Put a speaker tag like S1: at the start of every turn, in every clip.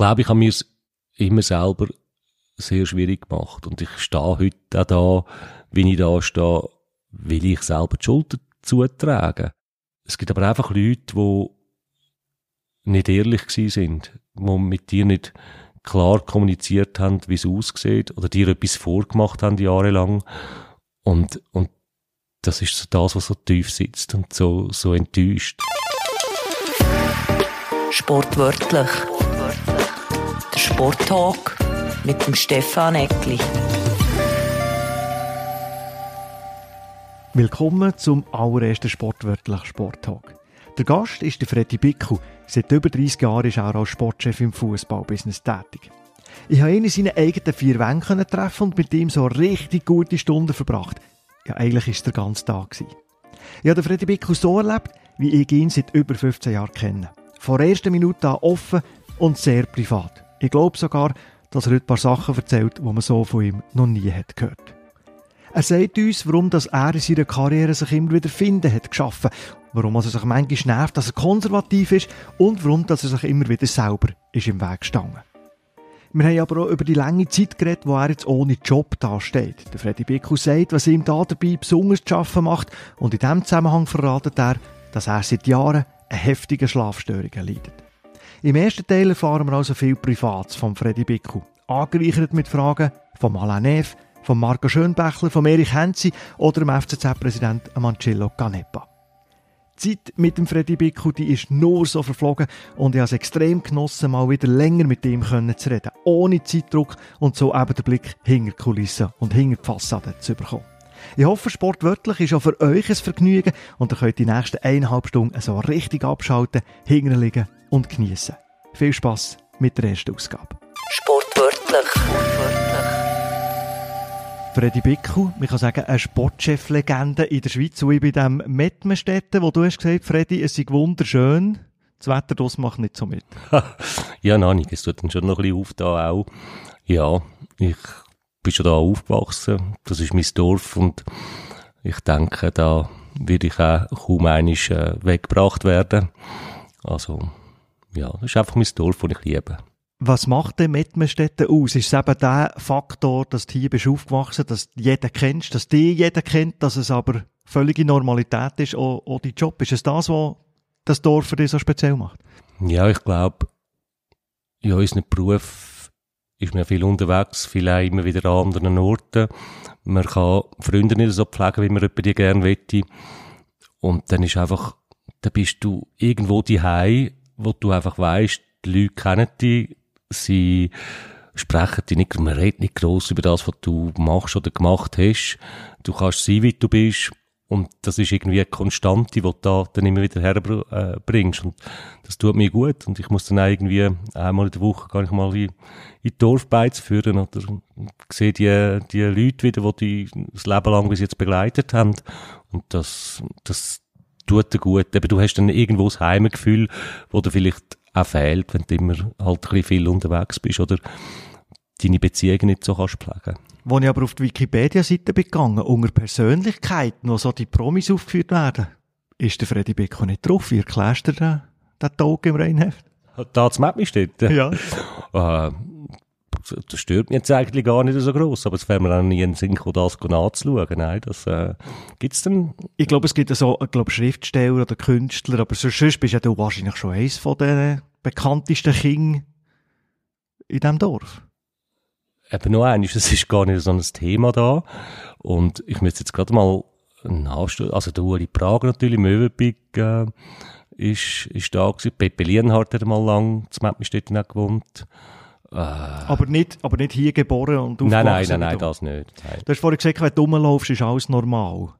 S1: glaube, ich habe mir immer selber sehr schwierig gemacht. Und ich stehe heute auch da, wie ich da stehe, will ich selber die Schulter zutragen. Es gibt aber einfach Leute, die nicht ehrlich gewesen sind, die mit dir nicht klar kommuniziert haben, wie es aussieht, oder dir etwas vorgemacht haben jahrelang. Und, und das ist so das, was so tief sitzt und so, so enttäuscht.
S2: Sportwörtlich. Der Sporttalk mit dem Stefan Eckli.
S3: Willkommen zum allerersten Sportwörtlich Sporttalk. Der Gast ist der Freddy Bickel. Seit über 30 Jahren ist er auch als Sportchef im Fußballbusiness tätig. Ich habe ihn in seinen eigenen vier Wänden treffen und mit ihm so richtig gute Stunden verbracht. Ja, eigentlich es der ganze Tag. Ich habe den Freddy Bickel so erlebt, wie ich ihn seit über 15 Jahren kenne. Von der ersten Minute an offen und sehr privat. Ich glaube sogar, dass er heute ein paar Sachen erzählt, die man so von ihm noch nie hat gehört. Er sagt uns, warum das er in seiner Karriere sich immer wieder finden hat geschaffen, warum er sich manchmal nervt, dass er konservativ ist und warum dass er sich immer wieder selber ist im Weg gestanden. Wir haben aber auch über die lange Zeit geredet, wo er jetzt ohne Job dasteht. Der Freddy Bickel sagt, was ihm da dabei besonders zu schaffen macht und in diesem Zusammenhang verratet er, dass er seit Jahren eine heftige Schlafstörung leidet. Im ersten Teil erfahren wir also viel Privates von Freddy Bickel. Angereichert mit Fragen von Alain Neff, von Marco Schönbächler, von Erich Henzi oder dem FCZ-Präsident Mancillo Canepa. Die Zeit mit dem Freddy Bickel, die ist nur so verflogen und ich habe es extrem genossen, mal wieder länger mit ihm zu reden, ohne Zeitdruck und so eben den Blick hinter die Kulissen und hinter die Fassade zu bekommen. Ich hoffe, sportwörtlich ist auch für euch ein Vergnügen und ihr könnt die nächsten eineinhalb Stunden so richtig abschalten, hinterliegen und genießen. Viel Spaß mit der ersten Ausgabe.
S2: Sportwörtlich.
S3: Freddy Bickel, ich kann sagen, eine Sportchef-Legende in der Schweiz. Und ich bei dem Mettmenstädten, wo du hast gesagt, Freddy, es ist wunderschön. Das Wetter das macht nicht so mit.
S1: ja, nein, es tut dann schon noch ein bisschen auf da auch. Ja, ich bin schon da aufgewachsen. Das ist mein Dorf und ich denke, da werde ich auch kaum einmal äh, weggebracht werden. Also, ja, das ist einfach mein Dorf, das ich liebe.
S3: Was macht denn Mettmerstetten aus? Ist es eben der Faktor, dass du hier bist aufgewachsen, dass du jeden kennst, dass die jeder kennt, dass es aber völlige Normalität ist, auch, auch dein Job? Ist es das, was das Dorf für dich so speziell macht?
S1: Ja, ich glaube, in unserem Beruf ist man viel unterwegs, vielleicht immer wieder an anderen Orten. Man kann Freunde nicht so pflegen, wie man die gerne möchte. Und dann ist einfach, dann bist du irgendwo die wo du einfach weißt, die Leute kennen dich, sie sprechen dich nicht, man redet nicht gross über das, was du machst oder gemacht hast. Du kannst sein, wie du bist. Und das ist irgendwie eine Konstante, die du da dann immer wieder herbringst. Und das tut mir gut. Und ich muss dann auch irgendwie einmal in der Woche gar nicht mal in, in Dorfbeiz führen oder sehe die, die Leute wieder, die die das Leben lang bis jetzt begleitet haben. Und das, das tut dir gut. Eben, du hast dann irgendwo das Heimgefühl, wo du vielleicht auch fehlt, wenn du immer halt ein bisschen viel unterwegs bist oder deine Beziehungen nicht so kannst pflegen.
S3: Als ich aber auf die Wikipedia-Seite gegangen unter Persönlichkeiten, wo so die Promis aufgeführt werden, ist der Freddy Beko nicht drauf. Wie erklärst du den, den Tag im Reinheft?
S1: Da das Map steht?
S3: Ja.
S1: äh, das stört mich jetzt eigentlich gar nicht so groß, aber es wäre mir auch nie in den Sinn das nachzuschauen. Nein, das äh, gibt's denn?
S3: Ich glaube, es gibt so, ich glaube, Schriftsteller oder Künstler, aber sonst bist ja du wahrscheinlich schon eins von den bekanntesten Kindern in diesem Dorf.
S1: Eben noch eines, es ist gar nicht so ein Thema da und ich müsste jetzt gerade mal nachstellen, also der Uli Prag natürlich, Möwenpick, äh, ist, ist da gewesen. Pepe Lienhardt hat mal lang zu Mettmestetten gewohnt.
S3: Äh. Aber, nicht, aber nicht hier geboren und
S1: aufgewachsen? Nein, nein, nein, nein das nicht. Nein.
S3: Du hast vorhin gesagt, wenn du rumlaufst, ist alles normal.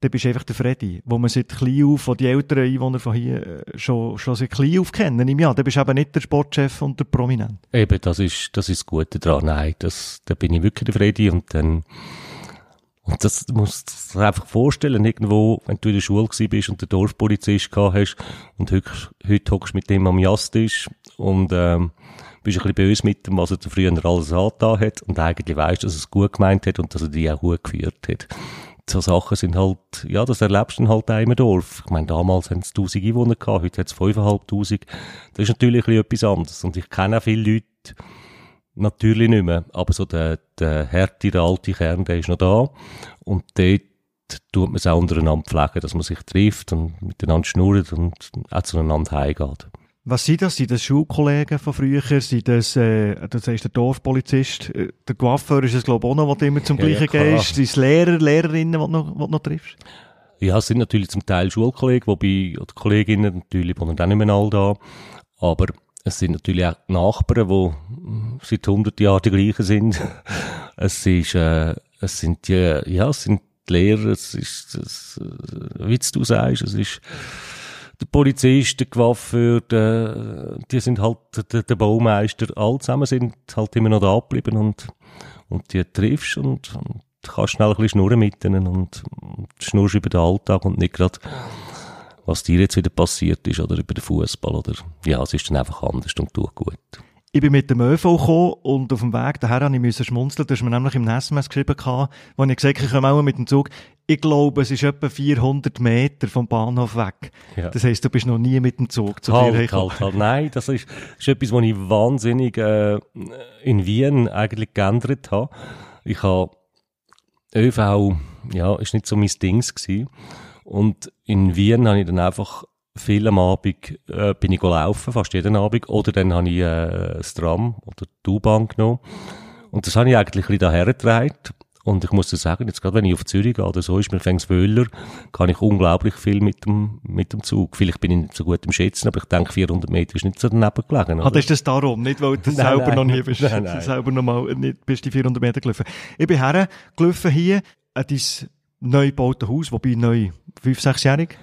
S3: Dann bist du einfach der Freddy, wo man seit klein auf, wo die älteren Einwohner von hier äh, schon, schon seit klein auf kennen, im Jahr. Dann bist du eben nicht der Sportchef und der Prominent.
S1: Eben, das ist, das ist das Gute daran. Nein, das, da bin ich wirklich der Freddy und dann, und das musst du dir einfach vorstellen, irgendwo, wenn du in der Schule bist und den Dorfpolizist gehabt hast und heute, heute hockst mit dem am Jastisch und, ähm, bist ein bisschen böse mit dem, was er früher alles angetan hat und eigentlich weißt, dass er es gut gemeint hat und dass er dich auch gut geführt hat. so Sachen sind halt, ja, das erlebst du halt auch im Dorf. Ich meine, damals haben es 1000 Einwohner gehabt, heute hat es 5500. Das ist natürlich ein etwas anderes. Und ich kenne auch viele Leute, natürlich nicht mehr, aber so der, der Härte, der alte Kern, der ist noch da. Und dort tut man es auch untereinander pflegen, dass man sich trifft und miteinander schnurrt und auch zueinander heimgeht.
S3: Was sind das? Sind das Schulkollegen von früher? Sind das, äh, das heißt der Dorfpolizist? Äh, der Coiffeur ist es, glaube ich, auch noch, du immer zum
S1: Ja,
S3: Gleichen
S1: ja,
S3: gehst? Sind es Lehrer, Lehrerinnen, die du noch, noch triffst?
S1: Ja, es sind natürlich zum Teil Schulkollegen, wobei, oder Kolleginnen, natürlich wohnen dann nicht mehr alle da. Aber es sind natürlich auch Nachbarn, die seit 100 Jahren die gleichen sind. Es ist, äh, es sind die, ja, es sind die Lehrer, es ist, es, äh, wie du sagst, es ist der Polizist, der Coiffeur, der, die sind halt, der, der Baumeister, alle zusammen sind halt immer noch da geblieben und, und die triffst und, und kannst schnell ein bisschen schnurren mit ihnen und, und schnurrst über den Alltag und nicht gerade, was dir jetzt wieder passiert ist oder über den Fußball oder, ja, es ist dann einfach anders und tut gut.
S3: Ich bin mit dem ÖV gekommen und auf dem Weg daher habe ich müssen schmunzeln. Du hast mir nämlich im SMS geschrieben, gehabt, wo ich gesagt habe, ich komme auch mit dem Zug. Ich glaube, es ist etwa 400 Meter vom Bahnhof weg.
S1: Ja.
S3: Das heisst, du bist noch nie mit dem Zug zu dir
S1: Halt,
S3: hergekommen.
S1: halt, halt. Nein, das ist, ist etwas, was ich wahnsinnig äh, in Wien eigentlich geändert habe. Ich habe ÖV, ja, ist nicht so mein Dings gewesen. Und in Wien habe ich dann einfach viel am Abend äh, bin ich gelaufen, fast jeden Abend. Oder dann habe ich äh, das Tram oder die U-Bahn genommen. Und das habe ich eigentlich ein bisschen daher getragen. Und ich muss dir sagen, jetzt gerade wenn ich auf Zürich gehe oder so, ist mir fängs Wöhler, kann ich unglaublich viel mit dem, mit dem Zug. Vielleicht bin ich nicht so gut im Schätzen, aber ich denke 400 Meter ist nicht so daneben gelegen.
S3: Ah,
S1: oder?
S3: das ist das darum, nicht weil du
S1: Nein,
S3: selber
S1: nein.
S3: noch nie bist,
S1: Nein, nein.
S3: selber noch mal nicht bist die 400 Meter gelaufen. Ich bin hergelaufen hier an dein neu gebaute Haus, wobei neu, fünf, sechsjährig.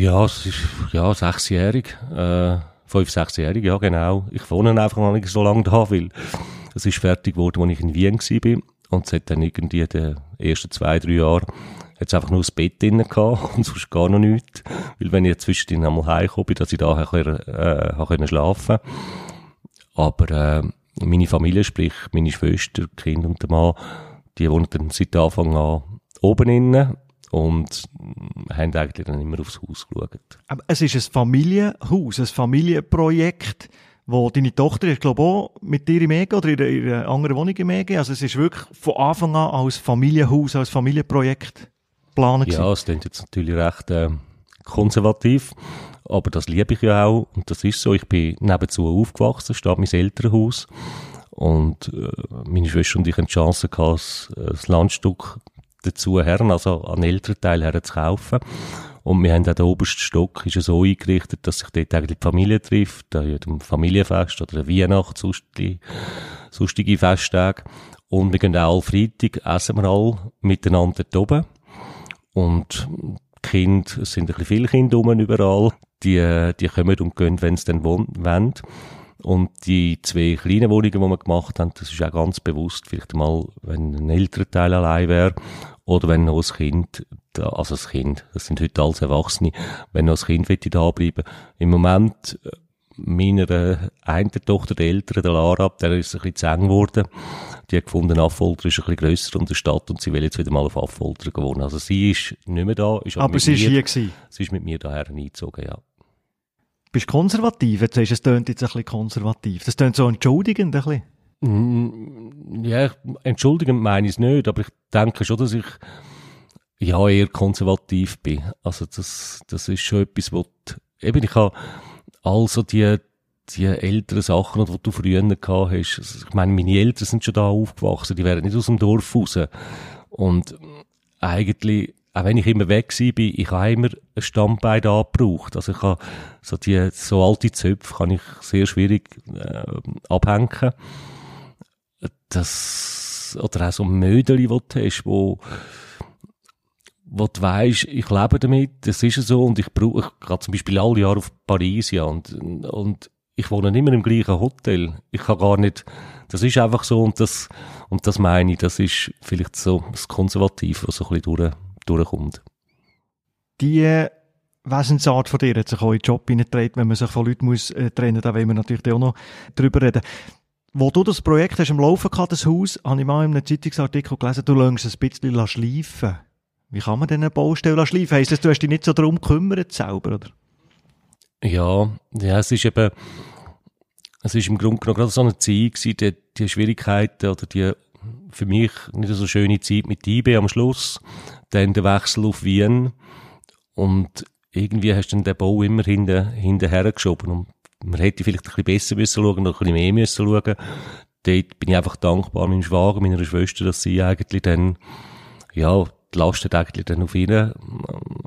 S1: Ja, es ist, ja, sechsjährig, äh, fünf, sechsjährig, ja, genau. Ich wohne einfach noch nicht so lange da, weil es ist fertig geworden, als ich in Wien war. Und es hat dann irgendwie die ersten zwei, drei Jahre hat's einfach nur das Bett drin gehabt und sonst gar noch nichts. Weil wenn ich zwischendrin einmal heimgekommen bin, dass ich da äh, schlafen Aber, äh, meine Familie, sprich, meine Schwester, Kinder und der Mann, die wohnen dann seit Anfang an oben innen und mm, haben eigentlich dann immer aufs Haus geschaut.
S3: Aber es ist ein Familienhaus, ein Familienprojekt, wo deine Tochter, ich glaube auch, mit dir im EG oder in einer anderen Wohnung im EG, also es ist wirklich von Anfang an als Familienhaus, als Familienprojekt geplant.
S1: Ja, es klingt jetzt natürlich recht äh, konservativ, aber das liebe ich ja auch und das ist so. Ich bin nebenzu aufgewachsen, steht mein Elternhaus und äh, meine Schwester und ich haben die Chance gehabt, das, das Landstück dazu her, also an den älteren Teil her zu kaufen. Und wir haben auch den obersten Stock ist ja so eingerichtet, dass sich dort eigentlich die Familie trifft, an jedem Familienfest oder der Weihnacht, sonstige, sonstige Festtage. Und wir gehen auch alle Freitag, essen wir alle miteinander dort oben. Und Kinder, es sind ein bisschen viele Kinder rum überall, die, äh, die kommen und gehen, wenn sie dann wollen. Und die zwei kleinen Wohnungen, die wir gemacht haben, das ist auch ganz bewusst, vielleicht mal, wenn ein älterer Teil allein wäre, oder wenn noch ein Kind, also das Kind, das sind heute alles Erwachsene, wenn noch ein Kind da bleiben. Im Moment, äh, meiner äh, einen Tochter, der Ältere, der Lara, der ist ein bisschen zu eng geworden. Die hat gefunden, Affolter ist ein bisschen grösser und der Stadt und sie will jetzt wieder mal auf Affolter wohnen. Also sie ist nicht mehr da, ist aber,
S3: Aber
S1: mit
S3: sie ist
S1: mir,
S3: hier gewesen.
S1: sie ist mit mir daher eingezogen, ja.
S3: Bist du konservativ? Jetzt sagst du, es tönt jetzt ein bisschen konservativ. Das tönt so entschuldigend ein bisschen.
S1: Mm, Ja, entschuldigend meine ich es nicht, aber ich denke schon, dass ich ja eher konservativ bin. Also das, das ist schon etwas, die, eben ich habe also die, die älteren Sachen, die du früher gehabt hast. Also ich meine, meine Eltern sind schon da aufgewachsen, die wären nicht aus dem Dorf raus. Und eigentlich, auch wenn ich immer weg bin, ich habe immer ein Stammbein da gebraucht. Also ich habe so die, so alte Zöpfe kann ich sehr schwierig, äh, abhängen das, oder auch so Mödeli, die du hast, wo, wo du weisst, ich lebe damit, das ist so, und ich brauche, ich gehe zum Beispiel alle Jahre auf Paris, ja, und, und ich wohne immer im gleichen Hotel. Ich kann gar nicht, das ist einfach so, und das, und das meine ich, das ist vielleicht so das Konservative, was so ein bisschen durch, durchkommt.
S3: Die Wesensart von dir hat sich auch in den Job hineingetragen, wenn man sich von Leuten muss, äh, trennen da wollen wir natürlich auch noch drüber reden. Wo du das Projekt hast am Laufen gehabt, das Haus, habe ich mal in einem Zeitungsartikel gelesen, du lässt es ein bisschen schleifen. Wie kann man denn eine Baustelle schleifen? Heisst das, du hast dich nicht so darum gekümmert selber, oder?
S1: Ja, ja, es ist eben, es ist im Grunde genommen gerade so eine Zeit gewesen, die, die Schwierigkeiten oder die für mich nicht so schöne Zeit mit IB am Schluss, dann der Wechsel auf Wien und irgendwie hast du den Bau immer hinten, hinterher geschoben und man hätte vielleicht ein bisschen besser müssen schauen, noch ein bisschen mehr müssen schauen. Dort bin ich einfach dankbar meinem Schwager, meiner Schwester, dass sie eigentlich dann, ja, die Last hat eigentlich dann auf ihnen,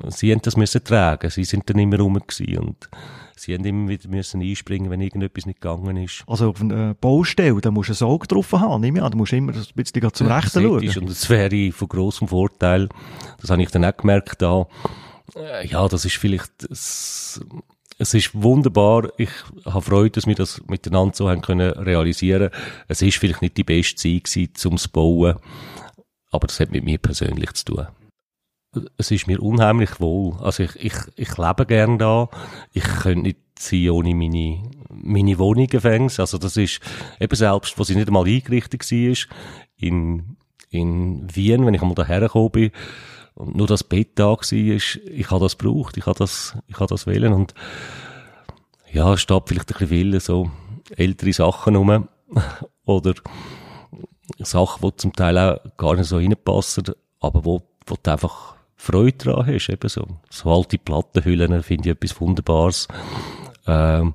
S1: sie haben das müssen tragen, sie sind dann immer rum gewesen und sie haben immer wieder müssen einspringen, wenn irgendetwas nicht gegangen ist.
S3: Also auf einer Baustelle, da musst du ein Auge drauf haben, nehme ich an. Da musst du immer ein bisschen zum Rechten schauen.
S1: Ist, und das wäre von grossem Vorteil, das habe ich dann auch gemerkt da, äh, ja, das ist vielleicht, es, es ist wunderbar. Ich habe Freude, dass wir das miteinander so haben können realisieren. Es ist vielleicht nicht die beste Zeit gewesen, zum zu bauen, aber das hat mit mir persönlich zu tun. Es ist mir unheimlich wohl. Also ich, ich, ich lebe gern da. Ich könnte nicht sein ohne meine, meine Wohnung fängs. Also das ist eben selbst, wo sie nicht einmal eingerichtet war, in, in Wien, wenn ich einmal daher gekommen bin, und nur das Bett da war, ich habe das gebraucht, ich habe das, ich habe das wählen und ja, es steht vielleicht ein bisschen viel so ältere Sachen rum oder Sachen, die zum Teil auch gar nicht so reinpassen, aber wo, wo du einfach Freude dran hast, eben so. So alte Plattenhüllen finde ich etwas Wunderbares. Ähm,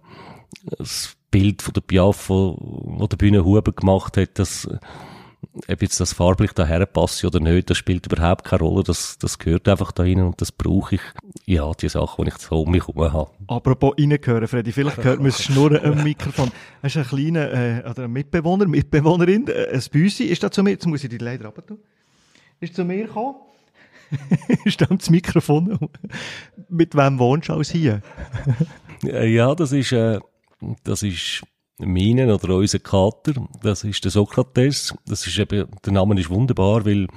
S1: das Bild von der Piaf, wo, wo der Bühne Huber gemacht hat, das, ob jetzt das farblich daher passt oder nicht, das spielt überhaupt keine Rolle. Das, das gehört einfach da rein und das brauche ich. Ja, die Sachen, die ich so um mich herum habe.
S3: Apropos reingehören, Freddy, vielleicht hört man es schnurren am Mikrofon. Hast du einen kleinen, äh, oder einen Mitbewohner, Mitbewohnerin, äh, ein Büsi, ist da zu mir, jetzt muss ich die leider runter ist zu mir gekommen, ist da das Mikrofon, mit wem wohnst du als hier?
S1: ja, das ist, äh, das ist meinen oder unser Kater, das ist der Sokrates. Das ist eben, der Name ist wunderbar, weil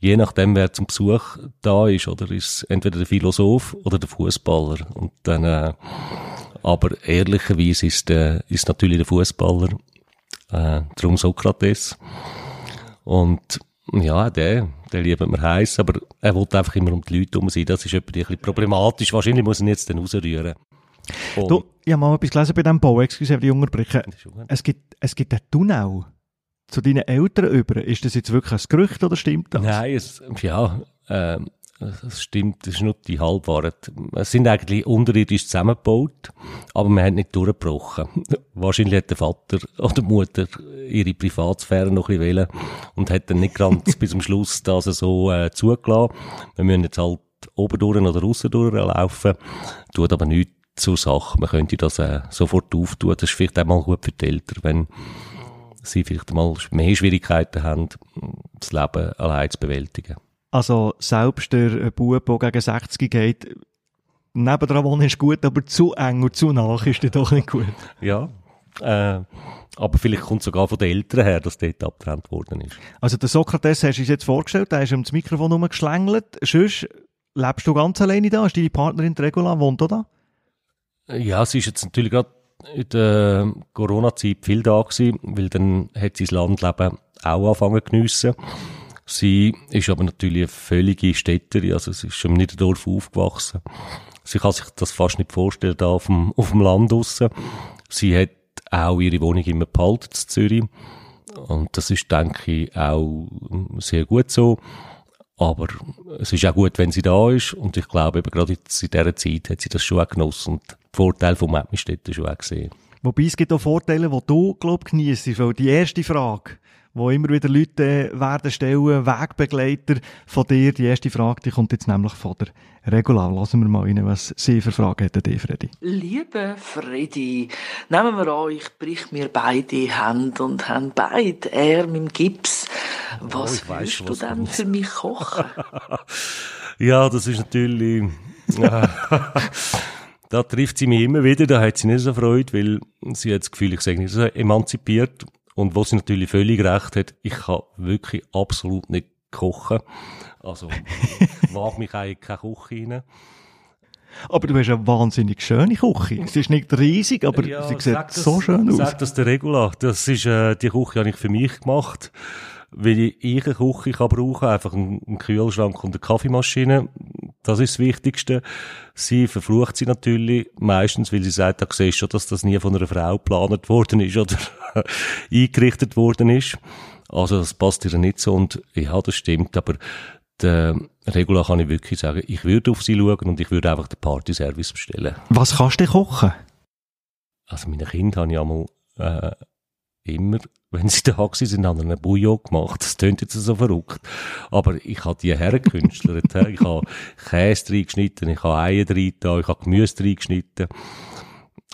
S1: je nachdem, wer zum Besuch da ist, oder ist entweder der Philosoph oder der Fußballer. Und dann, äh, aber ehrlicherweise ist, äh, ist natürlich der Fußballer, äh, darum Sokrates. Und ja, der, der liebt mir heiß, aber er wollte einfach immer um die Leute herum sein. Das ist etwas problematisch. Wahrscheinlich muss er ihn jetzt dann rausrühren. Und
S3: Du, ich habe mal etwas gelesen bei diesem Bau, excuse, ich die unterbrechen. Es gibt, es gibt einen Tunnel zu deinen Eltern über. Ist das jetzt wirklich ein Gerücht oder stimmt das?
S1: Nein, es, ja, ähm, es stimmt, das ist nur die Halbwahrheit. Es sind eigentlich unterirdisch zusammengebaut, aber man hat nicht durchgebrochen. Wahrscheinlich hat der Vater oder die Mutter ihre Privatsphäre noch ein bisschen wählen und hat dann nicht ganz bis zum Schluss das so äh, zugelassen. Wir müssen jetzt halt oben durch oder aussen durchlaufen, tut aber nichts zur Sache. Man könnte das äh, sofort auftun. Das ist vielleicht auch mal gut für die Eltern, wenn sie vielleicht mal mehr Schwierigkeiten haben, das Leben allein zu bewältigen.
S3: Also, selbst der Bub, der gegen 60 geht, nebendran wohnen ist gut, aber zu eng und zu nach ist der doch nicht gut.
S1: Ja, äh, aber vielleicht kommt es sogar von den Eltern her, dass dort abgetrennt worden ist.
S3: Also, der Sokrates hast du uns jetzt vorgestellt, der ist ihm das Mikrofon rumgeschlängelt. Sonst lebst du ganz alleine da? Ist deine Partnerin Regula, wohnt da?
S1: Ja, sie ist jetzt natürlich gerade in der Corona-Zeit viel da gewesen, weil dann hat sie das Landleben auch angefangen zu geniessen. Sie ist aber natürlich eine völlige Städterin, also sie ist schon im Niederdorf aufgewachsen. Sie kann sich das fast nicht vorstellen, da auf dem, auf dem Land draussen. Sie hat auch ihre Wohnung immer behalten in Zürich. Und das ist, denke ich, auch sehr gut so. Aber es ist auch gut, wenn sie da ist. Und ich glaube, eben gerade jetzt in dieser Zeit hat sie das schon auch genossen und die Vorteile vom Mettmistädten schon auch gesehen.
S3: Wobei es gibt auch Vorteile, die du, glaub ich, genießt. Weil die erste Frage, wo immer wieder Leute äh, werden stellen, Wegbegleiter von dir, die erste Frage, die kommt jetzt nämlich von der Regula. Lassen wir mal rein, was sie für Fragen hat, an Freddy.
S4: Liebe Freddy, nehmen wir an, ich brich mir beide Hände und haben beide Arme im Gips. Was
S1: ich weiss,
S4: du
S1: was kommt.
S4: für mich kochen?
S1: Ja, das ist natürlich, äh, da trifft sie mich immer wieder, da hat sie nicht so Freude, weil sie hat das Gefühl, ich sage nicht so emanzipiert. Und wo sie natürlich völlig recht hat, ich kann wirklich absolut nicht kochen. Also, wage mich eigentlich keine Küche rein.
S3: Aber du hast eine wahnsinnig schöne Küche. Sie ist nicht riesig, aber sie sieht
S1: das-
S3: so schön aus.
S1: Sag das der Regula. Das ist, äh, die Küche habe ich für mich gemacht. Weil ich eine Küche kann brauchen, einfach einen Kühlschrank und eine Kaffeemaschine. Das ist das Wichtigste. Sie verflucht sie natürlich meistens, weil sie sagt, da siehst schon, dass das nie von einer Frau geplant worden ist oder eingerichtet worden ist. Also das passt ihr nicht so und ja, das stimmt, aber der Regula kann ich wirklich sagen, ich würde auf sie schauen und ich würde einfach den Partyservice bestellen.
S3: Was kannst du kochen?
S1: Also meine Kinder haben ja mal äh, immer, wenn sie da sind, haben einen Bouillon gemacht. Das klingt jetzt so verrückt. Aber ich habe die hergekünstlert. ich habe Käse reingeschnitten, ich habe Eier reingetan, ich habe Gemüse reingeschnitten.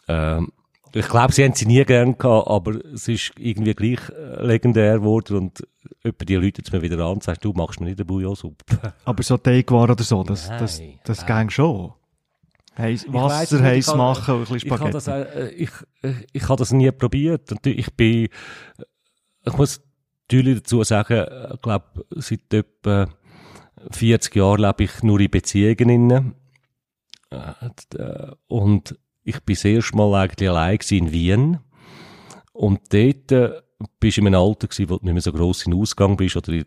S1: Ähm, ich glaube, sie haben sie nie gern gehabt, aber es ist irgendwie gleich äh, legendär geworden und etwa die Leute mir wieder an und sagen, du machst mir nicht eine Bouillon-Suppe.
S3: Aber so Teigwaren oder so, das, nein, das, das nein. ging schon. Heiß, Wasser heiß machen und ein bisschen Spaghetti.
S1: Ich habe das, ich, ich, ich habe das nie probiert. Und ich bin, ich muss natürlich dazu sagen, ich glaube, seit etwa 40 Jahren lebe ich nur in Beziehungen. Äh, und ich bin das erste Mal eigentlich allein in Wien. Und dort äh, bist du in einem Alter gewesen, wo du nicht mehr so gross in Ausgang bist oder in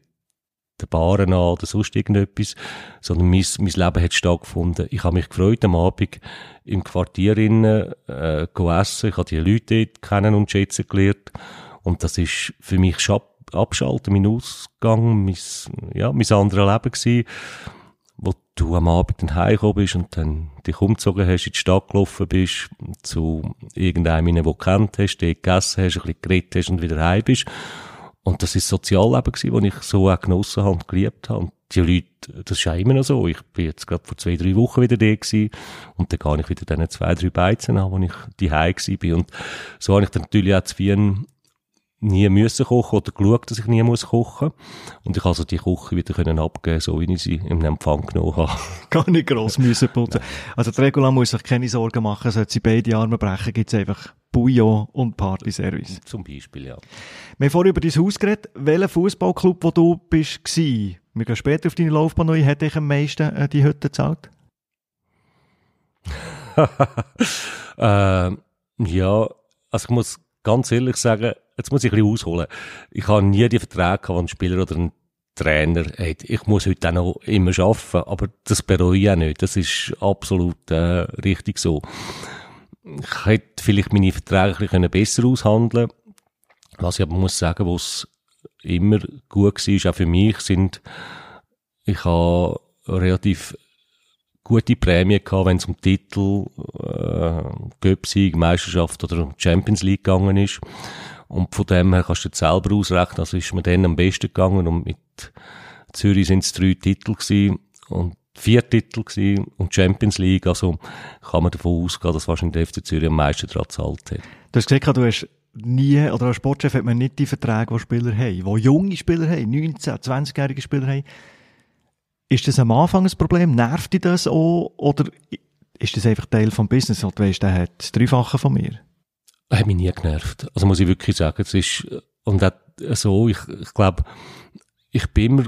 S1: den Baren an oder sonst irgendetwas, sondern mein, mein Leben hat stattgefunden. Ich habe mich gefreut, am Abend im Quartier innen, äh, essen. Ich habe die Leute dort kennen und schätzen gelernt. Und das ist für mich Abschalten, mein Ausgang, mein, ja, mein anderes Leben gewesen wo du am Abend dann heimgekommen bist und dann dich umgezogen hast, in die Stadt gelaufen bist, zu irgendeinem, den du kennt hast, dort gegessen hast, ein bisschen geredet hast und wieder heim bist. Und das ist das Sozialleben gewesen, das ich so auch genossen habe und geliebt habe. Und die Leute, das ist ja immer noch so. Ich bin jetzt gerade vor zwei, drei Wochen wieder da gewesen und dann gehe ich wieder diese zwei, drei Beizen an, wo ich die heim war. Und so habe ich dann natürlich auch zu Wien nie müssen kochen oder geschaut, dass ich nie muss kochen. Und ich also die Küche wieder können abgeben, so wie ich sie im Empfang genommen habe.
S3: Gar nicht gross müssen putzen. Also die Regula muss sich keine Sorgen machen, sollte sie beide Arme brechen, gibt's einfach Bouillon und Partyservice.
S1: Zum Beispiel, ja.
S3: Wir haben vorhin über dein Haus geredet. Welcher Fußballclub, wo du bist, war? Wir gehen später auf deine Laufbahn neu. Hat dich am meisten äh, die Hütte gezahlt?
S1: äh, ja, also ich muss ganz ehrlich sagen, jetzt muss ich ein bisschen ausholen. Ich habe nie die Verträge gehabt, ein Spieler oder ein Trainer hat. Ich muss heute auch noch immer arbeiten, aber das bereue ich auch nicht. Das ist absolut äh, richtig so. Ich hätte vielleicht meine Verträge ein bisschen besser aushandeln Was ich aber muss sagen, was immer gut war, auch für mich, sind, ich habe relativ gute Prämie gehabt, wenn es um Titel, äh, Göpsieg, Meisterschaft oder Champions League gegangen ist. Und von dem her kannst du jetzt selber ausrechnen, also ist mir dann am besten gegangen und mit Zürich sind es drei Titel gewesen und vier Titel gewesen und Champions League, also kann man davon ausgehen, dass wahrscheinlich der FC Zürich am meisten daran gezahlt hat.
S3: Du hast gesagt, du hast nie, oder als Sportchef hat man nicht die Verträge, die Spieler haben, die junge Spieler haben, 19-, 20-jährige Spieler haben. Ist das am Anfang ein Problem? Nervt dich das auch? Oder ist das einfach Teil vom Business? Und du weißt, der hat das Dreifache von mir.
S1: Er hat mich nie genervt. Also muss ich wirklich sagen, es ist, und auch so, ich, ich glaube, ich bin immer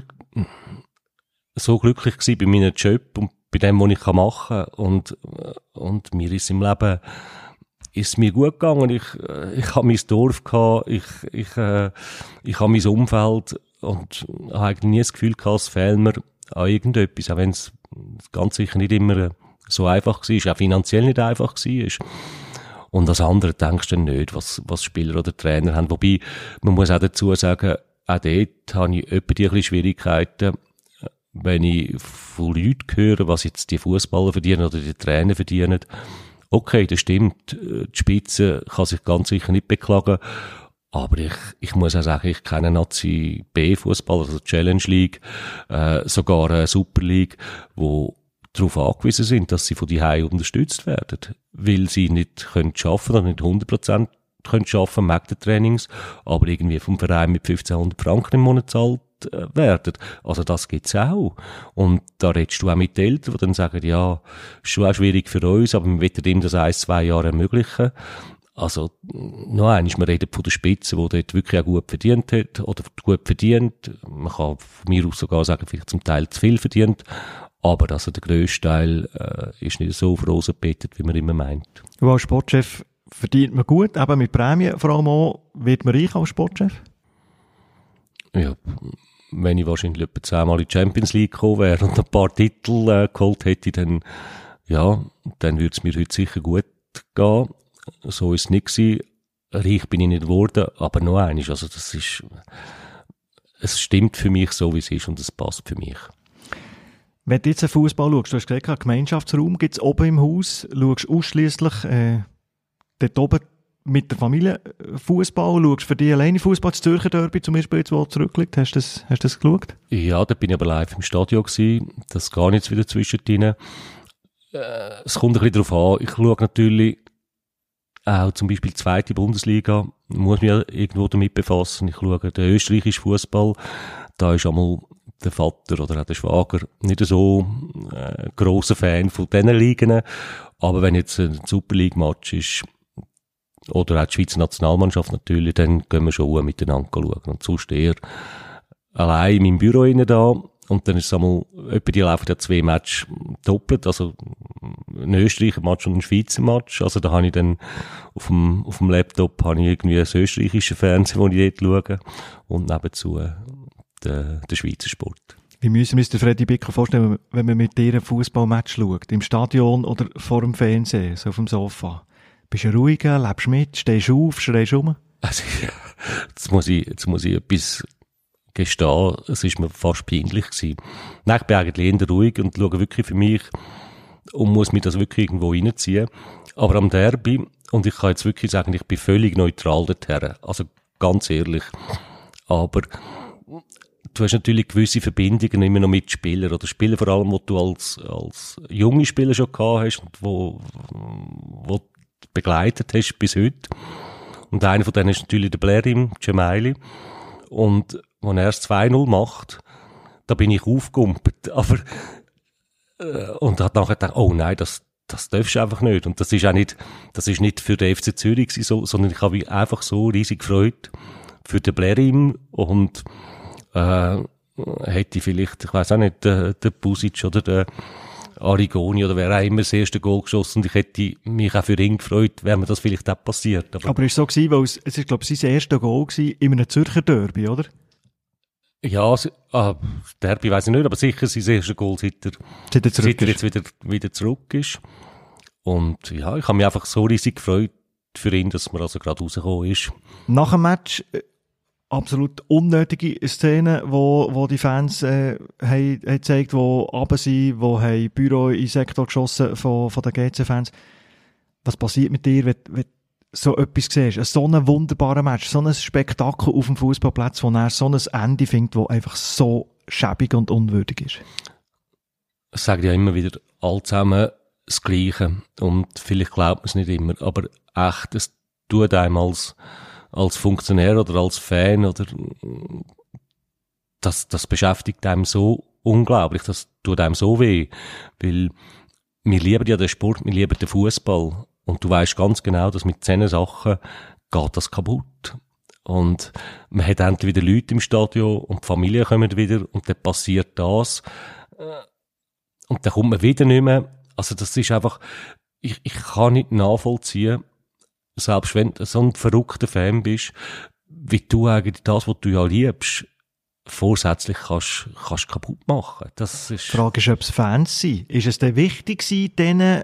S1: so glücklich gewesen bei meinem Job und bei dem, was ich machen kann. Und, und mir ist im Leben, ist mir gut gegangen. Ich, ich habe mein Dorf gehabt, ich, ich, äh, ich habe mein Umfeld und habe eigentlich nie das Gefühl gehabt, es fehlt mir an irgendetwas, auch wenn es ganz sicher nicht immer so einfach war, auch finanziell nicht einfach war. Und das andere denkst du nicht, was, was Spieler oder Trainer haben. Wobei, man muss auch dazu sagen, auch dort habe ich etwa die Schwierigkeiten, wenn ich von Leuten höre, was jetzt die Fußballer verdienen oder die Trainer verdienen. Okay, das stimmt. Die Spitze kann sich ganz sicher nicht beklagen. Aber ich, ich muss auch sagen, ich kenne Nazi B-Fußball, also Challenge League, äh, sogar eine Super League, wo darauf angewiesen sind, dass sie von die Hause unterstützt werden, weil sie nicht können schaffen oder nicht 100 Prozent können schaffen, Trainings, aber irgendwie vom Verein mit 1500 Franken im Monat zahlt äh, werden. Also das gibt's auch. Und da redest du auch mit Eltern, die dann sagen, ja, ist schon auch schwierig für uns, aber wir wollen ihm das ein, zwei Jahre ermöglichen. Also, noch einmal, wir reden von der Spitze, die dort wirklich auch gut verdient hat, oder gut verdient. Man kann von mir aus sogar sagen, vielleicht zum Teil zu viel verdient. Aber also der grösste Teil äh, ist nicht so auf Rosen gebettet, wie man immer meint.
S3: Du als Sportchef verdient man gut, eben mit Prämien vor allem auch. Wird man reich als Sportchef?
S1: ja, wenn ich wahrscheinlich etwa zehnmal in die Champions League gekommen wäre und ein paar Titel äh, geholt hätte, dann, ja, dann würde es mir heute sicher gut gehen. So ist es nicht gewesen. Reich bin ich nicht geworden, aber noch eines, also das ist, es stimmt für mich so, wie es ist und es passt für mich.
S3: Wenn du jetzt einen Fußball schaust, du hast gesagt, Gemeinschaftsraum gibt es oben im Haus, schaust ausschließlich äh, dort oben mit der Familie äh, Fußball, schaust für dich alleine Fußball, das Zürcher Derby zum Beispiel, jetzt, wo zurückliegt, hast du das, hast du das geschaut?
S1: Ja, da bin ich aber live im Stadion gewesen, das gar nichts wieder zwischendrin. Äh, es kommt ein bisschen darauf an, ich schaue natürlich auch zum Beispiel die zweite Bundesliga, muss mich irgendwo damit befassen. Ich schaue den österreichischen Fußball, da ist einmal der Vater oder auch der Schwager nicht so äh, grosser Fan von diesen Ligen. Aber wenn jetzt ein Super League-Match ist, oder auch die Schweizer Nationalmannschaft natürlich, dann gehen wir schon miteinander schauen. Und sonst eher allein in meinem Büro rein da. Und dann ist es einmal, etwa die laufen ja zwei Matches doppelt, also ein Österreicher Match und ein Schweizer Match. Also da habe ich dann auf dem, auf dem Laptop habe ich irgendwie ein österreichisches Fernsehen, wo ich dort schaue. Und nebenzu den, den Schweizer Sport.
S3: Wie müssen wir uns den Freddy Bicker vorstellen, wenn man mit dir ein Fußballmatch schaut? Im Stadion oder vor dem Fernsehen, so auf dem Sofa? Bist du ruhiger, lebst mit, stehst auf, schreist um?
S1: Also, ja, jetzt muss ich, jetzt muss ich etwas gestehen, es ist mir fast peinlich gewesen. Nein, ich bin eigentlich eher ruhig und schaue wirklich für mich und muss mir das wirklich irgendwo reinziehen. Aber am Derby, und ich kann jetzt wirklich sagen, ich bin völlig neutral dorthin. Also, ganz ehrlich. Aber, du hast natürlich gewisse Verbindungen immer noch mit Spielern oder Spieler vor allem, wo du als, als junge Spieler schon gehabt hast und wo, wo begleitet hast bis heute. Und einer von denen ist natürlich der Blairim Gemaili. Und wenn er es 2-0 macht, da bin ich aufgumpelt. Aber, äh, und hat nachher gedacht, oh nein, das, das darfst du einfach nicht. Und das ist auch nicht, das ist nicht für den FC Zürich so, sondern ich habe mich einfach so riesig gefreut für den Blairim und, äh, hätte vielleicht, ich weiß auch nicht, der, der Busic oder der Arigoni oder wer auch immer das erste Goal geschossen und ich hätte mich auch für ihn gefreut, wäre mir das vielleicht auch passiert.
S3: Aber, aber es war so gewesen, weil es, es ist, glaube ich, sein erstes Goal gewesen in einem Zürcher Derby, oder?
S1: Ja, ah, Derby weiß ich nicht, aber sicher sein erstes Goal, seit er, seit er, seit er jetzt wieder, wieder zurück ist. Und ja, ich habe mich einfach so riesig gefreut für ihn, dass man also gerade rausgekommen ist.
S3: Nach dem Match äh, absolut unnötige Szenen, wo, wo die Fans äh, haben, haben gezeigt, wo runter sind, wo haben Büro in den Sektor geschossen von, von den GC-Fans. Was passiert mit dir, wenn, wenn so etwas siehst? So ein wunderbarer Match, so ein Spektakel auf dem Fußballplatz, wo er so ein Ende findet, wo einfach so schäbig und unwürdig ist.
S1: Ich sage ja immer wieder all zusammen das Gleiche. Und vielleicht glaubt man es nicht immer, aber echt, es tut einem als als Funktionär oder als Fan oder das, das beschäftigt einem so unglaublich, das tut einem so weh, weil wir lieben ja den Sport, wir lieben den Fußball und du weißt ganz genau, dass mit zehn Sachen geht das kaputt. Und man hat endlich wieder Leute im Stadion und die Familien kommen wieder und dann passiert das. Und dann kommt man wieder nicht mehr. Also das ist einfach, ich, ich kann nicht nachvollziehen, selbst wenn du so ein verrückter Fan bist, wie du eigentlich das, was du ja liebst, vorsätzlich kannst, kannst kaputt machen. Das ist...
S3: Die Frage ist, ob es Fans sind. Ist es denn wichtig gewesen, denen,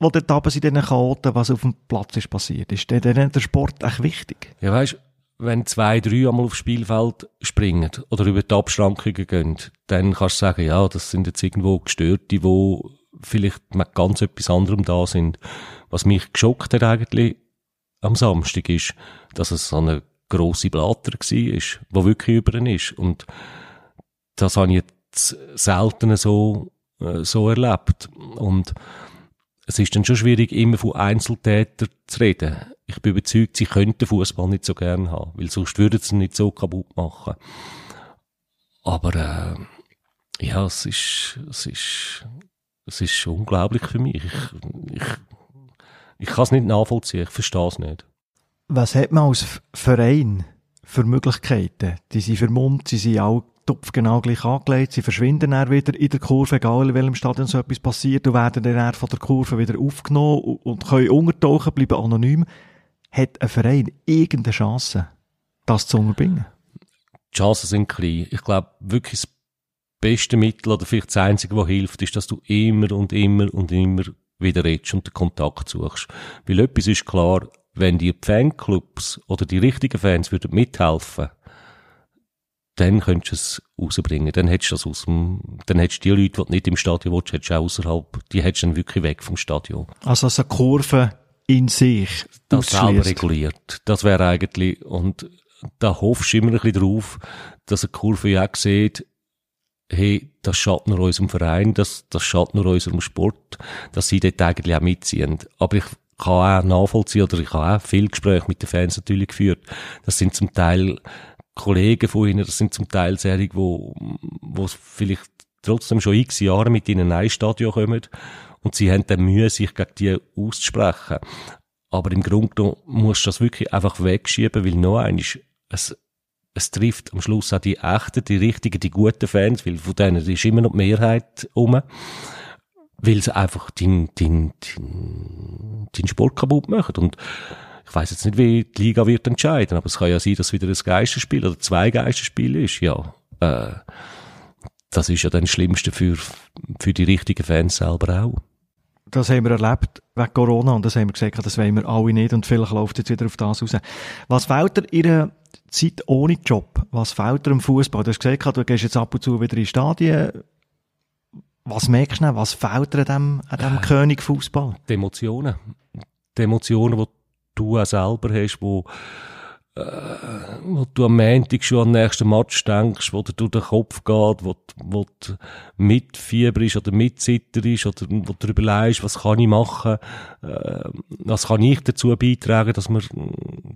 S3: die dort oben sind, diesen Chaoten, was auf dem Platz ist passiert? Ist denen der Sport echt wichtig?
S1: Ja, weißt, wenn zwei, drei einmal aufs Spielfeld springen oder über die Abschrankungen gehen, dann kannst du sagen, ja, das sind jetzt irgendwo Gestörte, die vielleicht mit ganz etwas anderem da sind. Was mich geschockt hat eigentlich, am Samstag ist, dass es so eine grosse Blatter war, wo wirklich über ihn ist. Und das habe ich jetzt selten so, äh, so erlebt. Und es ist dann schon schwierig, immer von Einzeltätern zu reden. Ich bin überzeugt, sie könnten Fußball nicht so gern haben, weil sonst würden sie ihn nicht so kaputt machen. Aber äh, ja, es ist, es ist, es ist unglaublich für mich. Ich, ich ich kann es nicht nachvollziehen, ich verstehe es nicht.
S3: Was hat man als Verein für Möglichkeiten? Die sind vermummt, sie sind auch genau gleich angelegt, sie verschwinden dann wieder in der Kurve, egal in welchem Stadion so etwas passiert, und werden dann von der Kurve wieder aufgenommen und können untertauchen, bleiben anonym. Hat ein Verein irgendeine Chance, das zu unterbringen?
S1: die Chancen sind klein. Ich glaube, wirklich das beste Mittel oder vielleicht das einzige, was hilft, ist, dass du immer und immer und immer wieder redest und den Kontakt suchst. Weil etwas ist klar, wenn die Fanclubs oder die richtigen Fans würden mithelfen, dann könntest du es rausbringen. Dann hättest du das aus dem, dann hättest du die Leute, die nicht im Stadion willst, hättest du auch außerhalb, die hättest du dann wirklich weg vom Stadion.
S3: Also, so eine Kurve in sich
S1: Das selber reguliert. Das wäre eigentlich, und da hoffst du immer ein bisschen drauf, dass eine Kurve ja auch sieht, hey, das schadet nur unserem Verein, das, das schadet nur unserem Sport, dass sie dort eigentlich auch mitziehen. Aber ich kann auch nachvollziehen, oder ich habe auch viel Gespräche mit den Fans natürlich geführt. Das sind zum Teil Kollegen von ihnen, das sind zum Teil Serien, wo, wo vielleicht trotzdem schon x Jahre mit ihnen in ein Stadion kommen und sie haben dann Mühe, sich gegen die auszusprechen. Aber im Grunde genommen musst du das wirklich einfach wegschieben, weil noch eines, es, es trifft am Schluss auch die echten, die richtigen, die guten Fans, weil von denen ist immer noch die Mehrheit um, weil sie einfach deinen dein, dein, dein Sport kaputt machen. Und ich weiß jetzt nicht, wie die Liga wird entscheiden, aber es kann ja sein, dass wieder ein Geisterspiel oder zwei Geisterspiele ist, ja. Äh, das ist ja dann das Schlimmste für, für die richtigen Fans selber auch.
S3: Das haben wir erlebt wegen Corona und das haben wir gesagt, das wollen wir alle nicht und vielleicht läuft jetzt wieder auf das raus. Was fehlt dir einer Zeit ohne Job? Was fehlt dir im Fußball? Du hast gesagt, du gehst jetzt ab und zu wieder in Stadien. Was merkst du? Was fehlt dir an dem, an dem König Fußball?
S1: die Emotionen. Die Emotionen, die du auch selber hast, wo, äh, wo du am Montag schon an den nächsten Match denkst, wo dir durch den Kopf geht, wo, wo du mitfieberst oder mitzitterst oder wo du überlegst, was kann ich machen, äh, was kann ich dazu beitragen, dass wir,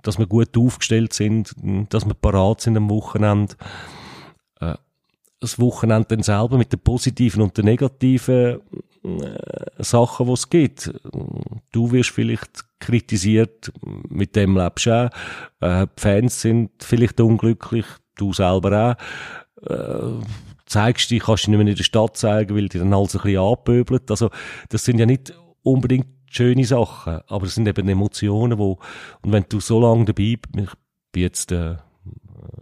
S1: dass wir gut aufgestellt sind, dass wir parat sind am Wochenende? Äh, das Wochenende dann selber mit den positiven und den negativen äh, Sachen, die es gibt. Du wirst vielleicht kritisiert, mit dem lebst du auch. Äh, die Fans sind vielleicht unglücklich, du selber auch. Äh, zeigst dich, kannst dich nicht mehr in der Stadt zeigen, weil die dann alles ein bisschen anpöbelt. Also, das sind ja nicht unbedingt schöne Sachen, aber es sind eben Emotionen, wo, und wenn du so lange dabei bist, ich bin jetzt, äh,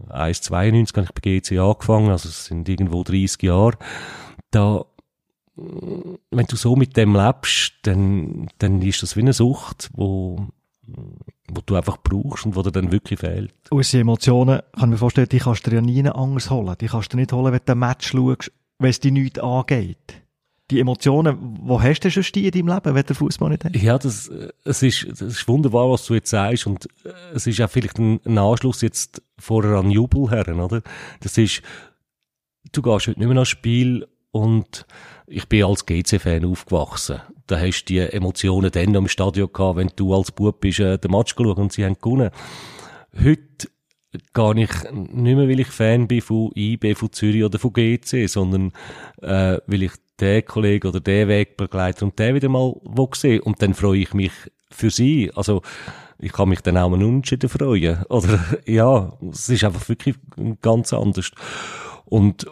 S1: 1,92 habe ich bei GC angefangen, also es sind irgendwo 30 Jahre. Da, wenn du so mit dem lebst, dann, dann ist das wie eine Sucht, wo, wo du einfach brauchst und wo dir dann wirklich fehlt.
S3: Unsere Emotionen, kann ich mir vorstellen, die kannst du dir ja nie anders holen. Die kannst du nicht holen, wenn du ein Match schaust, wenn es dich nichts angeht. Die Emotionen, wo hast du schon die in deinem Leben, wenn du Fußball nicht hast?
S1: Ja, das, es ist, das ist wunderbar, was du jetzt sagst und äh, es ist auch vielleicht ein, ein Anschluss jetzt vorher an Jubel her, oder? Das ist, du gehst heute nicht mehr ans Spiel und ich bin als GC-Fan aufgewachsen. Da hast du die Emotionen dann noch im Stadion gehabt, wenn du als Bub bist, äh, den Match geschaut und sie haben gewonnen. Heute gehe ich nicht mehr, weil ich Fan bin von IB, von Zürich oder von GC, sondern äh, weil ich den Kollegen oder den Wegbegleiter und den wieder mal wo sehe. Und dann freue ich mich für sie. Also ich kann mich dann auch mal unentschieden freuen. Oder ja, es ist einfach wirklich ganz anders. Und,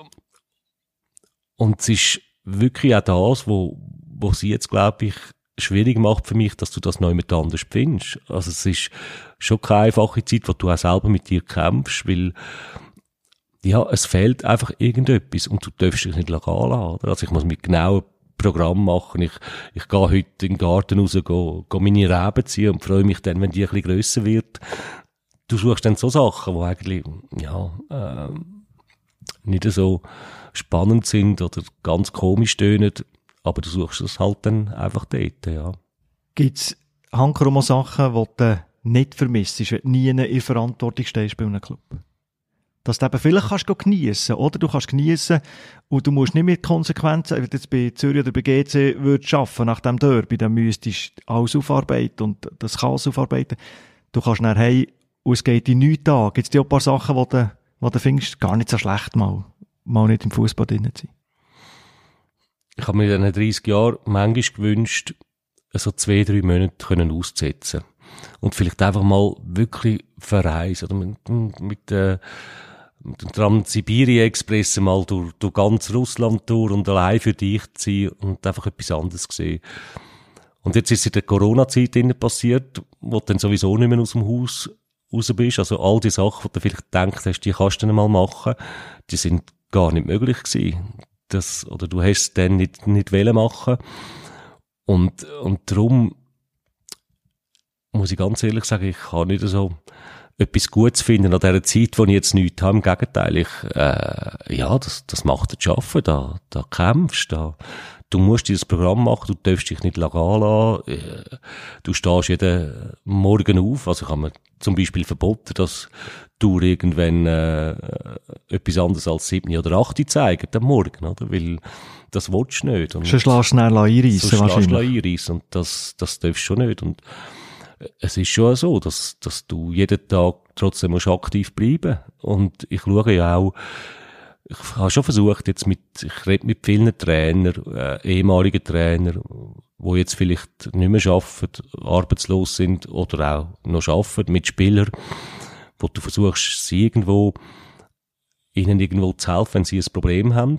S1: und es ist wirklich auch das, wo, wo sie jetzt, glaube ich, schwierig macht für mich, dass du das neu mit anders findest. Also es ist schon keine einfache Zeit, wo du auch selber mit dir kämpfst, weil ja, es fehlt einfach irgendetwas und du darfst dich nicht gehen lassen. Oder? Also ich muss mit genauen Programm machen. Ich, ich gehe heute in den Garten raus, gehe, gehe meine Reben ziehen und freue mich dann, wenn die ein bisschen grösser wird. Du suchst dann so Sachen, die eigentlich, ja, äh, nicht so spannend sind oder ganz komisch tönen, aber du suchst es halt dann einfach dort, ja.
S3: Gibt es Hankerum Sachen, die du nicht vermisst, wenn du nie in der Verantwortung stehst bei einem Club? Dass du eben vielleicht kannst geniessen oder? Du kannst geniessen und du musst nicht mit Konsequenzen, wenn du jetzt bei Zürich oder bei GC würdest arbeiten nach dem Derby, dann müsstest du alles aufarbeiten und das Chaos aufarbeiten. Du kannst nachher hey, und es geht in nichts an. Gibt es dir auch ein paar Sachen, die du, die du findest, gar nicht so schlecht mal, mal nicht im Fußball drin zu sein?
S1: Ich habe mir in diesen 30 Jahren manchmal gewünscht, so zwei, drei Monate können auszusetzen. Und vielleicht einfach mal wirklich verreisen. Oder mit, mit, äh, mit dem Trans-Sibirien-Express mal durch, durch ganz Russland durch und allein für dich zu sein und einfach etwas anderes sehen. Und jetzt ist es in der Corona-Zeit passiert, wo du dann sowieso nicht mehr aus dem Haus raus bist. Also all die Sachen, die du vielleicht denkst hast, die kannst du mal machen, die sind gar nicht möglich gewesen. Das, oder du hast es dann nicht, nicht wollen machen. Und, und darum muss ich ganz ehrlich sagen, ich kann nicht so etwas Gutes finden an dieser Zeit, wo ich jetzt nichts habe. Im Gegenteil, ich, äh, ja, das, das macht zu arbeiten, da, da kämpfst, da, du musst dieses Programm machen, du darfst dich nicht legal lassen, äh, du stehst jeden Morgen auf, also habe mir zum Beispiel verboten, dass du irgendwann äh, etwas anderes als sieben oder acht zeigen am Morgen, oder? Weil das willst du nicht. Und
S3: Schon schlägst du schnell einreissen
S1: so
S3: wahrscheinlich.
S1: schlägst du einreissen und das, das darfst du schon nicht. Und es ist schon so, dass, dass du jeden Tag trotzdem musst aktiv bleiben Und ich schaue ja auch, ich habe schon versucht, jetzt mit, ich rede mit vielen Trainern, äh, ehemaligen Trainern, wo jetzt vielleicht nicht mehr arbeiten, arbeitslos sind oder auch noch arbeiten, mit Spielern, wo du versuchst, sie irgendwo, ihnen irgendwo zu helfen, wenn sie ein Problem haben.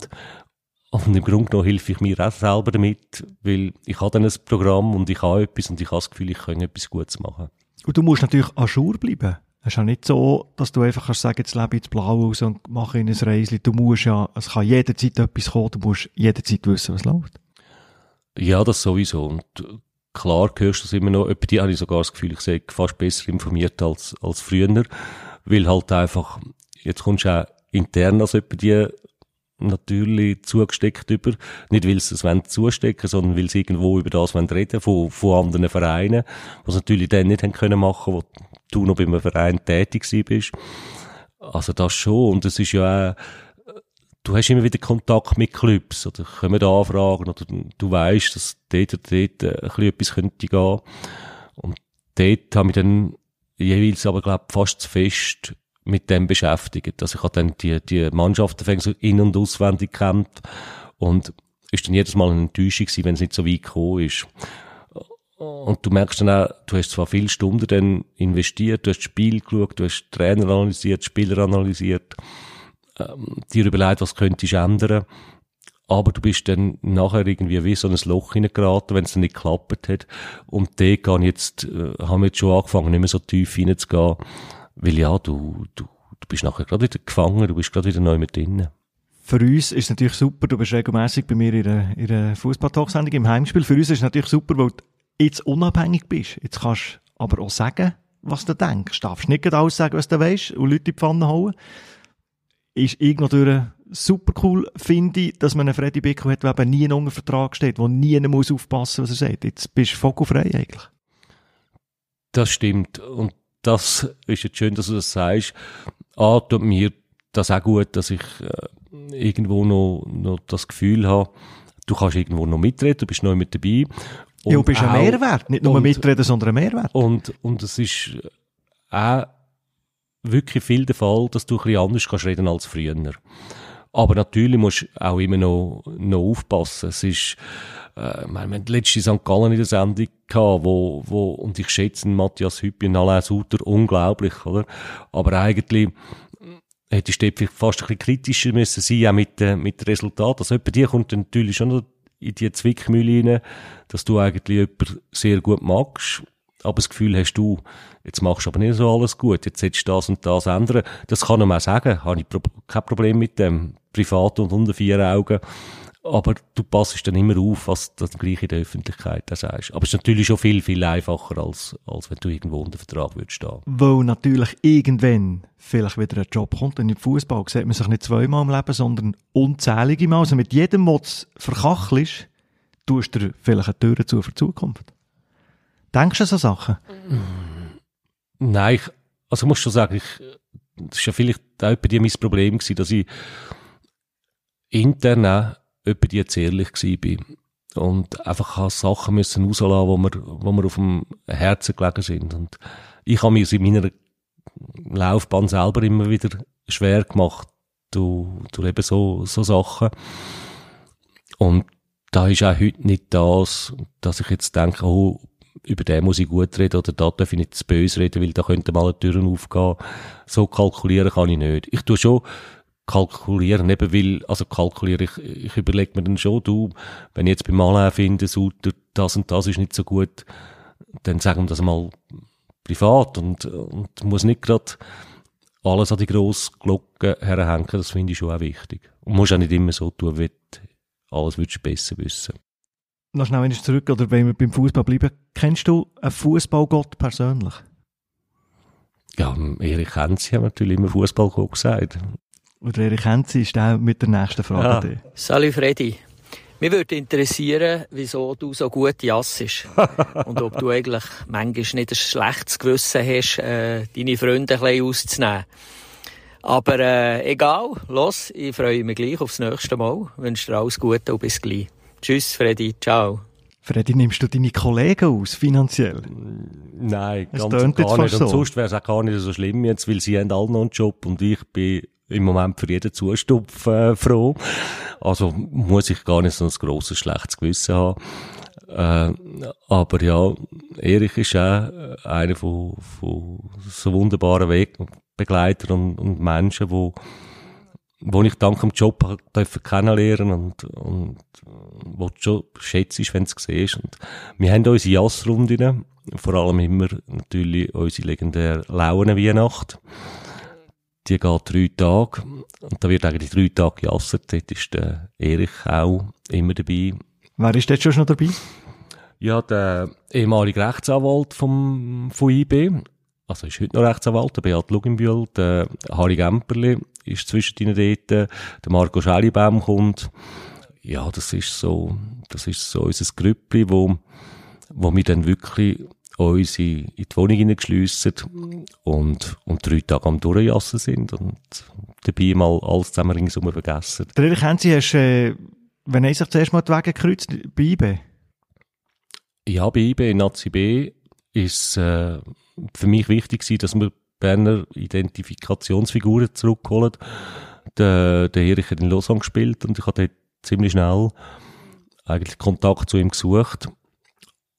S1: Und im Grunde genommen helfe ich mir auch selber damit, weil ich habe dann ein Programm und ich habe etwas und ich habe das Gefühl, ich kann etwas Gutes machen.
S3: Und du musst natürlich à jour bleiben. Es ist ja nicht so, dass du einfach kannst sagen, jetzt lebe ich ins Blau aus und mache in ein Reisli. Du musst ja, es kann jederzeit etwas kommen, du musst jederzeit wissen, was läuft.
S1: Ja, das sowieso. Und klar hörst du es immer noch. Etwa die habe ich sogar das Gefühl, ich sehe fast besser informiert als, als früher. Weil halt einfach, jetzt kommst du auch intern als etwa die natürlich zugesteckt über. Nicht, weil sie es wollen zustecken, sondern weil sie irgendwo über das wollen reden, von, von anderen Vereinen, was natürlich dann nicht haben können machen, wo du noch bei einem Verein tätig bist. Also das schon. Und es ist ja auch, du hast immer wieder Kontakt mit Clubs oder kommen Anfragen oder du weißt, dass dort oder dort ein bisschen etwas könnte gehen. Und dort habe ich dann jeweils aber, glaube fast zu fest mit dem beschäftigt. Also ich habe dann die, die Mannschaften so in- und auswendig kennt und ist dann jedes Mal eine Enttäuschung gewesen, wenn es nicht so weit gekommen ist. Und du merkst dann auch, du hast zwar viele Stunden dann investiert, du hast das Spiel geschaut, du hast Trainer analysiert, Spieler analysiert, ähm, dir überlegt, was könntest du ändern. Aber du bist dann nachher irgendwie wie so ein Loch hineingeraten, wenn es dann nicht geklappt hat. Und da kann jetzt, äh, haben wir jetzt schon angefangen, nicht mehr so tief hineinzugehen. Weil ja, du, du, du bist nachher gerade wieder gefangen, du bist gerade wieder neu mit drinnen.
S3: Für uns ist es natürlich super, du bist regelmäßig bei mir in einer, in einer Fußball-Talksendung im Heimspiel. Für uns ist es natürlich super, weil du jetzt unabhängig bist. Jetzt kannst du aber auch sagen, was du denkst. Du darfst nicht alles sagen, was du weißt und Leute in die Pfanne hauen. Ist irgendwie super cool, finde ich, dass man einen Freddy Bickel hat, der eben nie unter Vertrag steht, der nie muss aufpassen, was er sagt. Jetzt bist du vogelfrei eigentlich.
S1: Das stimmt. Und das ist jetzt schön, dass du das sagst. A, tut mir das auch gut, dass ich äh, irgendwo noch, noch das Gefühl habe, du kannst irgendwo noch mitreden, du bist neu mit dabei.
S3: Und ja, du bist ein Mehrwert. Nicht nur
S1: und,
S3: mitreden, sondern ein Mehrwert.
S1: Und, und es ist auch wirklich viel der Fall, dass du ein bisschen anders kannst reden als früher. Aber natürlich musst du auch immer noch, noch aufpassen. Es ist, äh, wir haben letzte St. Gallen in der Sendung gehabt, wo, wo, und ich schätze Matthias Hüppi und Alain Suter unglaublich, oder? Aber eigentlich, hättest du vielleicht fast ein bisschen kritischer müssen sein, auch mit, äh, mit Resultat. Also bei dir kommt natürlich schon in die Zwickmühle rein, dass du eigentlich jemanden sehr gut magst, aber das Gefühl hast du, jetzt machst du aber nicht so alles gut, jetzt solltest du das und das ändern. Das kann man auch sagen, habe ich kein Problem mit dem, privat und unter vier Augen. Aber du passest dann immer auf, was du gleich in der Öffentlichkeit sagst. Aber es ist natürlich schon viel, viel einfacher, als, als wenn du irgendwo unter Vertrag würdest stehen.
S3: Weil natürlich irgendwann vielleicht wieder ein Job kommt. Und im Fußball sieht man sich nicht zweimal im Leben, sondern unzählige Mal. Also mit jedem, was verkachelst, tust du dir vielleicht eine Tür zu für die Zukunft. Denkst du so Sachen?
S1: Nein, ich, also ich muss schon sagen, ich, das ist ja vielleicht auch bei dir mein Problem gewesen, dass ich intern auch etwa die jetzt ehrlich gewesen und einfach Sachen müssen rauslassen, wo mir, wo mir auf dem Herzen gelegen sind. Und ich habe mir in meiner Laufbahn selber immer wieder schwer gemacht, durch, durch eben so, so Sachen. Und da ist auch heute nicht das, dass ich jetzt denke, oh, über den muss ich gut reden oder da darf ich nicht zu böse reden, weil da könnte mal eine Türen aufgehen. So kalkulieren kann ich nicht. Ich tue schon kalkulieren, eben weil, also kalkuliere ich, ich überlege mir dann schon, du, wenn ich jetzt beim Malain finde, Suter, das und das ist nicht so gut, dann sagen wir das mal privat und, und muss nicht gerade alles an die grosse Glocke herhängen, das finde ich schon auch wichtig. Und musst auch nicht immer so tun, wie du alles würdest besser wissen.
S3: Noch schnell wenn zurück, oder wenn wir beim Fußball bleiben. Kennst du einen Fußballgott persönlich?
S1: Ja, Erich Henzi hat natürlich immer Fußballgott gesagt.
S3: Oder Erich Henzi ist auch mit der nächsten Frage.
S1: Ja.
S5: Salut Freddy. Mich würde interessieren, wieso du so gut jassest. Und ob du eigentlich manchmal nicht ein schlechtes Gewissen hast, äh, deine Freunde ein bisschen auszunehmen. Aber äh, egal, los, ich freue mich gleich aufs nächste Mal. Wünsche dir alles Gute und bis gleich. Tschüss, Freddy. Ciao.
S3: Freddy, nimmst du deine Kollegen aus, finanziell?
S1: Nein,
S3: Es
S1: ganz
S3: jetzt
S1: gar nicht. Und
S3: so.
S1: sonst wäre es auch gar nicht so schlimm jetzt, weil sie haben alle noch einen Job und ich bin im Moment für jeden Zustupf äh, froh. Also muss ich gar nicht so ein grosses, schlechtes Gewissen haben. Äh, aber ja, Erich ist auch äh, einer von, von so wunderbaren Wegbegleitern und, und Menschen, wo, wo ich dank dem Job habe dürfen kennenlernen und, und wo du schon schätzt, wenn du es siehst. Und wir haben unsere Jassrunden, vor allem immer natürlich unsere legendäre Launen-Weihnacht. Die geht drei Tage. Und da wird eigentlich drei Tage jassert. Dort ist der Erich auch immer dabei.
S3: Wer ist jetzt schon noch dabei?
S1: Ja, der ehemalige Rechtsanwalt vom, von IB, also ist heute noch Rechtsanwalt, der Beat Luginbühl, der Harry Gemperli ist zwischen ihnen dort, der Marco Schellibaum kommt. Ja, das ist so, das ist so unser Grüppli, wo, wo wir dann wirklich uns in in die Wohnung hineingeschliessen und, und drei Tage am Durchjassen sind und dabei mal alles zusammen ringsum vergessen.
S3: Der Erich Henzi hast, äh, wenn er sich zuerst mal die Wege kreuzt, bei IB.
S1: Ja, bei IB in Nazi B ist äh, für mich wichtig gewesen, dass wir Berner Identifikationsfiguren zurückholen. Der, der Erich hat in Lausanne gespielt und ich hatte ziemlich schnell eigentlich Kontakt zu ihm gesucht.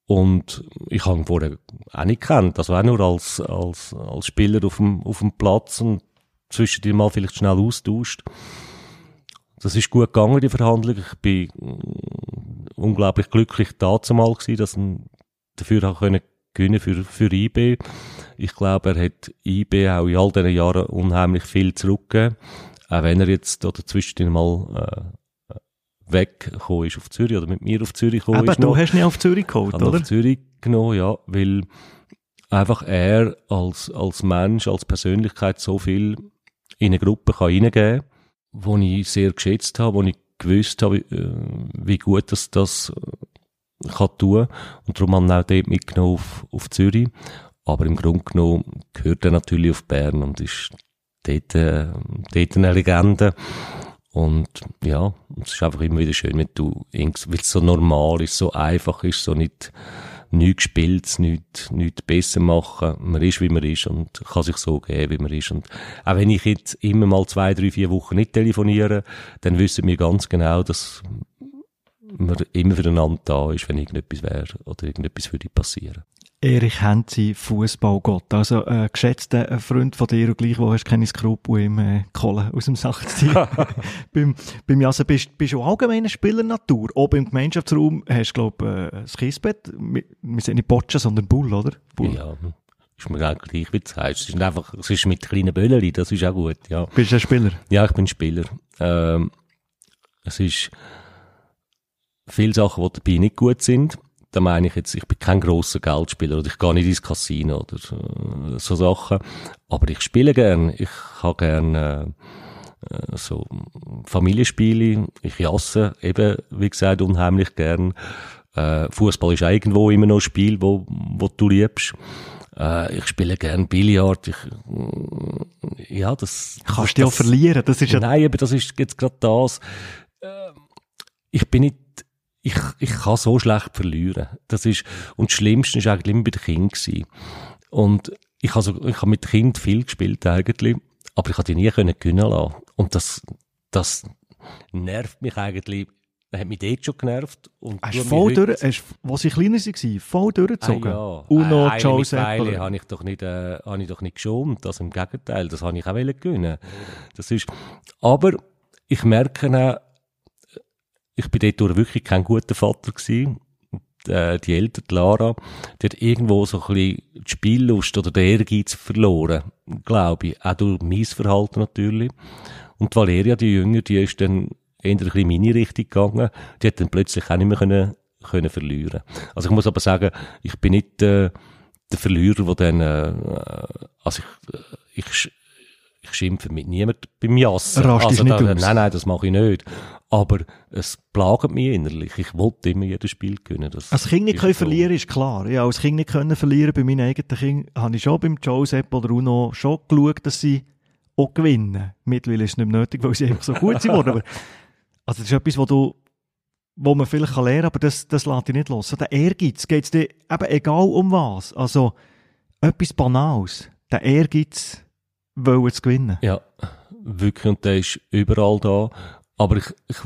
S1: Und ich habe ihn vorher auch nicht gekannt, also auch nur als, als, als Spieler auf dem, auf dem Platz und zwischendrin mal vielleicht schnell austauscht. Das ist gut gegangen, die Verhandlung. Ich bin mm, unglaublich glücklich da zumal gewesen, dass ich dafür auch können gewinnen für, für IB. Ich glaube, er hat IB auch in all diesen Jahren unheimlich viel zurückgegeben. Auch wenn er jetzt da dazwischen mal, äh, weggekommen ist auf Zürich oder mit mir auf Zürich gekommen
S3: Aber
S1: ist.
S3: du
S1: noch.
S3: hast ihn auf Zürich geholt, oder?
S1: auf Zürich genommen, ja, weil einfach er als, als Mensch, als Persönlichkeit so viel in eine Gruppe kann reingeben kann, wo ich sehr geschätzt habe, wo ich gewusst habe, wie, äh, wie gut das, das kann tun. Und darum habe ich ihn auch dort mitgenommen auf, auf Zürich. Aber im Grunde genommen gehört er natürlich auf Bern und ist dort, äh, dort eine Legende. Und ja, es ist einfach immer wieder schön, wenn du, weil es so normal ist, so einfach ist, so nicht, nichts gespielt, nichts, nichts besser machen. Man ist, wie man ist und kann sich so geben, wie man ist. Und auch wenn ich jetzt immer mal zwei, drei, vier Wochen nicht telefoniere, dann wissen wir ganz genau, dass man immer füreinander da ist, wenn irgendetwas wäre oder irgendetwas würde passieren.
S3: Erich Henzi, Fußballgott. Also, äh, geschätzter äh, Freund von dir und gleich, wo hast keine Skrupel im äh, Kohlen aus dem Sack zu ziehen. beim, beim Jassen bist, bist du allgemeine Spielernatur. Oben im Gemeinschaftsraum hast du, glaub, äh, das Kiesbett. Wir wir sind nicht Boccia, sondern Bull, oder? Bull.
S1: Ja, ist mir auch gleich, wie du sagst. Es ist einfach, es ist mit kleinen Böllerli, das ist auch gut, ja.
S3: Bist du ein Spieler?
S1: Ja, ich bin Spieler. Ähm, es ist viele Sachen, die dabei nicht gut sind. Da meine ich jetzt, ich bin kein grosser Geldspieler oder ich gehe nicht ins Casino oder äh, so Sachen. Aber ich spiele gern. Ich habe gern äh, äh, so Familienspiele. Ich jasse eben, wie gesagt, unheimlich gern. Äh, Fußball ist irgendwo immer noch ein Spiel, wo, wo du liebst. Äh, ich spiele gern Billard. Ich, äh, ja, das
S3: Kannst du ja verlieren. Das ist ja,
S1: Nein, aber das ist jetzt gerade das. Ähm, Ich bin nicht, ich, ich kann so schlecht verlieren. Das ist, und das Schlimmste ist eigentlich immer bei den Kindern gewesen. Und ich habe so, ich habe mit Kind viel gespielt eigentlich, aber ich habe die nie können gewinnen lassen. Und das, das nervt mich eigentlich, hat mich dort schon genervt. Und
S3: hast voll durch, hast, wo sie kleiner waren, voll durchgezogen.
S1: Ah, ja.
S3: Uno,
S1: Eine
S3: Joe Seppel.
S1: habe ich doch nicht, äh, habe ich doch nicht geschont. Also im Gegenteil, das habe ich auch gewinnen. Das ist, aber ich merke auch, ich bin dort wirklich kein guter Vater gewesen. äh, die Ältere, die Lara, die hat irgendwo so ein bisschen die Spiellust oder den Ehrgeiz verloren, glaube ich. Auch durch mein Verhalten natürlich. Und die Valeria, die Jünger, die ist dann eher ein bisschen in meine Richtung gegangen. Die hat dann plötzlich auch nicht mehr können, können verlieren. Also ich muss aber sagen, ich bin nicht äh, der Verlierer, der dann, äh, also ich, äh, ich, ich schimpfe mit niemandem beim Jassen.
S3: Rastest
S1: also
S3: nicht
S1: da,
S3: aus?
S1: Nein, nein, das mache ich nicht. Aber es plagt mich innerlich. Ich wollte immer jedes Spiel gewinnen. Das
S3: Als Kind nicht können
S1: so.
S3: verlieren ist klar. Ja, als Kind nicht können verlieren bei meinen eigenen Kindern habe ich schon beim Josep oder Uno schon geschaut, dass sie auch gewinnen. Mittlerweile ist es nicht mehr nötig, weil sie einfach so gut sind. Aber, also das ist etwas, wo du wo man vielleicht kann lernen kann, aber das, das lässt dich nicht los. So der Ehrgeiz, geht es dir eben egal um was. Also, etwas Banales. Der Ehrgeiz, wollen zu gewinnen.
S1: Ja, wirklich, und der ist überall da. Aber ich, ich,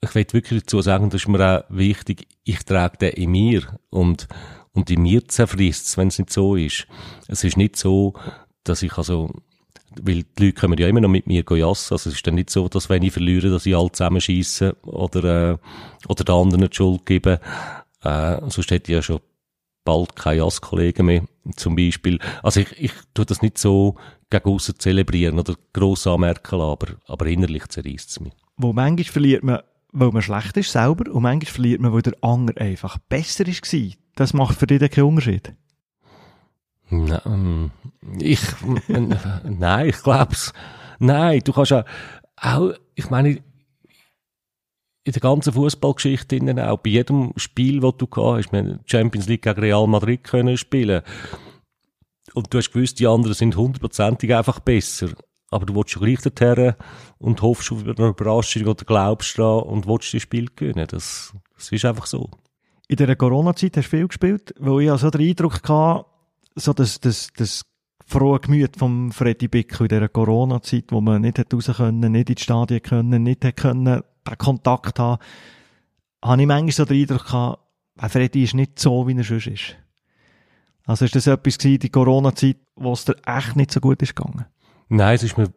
S1: ich will wirklich dazu sagen, das ist mir auch wichtig, ich trage den in mir und, und in mir zerfrisst wenn es nicht so ist. Es ist nicht so, dass ich also, weil die Leute kommen ja immer noch mit mir jassen, also es ist dann nicht so, dass wenn ich verliere, dass ich alle zusammenschieße oder, äh, oder den anderen die Schuld gebe. Äh, sonst hätte ich ja schon bald keine Jasskollegen mehr, zum Beispiel. Also ich, ich tue das nicht so gegen aussen zelebrieren oder gross anmerken aber, aber innerlich zerreißt es mich.
S3: Wo manchmal verliert man, weil man schlecht ist selber, und manchmal verliert man, weil der andere einfach besser war. Das macht für dich keinen Unterschied.
S1: Nein, ähm, ich, äh, nein, ich glaub's. Nein, du kannst ja auch, ich meine, in der ganzen Fußballgeschichte innen auch, bei jedem Spiel, das du gehabt hast, wir Champions League gegen Real Madrid können spielen. Und du hast gewusst, die anderen sind hundertprozentig einfach besser. Aber du willst schon gleich dorthin und hoffst auf eine Überraschung oder glaubst dran und willst das Spiel gewinnen. Das, das ist einfach so.
S3: In dieser Corona-Zeit hast du viel gespielt, weil ich also den Eindruck hatte, so das, das, das frohe Gemüt vom Freddy Bickel in dieser Corona-Zeit, wo man nicht raus können, nicht in die Stadien können, nicht können, den Kontakt haben, habe ich manchmal so den Eindruck gehabt, Freddy ist nicht so, wie er sonst ist. Also ist das etwas gewesen, die Corona-Zeit, wo es dir echt nicht so gut ist gegangen?
S1: Nein, es ist mir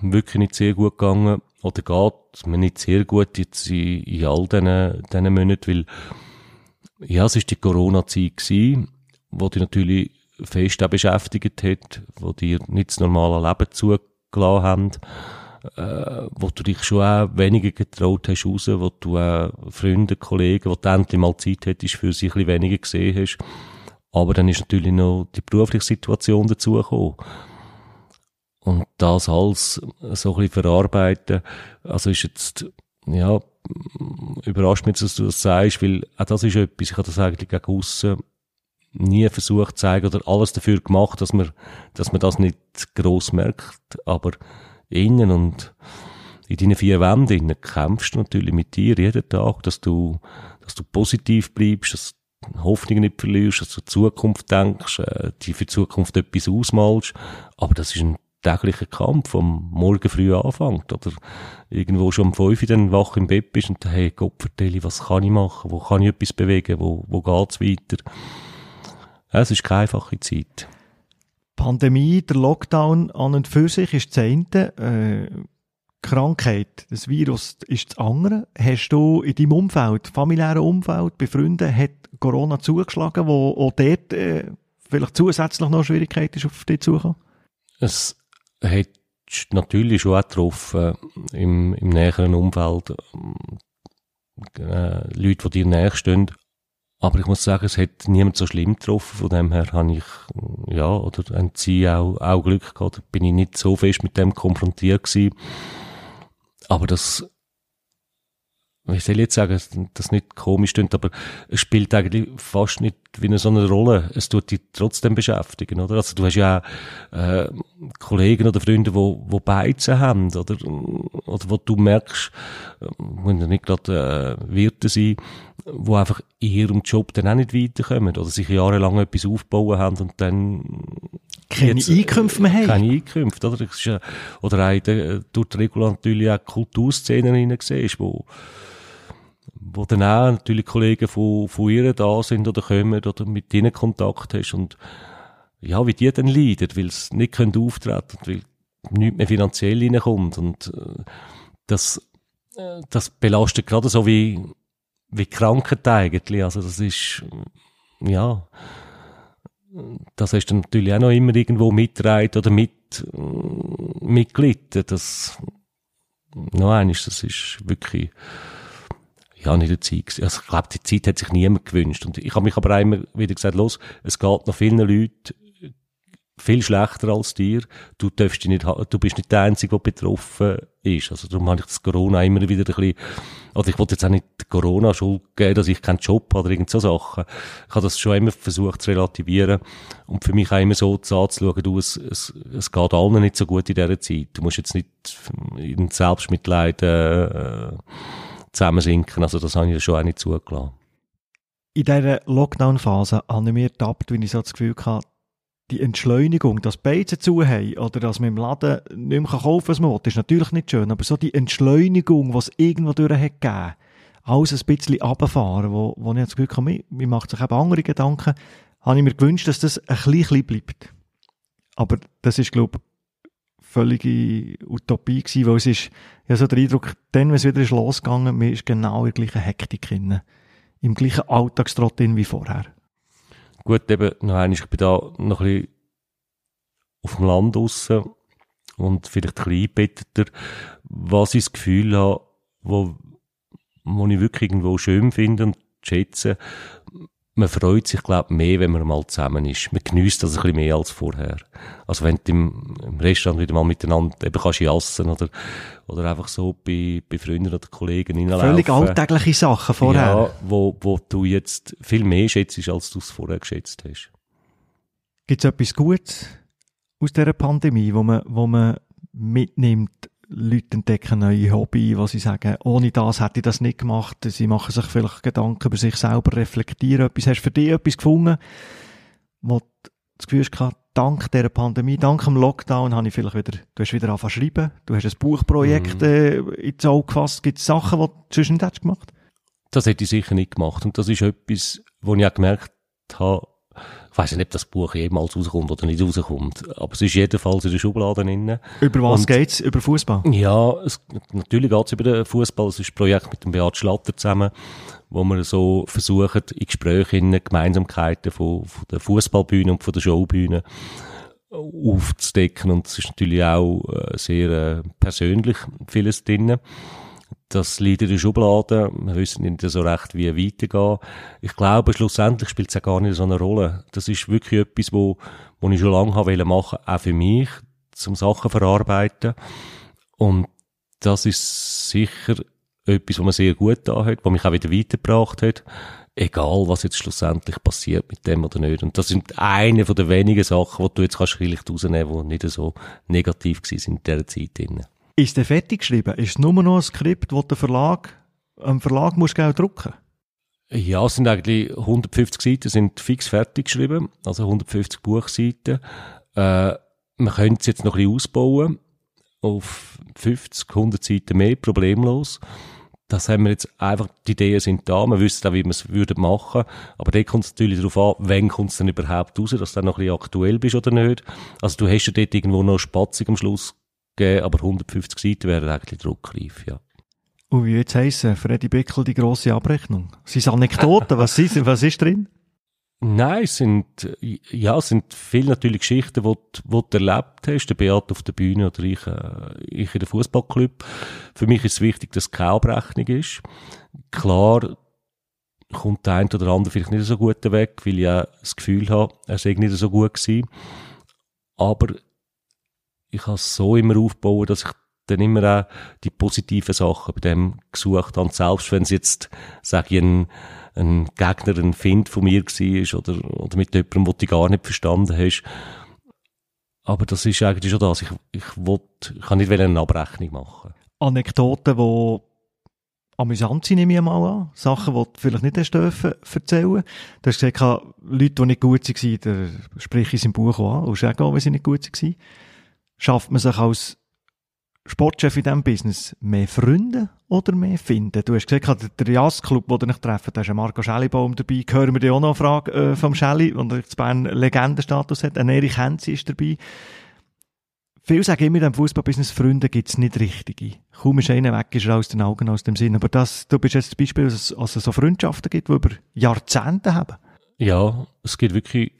S1: wirklich nicht sehr gut gegangen. Oder geht mir nicht sehr gut jetzt in, in all diesen, diesen Monaten, weil, ja, es ist die Corona-Zeit gewesen, wo dich natürlich fest auch beschäftigt hat, wo dir nicht das normale Leben zugelassen haben, äh, wo du dich schon auch weniger getraut hast raus, wo du auch Freunde, Kollegen, wo du endlich mal Zeit hättest, für sie ein bisschen weniger gesehen hast. Aber dann ist natürlich noch die berufliche Situation dazugekommen. Und das alles so ein bisschen verarbeiten, also ist jetzt, ja, überrascht mich, dass du das sagst, weil auch das ist etwas, ich habe das eigentlich gegen aussen nie versucht zu zeigen oder alles dafür gemacht, dass man, dass man das nicht gross merkt, aber innen und in deinen vier Wänden innen kämpfst du natürlich mit dir jeden Tag, dass du, dass du positiv bleibst, dass Hoffnung nicht verlierst, dass du die Zukunft denkst, äh, die für die Zukunft etwas ausmalst, aber das ist ein täglicher Kampf, der morgen früh anfängt, oder? Irgendwo schon um fünf Uhr dann wach im Bett bist und hey Gott, vertelle, was kann ich machen, wo kann ich etwas bewegen, wo, wo geht's weiter? Es ist keine einfache Zeit.
S3: Pandemie, der Lockdown an und für sich ist das eine, äh, Krankheit, das Virus ist das andere. Hast du in deinem Umfeld, familiären Umfeld, bei Freunden, hat Corona zugeschlagen, wo auch dort äh, vielleicht zusätzlich noch Schwierigkeiten ist auf dich zugekommen?
S1: Es hat natürlich schon auch getroffen im, im näheren Umfeld äh, Leute, die dir näher stehen. Aber ich muss sagen, es hat niemand so schlimm getroffen. Von dem her habe ich, ja, oder haben sie auch, auch Glück gehabt. Bin ich nicht so fest mit dem konfrontiert gewesen. Aber das, wie soll ich jetzt sagen, das nicht komisch stimmt, aber es spielt eigentlich fast nicht wie eine so eine Rolle. Es tut dich trotzdem beschäftigen, oder? Also du hast ja auch, äh, Kollegen oder Freunde, wo, wo Beizen haben, oder? Oder wo du merkst, äh, wenn ja nicht gerade äh, Wirte sein, wo einfach in ihrem Job dann auch nicht weiterkommen oder sich jahrelang etwas aufbauen haben und dann
S3: Keine
S1: jetzt,
S3: Einkünfte mehr haben.
S1: Keine Einkünfte, oder? Das ist ja, oder auch der, durch die Regula natürlich auch Kulturszenen hinein siehst, wo, wo dann auch natürlich Kollegen von, von ihr da sind oder kommen oder mit ihnen Kontakt hast und ja, wie die dann leiden, weil sie nicht können auftreten weil nichts mehr finanziell reinkommt und äh, das, äh, das belastet gerade so wie wie Krankheit eigentlich. Also das ist, ja, das hast du natürlich auch noch immer irgendwo mitgetragen oder mit, mitgelitten. Das, noch eines, das ist wirklich, ja, nicht eine Zeit. Also ich glaube, die Zeit hat sich niemand gewünscht. Und ich habe mich aber immer wieder gesagt, los, es geht noch vielen Leuten viel schlechter als dir. Du darfst nicht, du bist nicht der Einzige, der betroffen ist. Also darum habe ich das Corona immer wieder ein bisschen, oder ich wollte jetzt auch nicht Corona Schuld geben, dass ich keinen Job habe oder irgend so Sachen. Ich habe das schon immer versucht zu relativieren und für mich auch immer so anzuschauen, du, es, es, es geht allen nicht so gut in dieser Zeit. Du musst jetzt nicht in Selbstmitleid äh, zusammensinken. Also das habe ich schon auch nicht zugelassen.
S3: In dieser Lockdown-Phase habe ich mir gedacht, wenn ich so das Gefühl hatte, die Entschleunigung, dass Beizen zu haben oder dass man im Laden nicht mehr kaufen kann, was man will, ist natürlich nicht schön, aber so die Entschleunigung, die es irgendwo durch hat gegeben, alles ein bisschen runterfahren, wo, wo ich das Gefühl habe, mir, mir macht sich eben andere Gedanken, habe ich mir gewünscht, dass das ein bisschen bleibt. Aber das ist, glaube ich, völlige Utopie gewesen, weil es ist, ja so der Eindruck, dann, wenn es wieder ist losgegangen, mir ist genau in der gleichen Hektik drin. Im gleichen Alltagstrott wie vorher.
S1: Gut, eben, noch einmal, ich bin da noch ein bisschen auf dem Land draussen und vielleicht ein bisschen eingebetteter, was ich das Gefühl habe, wo, wo ich wirklich irgendwo schön finde und schätze, man freut sich, glaube mehr, wenn man mal zusammen ist. Man genießt das ein bisschen mehr als vorher. Also wenn du im, im Restaurant wieder mal miteinander eben kannst jassen oder, oder einfach so bei, bei Freunden oder Kollegen reinlaufen.
S3: Völlig alltägliche Sachen vorher.
S1: Ja, wo, wo du jetzt viel mehr schätzt, als du es vorher geschätzt hast.
S3: Gibt es etwas Gutes aus dieser Pandemie, wo man, wo man mitnimmt, Leute entdecken neue Hobby, wo sie sagen, ohne das hätte ich das nicht gemacht. Sie machen sich vielleicht Gedanken über sich selber, reflektieren etwas. Hast du für dich etwas gefunden, wo du das Gefühl hast, dank dieser Pandemie, dank dem Lockdown, habe ich vielleicht wieder, du hast wieder angefangen zu schreiben, du hast ein Buchprojekt mhm. äh, ins Auge gefasst. Gibt es Sachen, die du sonst nicht hättest gemacht?
S1: Das hätte ich sicher nicht gemacht. Und das ist etwas, wo ich auch gemerkt habe, ich weiß nicht, ob das Buch jemals rauskommt oder nicht rauskommt, aber es ist jedenfalls in der Schublade drin.
S3: Über was geht es? Über Fußball?
S1: Ja, es, natürlich geht's über den Fußball. Es ist ein Projekt mit dem Beat Schlatter zusammen, wo wir so versuchen, in Gesprächen Gemeinsamkeiten von, von der Fußballbühne und von der Showbühne aufzudecken. Und es ist natürlich auch äh, sehr äh, persönlich vieles drin das liegt in der Schublade. Wir wissen nicht so recht, wie weitergehen. Ich glaube, schlussendlich spielt es ja gar nicht so eine Rolle. Das ist wirklich etwas, wo, wo ich schon lange haben machen auch für mich, zum Sachen verarbeiten. Und das ist sicher etwas, was mir sehr gut da hat, was mich auch wieder weitergebracht hat. Egal, was jetzt schlussendlich passiert mit dem oder nicht. Und das sind eine von den wenigen Sachen, die du jetzt kannst vielleicht rausnehmen, die nicht so negativ waren in dieser Zeit. Drin.
S3: Ist der fertig geschrieben? Ist es nur noch ein Skript, das der Verlag, am Verlag muss Geld drucken?
S1: Ja, es sind eigentlich 150 Seiten, sind fix fertig geschrieben, also 150 Buchseiten. Äh, man könnte es jetzt noch ein bisschen ausbauen auf 50, 100 Seiten mehr, problemlos. Das haben wir jetzt einfach, die Ideen sind da, man wüsste auch, wie man es würde machen, aber da kommt es natürlich darauf an, wann kommt es denn überhaupt raus, dass du dann noch ein bisschen aktuell bist oder nicht. Also du hast ja dort irgendwo noch Spatzig am Schluss geben, aber 150 Seiten wären eigentlich druckreif, ja.
S3: Und wie jetzt heissen, Freddy Bickel, die grosse Abrechnung? Sind Anekdoten? was, ist, was ist drin?
S1: Nein, es sind, ja, es sind viele natürlich Geschichten, die, die du erlebt hast. Der Beat auf der Bühne oder ich, äh, ich in der Fußballclub. Für mich ist es wichtig, dass es keine Abrechnung ist. Klar, kommt der eine oder andere vielleicht nicht so gut weg, weil ich auch das Gefühl habe, er sei nicht so gut gewesen. Aber ich habe es so immer aufgebaut, dass ich dann immer auch die positiven Sachen bei dem gesucht habe. Selbst wenn es jetzt, sage ich, ein, ein Gegner, ein Find von mir war oder, oder mit jemandem, den du gar nicht verstanden hast. Aber das ist eigentlich schon das. Ich, ich, wollt, ich kann nicht eine Abrechnung machen.
S3: Anekdoten, die amüsant sind, nehme ich mal an. Sachen, die du vielleicht nicht hast dürfen erzählen. Du hast gesagt, Leute, die nicht gut waren, sprich ich im Buch auch an. Und auch gehen, wenn sie nicht gut waren schafft man sich als Sportchef in diesem Business mehr Freunde oder mehr finden? Du hast gesagt, der Jazz-Club, du dich treffen, da ist Marco Schellibaum dabei. Hören wir dir auch noch eine Frage äh, vom Schelli, der jetzt Bern Legendenstatus hat. Ein Erich Henzi ist dabei. Viele sagen immer, im Fußballbusiness Freunde gibt es nicht richtige. Kaum ist einer weg, ist er aus den Augen, aus dem Sinn. Aber das, du bist jetzt das Beispiel, dass es also so Freundschaften gibt, die über Jahrzehnte haben.
S1: Ja, es gibt wirklich,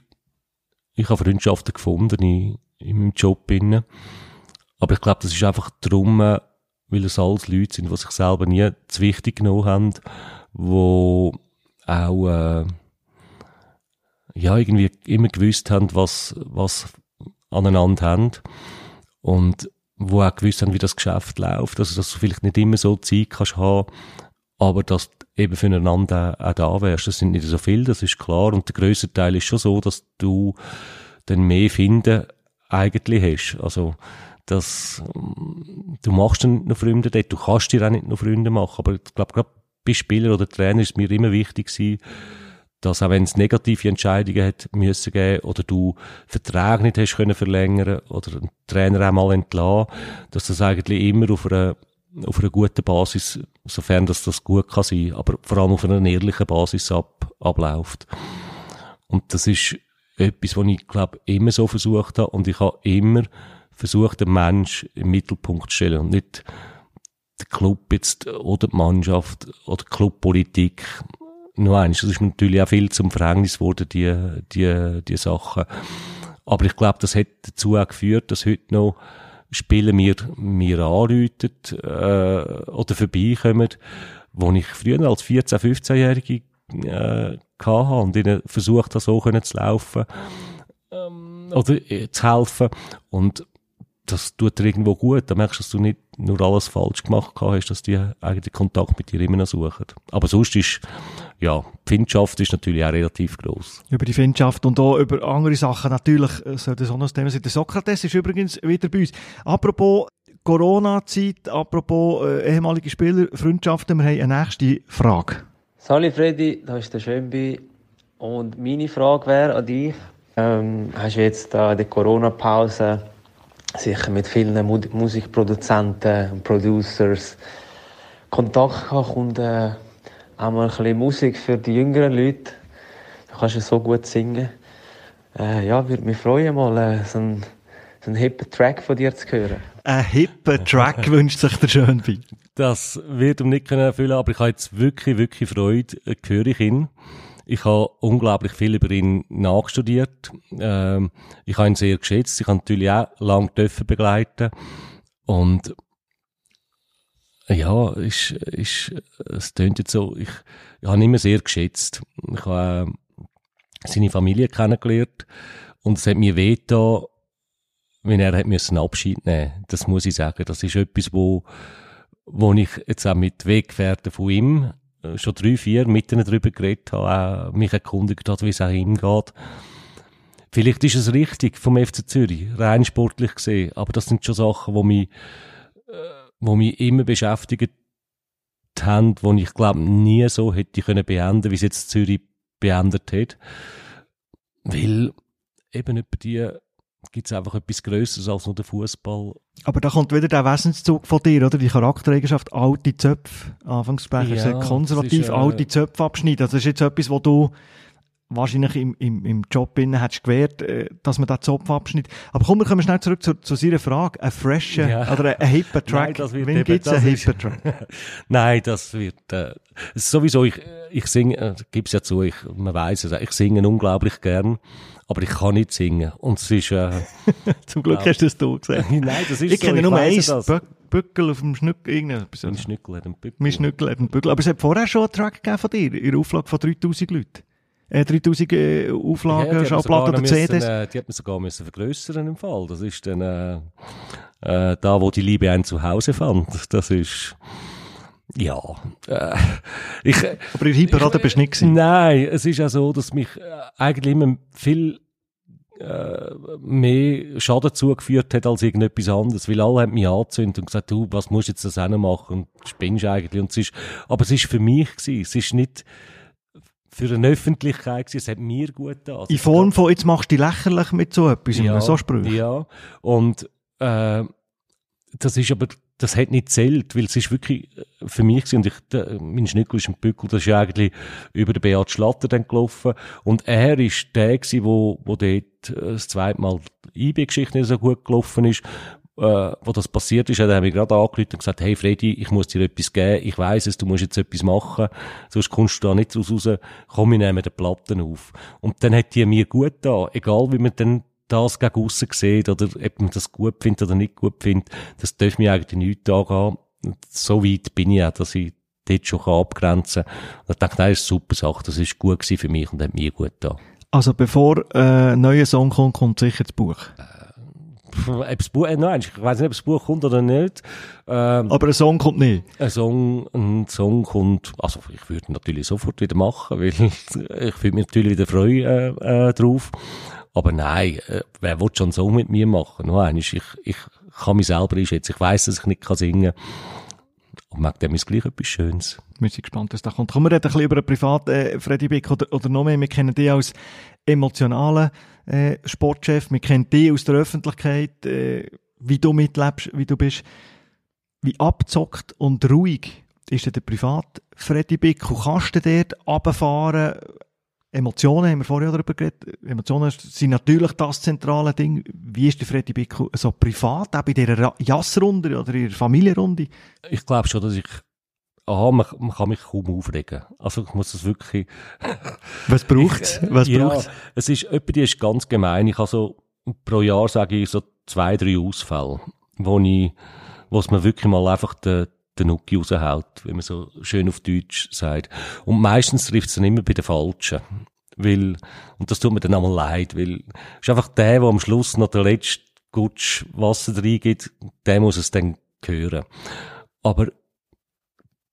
S1: ich habe Freundschaften gefunden in, in meinem Job. Innen. Aber ich glaube, das ist einfach darum, äh, weil es alles Leute sind, die sich selber nie zu wichtig genommen haben, wo auch, äh, ja, irgendwie immer gewusst haben, was, was aneinander haben und wo auch gewusst haben, wie das Geschäft läuft. Also, dass du vielleicht nicht immer so Zeit kannst haben, aber dass du eben füreinander auch da wärst. Das sind nicht so viele, das ist klar. Und der grösste Teil ist schon so, dass du dann mehr finden eigentlich hast. Also, dass, du machst dann nicht noch Freunde dort, du kannst dir auch nicht noch Freunde machen, aber ich glaube, gerade bei Spieler oder Trainer ist mir immer wichtig gewesen, dass auch wenn es negative Entscheidungen hat müssen geben oder du Verträge nicht hast können verlängern oder einen Trainer einmal entlassen, dass das eigentlich immer auf einer auf einer guten Basis, sofern das, das gut kann sein, aber vor allem auf einer ehrlichen Basis ab, abläuft. Und das ist etwas, was ich glaube immer so versucht habe und ich habe immer versucht, den Mensch im Mittelpunkt zu stellen und nicht der Club jetzt oder die Mannschaft oder die Clubpolitik nur eins. Das ist natürlich auch viel zum Verhängnis geworden, die, die, die Sachen. Aber ich glaube, das hat dazu auch geführt, dass heute noch Spiele mir, mir anrufen, äh, oder vorbeikommen, wo ich früher als 14-, 15-Jährige, äh, hatte und ihnen versucht habe, so können zu laufen, ähm, oder äh, zu helfen. Und das tut dir irgendwo gut. Da merkst du, dass du nicht nur alles falsch gemacht hast, dass die eigentlich Kontakt mit dir immer noch suchen. Aber sonst ist, ja, die Findschaft ist natürlich auch relativ groß.
S3: Über die Findschaft und auch über andere Sachen natürlich äh, soll das auch noch das Thema sein. Der Sokrates ist übrigens wieder bei uns. Apropos Corona-Zeit, apropos äh, ehemalige Spieler, Freundschaften, wir haben eine nächste Frage.
S6: Sali Freddy, da ist der Schönbi. Und meine Frage wäre an dich, ähm, hast du jetzt in der Corona-Pause sicher mit vielen Mu Musikproduzenten und Producers Kontakt gehabt und äh, auch mal ein bisschen Musik für die jüngeren Leute. Du kannst ja so gut singen. Äh, ja, würde mich freuen, mal äh, so einen so einen hippen Track von dir zu hören.
S3: Ein hippen Track wünscht sich der Schönbi.
S1: Das wird um nicht erfüllen, aber ich habe jetzt wirklich, wirklich Freude, äh, höre ich ihn. Ich habe unglaublich viel über ihn nachstudiert. Ähm, ich habe ihn sehr geschätzt. Ich habe natürlich auch lange dürfen begleiten. Und ja, ist, ist, es tönt jetzt so, ich, ich habe ihn immer sehr geschätzt. Ich habe äh, seine Familie kennengelernt und es hat mir wehgetan, wenn er hat müssen Abschied nehmen. Das muss ich sagen. Das ist etwas, wo, wo ich jetzt auch mit Weggefährten von ihm äh, schon drei, vier mit ihnen darüber geredet habe, auch mich erkundigt hat, wie es auch ihm geht. Vielleicht ist es richtig vom FC Zürich, rein sportlich gesehen, aber das sind schon Sachen, die mich, äh, wo mich immer beschäftigt haben, wo ich glaube nie so hätte können beenden, wie es jetzt Zürich beendet hat. Weil eben über die gibt es einfach etwas Größeres als nur der Fußball.
S3: Aber da kommt wieder der Wesenszug von dir, oder? Die Charaktereigenschaft, alte Zöpfe. Anfangsbecher, ja, konservativ, ist, äh, alte Zöpfe abschneiden. Also das ist jetzt etwas, wo du wahrscheinlich im, im, im Job innen hättest gewährt, äh, dass man da Zopf abschneidet. Aber kommen wir kommen schnell zurück zu, zu seiner Frage. Ein fresher ja. oder ein, hipper Track. Nein, Wann gibt es einen hipper Track?
S1: Nein, das wird, äh, sowieso, ich, ich singe, äh, gib's ja zu, ich, man weiß es, ich singe unglaublich gern aber ich kann nicht singen. Und es ist, äh,
S3: Zum Glück hast du es du gesagt.
S1: Nein, das ist
S3: ich
S1: so.
S3: Kenne ich kenne nur eins, Bückel auf dem Schnückel, irgendetwas.
S1: Mein Schnückel hat einen Bückel.
S3: Mein Schnückel hat einen Bückel. Aber es hat vorher schon einen Track gegeben von dir, in der Auflage von 3000 Leuten. Äh, 3000 äh, Auflagen, ja, Schallplatten oder CDs.
S1: Äh, die hat man sogar müssen vergrössern im Fall. Das ist dann, äh, äh, da, wo die Liebe einen zu Hause fand. Das ist, ja, äh, ich,
S3: Aber in Hyperrad bist du nicht gewesen?
S1: Nein, es ist ja so, dass mich äh, eigentlich immer viel äh, mehr Schaden zugeführt hat als irgendetwas anderes, weil alle haben mich angezündet und gesagt, du, was musst du jetzt das machen? Und spinnst eigentlich. Und es ist, aber es ist für mich gewesen, es ist nicht für eine Öffentlichkeit gewesen, es hat mir gut getan.
S3: In Form von, jetzt machst du dich lächerlich mit so etwas,
S1: ja,
S3: so Sprüche.
S1: Ja, und äh, das ist aber, das hat nicht zählt, weil es ist wirklich äh, für mich gewesen, und ich, der, mein Schnickel ist ein Bückel, das ist eigentlich über den Beat Schlatter dann gelaufen und er ist der gewesen, wo, wo dort äh, das zweite Mal IB-Geschichte nicht so gut gelaufen ist, äh, wo das passiert ist, hat er mich gerade angerufen und gesagt, hey Freddy, ich muss dir etwas geben, ich weiss es, du musst jetzt etwas machen, sonst kommst du da nicht raus, komm, ich nehme den Platten auf. Und dann hat die mir gut da, egal wie man dann das gegen aussen sieht oder ob man das gut findet oder nicht gut findet, das darf mir eigentlich nicht angehen. So weit bin ich auch, dass ich dort schon abgrenzen kann. Und ich dachte, das ist eine super Sache, das ist gut für mich und hat mir gut da.
S3: Also bevor äh, ein neuer Song kommt, kommt sicher das Buch.
S1: Ob das Buch, äh, nein, ich weiß nicht, ob das Buch kommt oder nicht. Ähm,
S3: Aber ein Song kommt nicht.
S1: ein Song, ein Song kommt, also ich würde natürlich sofort wieder machen, weil ich würde mich natürlich wieder freuen äh, äh, drauf. Aber nein, äh, wer will schon Song mit mir machen? Nur eines, ich, ich kann mich selber einschätzen. Ich weiss, dass ich nicht kann singen kann. Und mag dem ist gleich etwas Schönes.
S3: Wir sind gespannt, was da kommt. Kommen wir reden ein bisschen über einen Privat, äh, Freddy Bick, oder, oder noch mehr. Wir kennen dich als emotionalen äh, Sportchef. Wir kennen dich aus der Öffentlichkeit, äh, wie du mitlebst, wie du bist. Wie abzockt und ruhig ist denn der Privat Freddy Bick? Kannst du dort runterfahren? Emotionen, haben wir vorher darüber geredet. Emotionen sind natürlich das zentrale Ding. Wie ist der Freddy Bick so privat, auch bei dieser Jassrunde oder ihrer Familienrunde?
S1: Ich glaube schon, dass ich, aha, man, man kann mich kaum aufregen. Also ich muss das wirklich,
S3: Was braucht's? Was
S1: ja,
S3: braucht's?
S1: es ist, etwa die ist ganz gemein. Ich habe so, pro Jahr sage ich so zwei, drei Ausfälle, wo ich, wo es mir wirklich mal einfach den, den Nuki raushaut, wie man so schön auf Deutsch sagt. Und meistens trifft es dann immer bei den Falschen. Weil, und das tut mir dann einmal leid, weil, es ist einfach der, der am Schluss noch der letzte Gutsch Wasser reingibt, der muss es dann hören. Aber,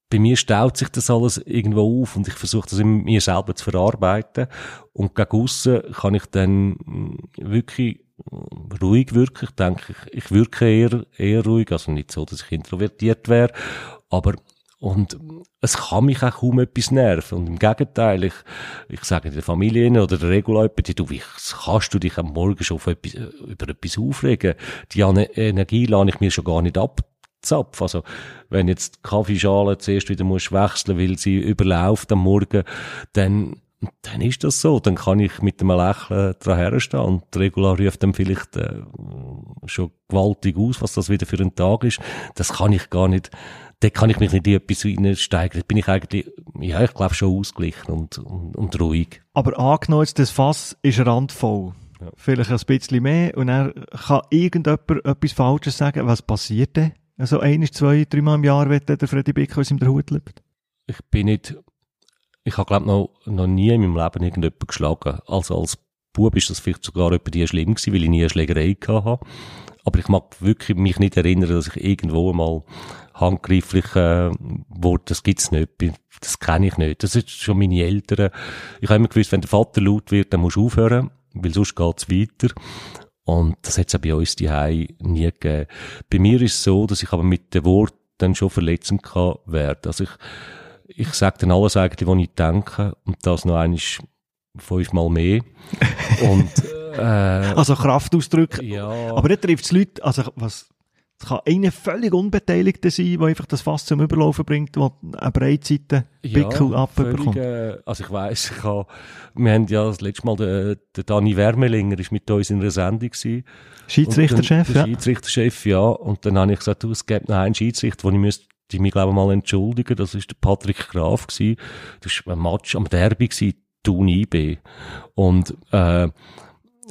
S1: bei mir staut sich das alles irgendwo auf und ich versuche das in mir selber zu verarbeiten. Und gegen aussen kann ich dann mm, wirklich ruhig wirken. Ich denke, ich, ich wirke eher, eher ruhig. Also nicht so, dass ich introvertiert wäre. Aber, und es kann mich auch kaum etwas nerven. Und im Gegenteil, ich, ich sage der Familie oder der Regula du, wie kannst du dich am Morgen schon auf etwas, äh, über etwas aufregen? Die Energie lade ich mir schon gar nicht ab. Zapf. Also, wenn jetzt die Kaffeeschale zuerst wieder musst wechseln, weil sie überläuft am Morgen, dann, dann ist das so. Dann kann ich mit einem Lächeln dran herstehen und die Regula ruft dann vielleicht äh, schon gewaltig aus, was das wieder für ein Tag ist. Das kann ich gar nicht, da kann ich mich nicht in etwas reinsteigern. Da bin ich eigentlich, ja, ich glaube schon ausgeglichen und, und, und ruhig.
S3: Aber angenommen, das Fass ist randvoll. Vielleicht ein bisschen mehr und er kann irgendjemand etwas Falsches sagen. Was passiert denn? Also ein, zwei, dreimal im Jahr wird der Freddy Bick aus ihm der Hut lebt.
S1: ich bin nicht, ich habe glaube noch, noch nie in meinem Leben irgendjemanden geschlagen. Also als Bub ist das vielleicht sogar etwa die schlimm gewesen, weil ich nie eine Schlägerei habe. Aber ich mag wirklich mich nicht erinnern, dass ich irgendwo mal handgreiflich äh, wurde. Das gibt's nicht. Das kenne ich nicht. Das ist schon meine Eltern. Ich habe immer gewusst, wenn der Vater laut wird, dann musst du aufhören, weil sonst geht's weiter. Und das hat es auch bei uns die nie gegeben. Bei mir ist es so, dass ich aber mit dem Wort dann schon verletzend kann werden. Also ich, ich sage dann alles eigentlich, was ich denke, und das noch einmal fünfmal mehr. und, äh,
S3: Also Kraftausdrücke.
S1: ja.
S3: Aber dort trifft es Leute, also was, es kann einer völlig Unbeteiligter sein, der einfach das Fass zum Überlaufen bringt, der eine Breitseite Pickel
S1: völlig,
S3: abbekommt.
S1: äh, also ich weiss, ich habe, wir haben ja das letzte Mal, der, der Dani Wermelinger ist mit uns in einer Sendung gewesen.
S3: Schiedsrichterchef,
S1: dann-
S3: ja.
S1: Schiedsrichterchef, ja. Und dann habe ich gesagt, du, es gibt noch einen Schiedsrichter, wo ich müsste die mich, glaube ich, mal entschuldigen. Das ist der Patrick Graf gewesen. Das war ein Match am Derby gewesen, Thun IB. Und, äh,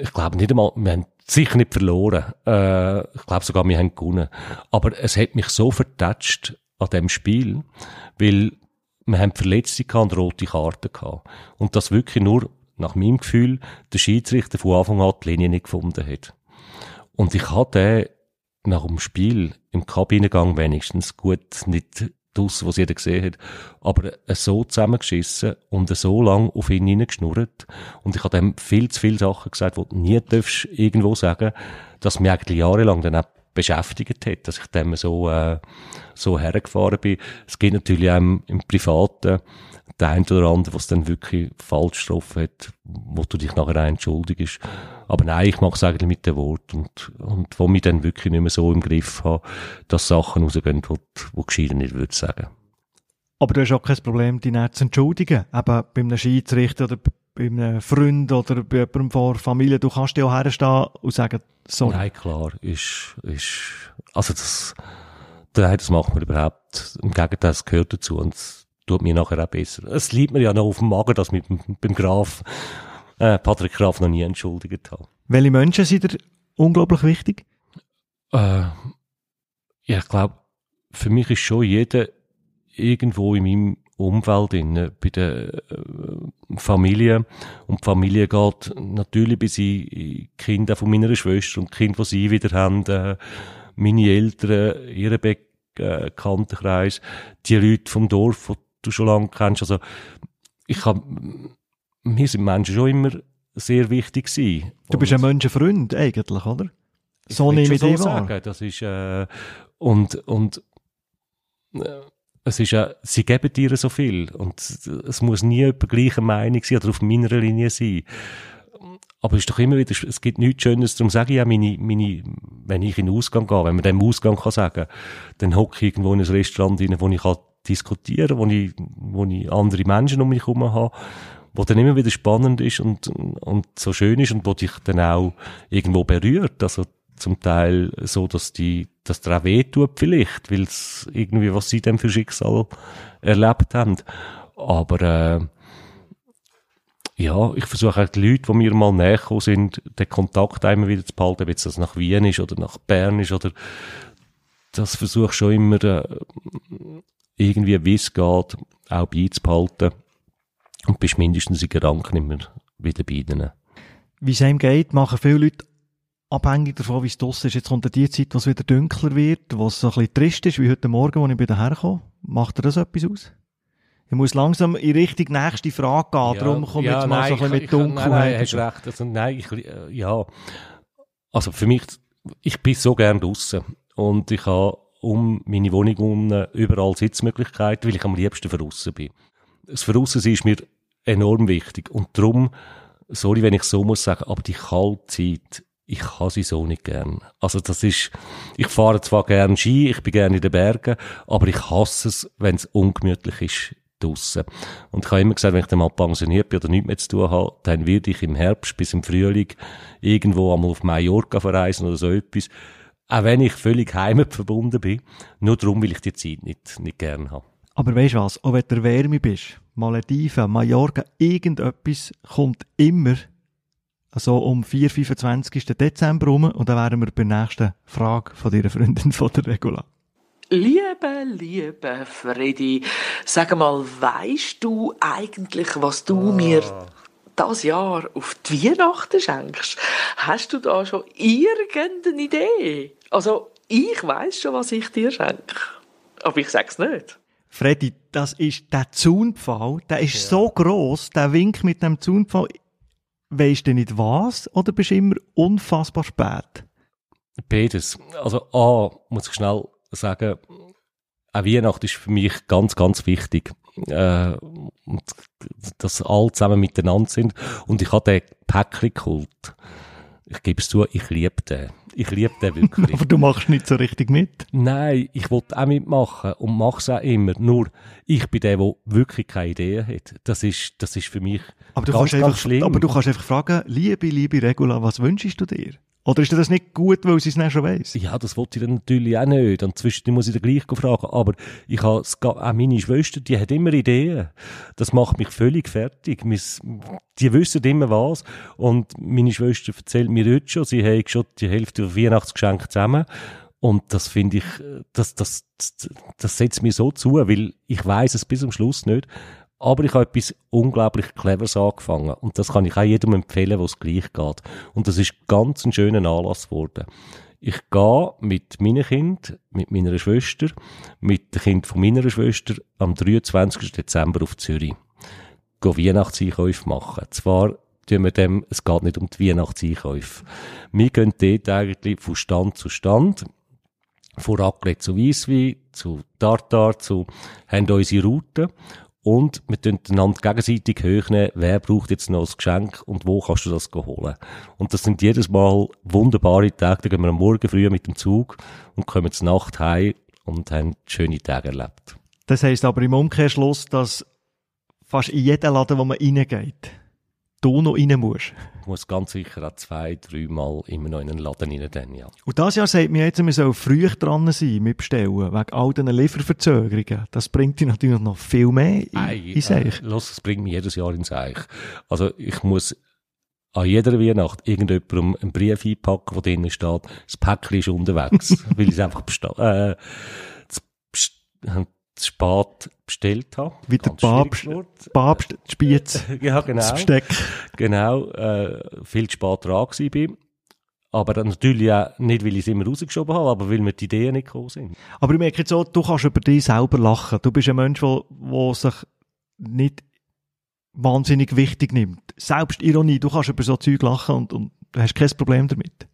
S1: ich glaube nicht einmal, wir haben sicher nicht verloren. Äh, ich glaube sogar, wir haben gewonnen. Aber es hat mich so vertatscht an dem Spiel, weil wir haben Verletzte und rote Karten gehabt. Und das wirklich nur, nach meinem Gefühl, der Schiedsrichter von Anfang an die Linie nicht gefunden hat. Und ich hatte nach dem Spiel im Kabinengang wenigstens gut nicht das, was jeder gesehen hat, aber so zusammengeschissen und so lang auf ihn hineingeschnurrt. Und ich habe dem viel zu viele Sachen gesagt, die du nie darfst irgendwo sagen, dass mir eigentlich jahrelang dann auch beschäftigt hat, dass ich dem so, äh, so hergefahren bin. Es gibt natürlich auch im Privaten der ein oder andere, was dann wirklich falsch getroffen hat, wo du dich nachher auch entschuldigst. Aber nein, ich mache es eigentlich mit dem Wort und, und wo mich dann wirklich nicht mehr so im Griff habe, dass Sachen rausgehen, die, die gescheiter nicht würde sagen.
S3: Aber du hast auch kein Problem, dich nicht zu entschuldigen. Eben bei einem Schiedsrichter oder bei einem Freund oder bei jemandem von der Familie. Du kannst dir auch herstehen und sagen, sorry.
S1: Nein, klar, ist, ist, also das, nein, das macht man überhaupt. Im Gegenteil, das gehört dazu und es tut mir nachher auch besser. Es liegt mir ja noch auf dem Magen, dass mit beim Graf, äh, Patrick Graf noch nie entschuldigt habe.
S3: Welche Menschen sind dir unglaublich wichtig?
S1: Äh, ja, ich glaube, für mich ist schon jeder irgendwo in meinem Umfeld, in, bei der äh, Familie. Und die Familie geht natürlich bis in Kinder von meiner Schwester und Kinder, die sie wieder haben, äh, meine Eltern, ihre Bekanntenkreis, die Leute vom Dorf, die du schon lange kennst. Also, ich hab, mir sind Menschen schon immer sehr wichtig gewesen.
S3: Du bist ein Menschenfreund eigentlich, oder? So nehme ich dich wahr.
S1: sagen. Das ist, äh, und, und, äh, es ist ja, sie geben dir so viel und es muss nie über gleiche Meinung sein oder auf meiner Linie sein. Aber es ist doch immer wieder, es gibt nichts Schönes, darum sage ich auch meine, meine, wenn ich in den Ausgang gehe, wenn man dem Ausgang kann sagen, dann hocke ich irgendwo in ein Restaurant rein, wo ich kann diskutieren, wo ich, wo ich andere Menschen um mich herum habe, wo dann immer wieder spannend ist und, und so schön ist und wo dich dann auch irgendwo berührt. Also zum Teil so, dass die, dass der auch wehtut vielleicht, weil es irgendwie, was sie denn für Schicksal erlebt haben. Aber, äh, ja, ich versuche auch die Leute, die mir mal näher sind, den Kontakt einmal wieder zu behalten, ob jetzt das nach Wien ist oder nach Bern ist oder, das versuche ich schon immer, äh, irgendwie, wie es geht, auch beizubehalten. Und bist mindestens in Gedanken immer wieder bei ihnen.
S3: Wie es einem geht, machen viele Leute abhängig davon, wie es draussen ist. Jetzt kommt die Zeit, wo es wieder dunkler wird, wo es so ein bisschen trist ist, wie heute Morgen, als ich wieder herkomme. Macht dir das etwas aus? Ich muss langsam in Richtung nächste Frage gehen, ja, darum komme ich jetzt mal
S1: nein,
S3: so ein bisschen mit Dunkelheit.
S1: Nein, nein, hast recht. Also, nein, ich, äh, ja. Also für mich, ich bin so gern draussen und ich habe um meine Wohnung herum überall Sitzmöglichkeiten, weil ich am liebsten draussen bin. Das Draussen ist mir enorm wichtig und darum, sorry, wenn ich so muss sagen, aber die kalte Zeit, ich kann sie so nicht gern. Also das ist, ich fahre zwar gern Ski, ich bin gerne in den Bergen, aber ich hasse es, wenn es ungemütlich ist draussen. Und ich habe immer gesagt, wenn ich dann mal pensioniert bin oder nichts mehr zu tun habe, dann werde ich im Herbst bis im Frühling irgendwo einmal auf Mallorca verreisen oder so etwas. Auch wenn ich völlig heimat verbunden bin. Nur darum will ich die Zeit nicht, nicht gern haben.
S3: Aber weißt du was? Auch wenn du Wärme bist, Malediven, Mallorca, irgendetwas kommt immer so um 4, 25. Dezember rum und dann wären wir bei der nächsten Frage von deiner Freundin von der Regula.
S4: Liebe, liebe Freddy, sag mal, weißt du eigentlich, was du mir das Jahr auf die Weihnachten schenkst? Hast du da schon irgendeine Idee? Also, ich weiß schon, was ich dir schenke. Aber ich sag's nicht.
S3: Freddy, das ist der Zaunpfahl, der ist so gross, der Wink mit dem Zaunpfahl. Weisst du nicht was oder bist du immer unfassbar spät?
S1: Beides. Also, A, muss ich schnell sagen, auch Weihnachten ist für mich ganz, ganz wichtig. Äh, dass alle zusammen miteinander sind. Und ich habe den Päckchen-Kult. Ich gebe es zu, ich liebe den. Ich liebe den wirklich.
S3: Aber du machst nicht so richtig mit.
S1: Nein, ich wollte auch mitmachen und mache es auch immer. Nur, ich bin der, der wirklich keine Idee hat. Das ist, das ist für mich
S3: Aber du,
S1: ganz,
S3: kannst
S1: ganz
S3: einfach,
S1: schlimm.
S3: aber du kannst einfach fragen, liebe, liebe Regula, was wünschst du dir? Oder ist das nicht gut, weil sie es nicht schon weiss?
S1: Ja, das wollte ich dann natürlich auch nicht. Und zwischendurch muss ich dann gleich fragen. Aber ich habe, auch meine Schwester, die hat immer Ideen. Das macht mich völlig fertig. Die wissen immer was. Und meine Schwester erzählt mir heute schon, sie hat schon die Hälfte der Weihnachtsgeschenke zusammen. Und das finde ich, das, das, das, das setzt mir so zu, weil ich weiß es bis zum Schluss nicht. Aber ich habe etwas unglaublich Cleveres angefangen. Und das kann ich auch jedem empfehlen, wo es gleich geht. Und das ist ganz ein schöner Anlass geworden. Ich gehe mit meinen Kind, mit meiner Schwester, mit dem Kind von meiner Schwester am 23. Dezember auf Zürich. Gehen Weihnachtseinkäufe machen. Zwar tun wir dem, es geht nicht um die Weihnachtseinkäufe. Wir gehen dort eigentlich von Stand zu Stand. von Raclette zu Weisswein, zu Tartar, zu, haben unsere Route. Und wir tun einander gegenseitig hochnehmen, wer braucht jetzt noch ein Geschenk und wo kannst du das holen. Und das sind jedes Mal wunderbare Tage. Da gehen wir am Morgen früh mit dem Zug und kommen zur Nacht heim und haben schöne Tage erlebt.
S3: Das heisst aber im Umkehrschluss, dass fast in jeden Laden, wo man reingeht, du noch rein musst.
S1: Ich muss ganz sicher auch zwei, dreimal immer noch in einen Laden rein, dann, ja.
S3: Und das Jahr sagt mir jetzt, wir sollen früh dran sein mit Bestellen, wegen all diesen Lieferverzögerungen. Das bringt dich natürlich noch viel mehr in,
S1: Ei,
S3: in Seich.
S1: Äh, los, das bringt mich jedes Jahr ins Eich. Also ich muss an jeder Weihnacht irgendjemandem einen Brief einpacken, wo drinnen steht, das Päckchen ist unterwegs, weil ich es einfach besta- äh, zu spät bestellt habe.
S3: Wie der
S1: Ganz
S3: Papst. Papst, die Spiez,
S1: Ja, genau.
S3: das Besteck.
S1: Genau, äh, viel zu spät dran bin. Aber dann natürlich auch nicht, weil ich es immer rausgeschoben habe, aber weil mir die Ideen nicht gekommen sind.
S3: Aber ich merke jetzt auch, du kannst über dich selber lachen. Du bist ein Mensch, der, der sich nicht wahnsinnig wichtig nimmt. Selbstironie, du kannst über so Zeug lachen und, und du hast kein Problem damit.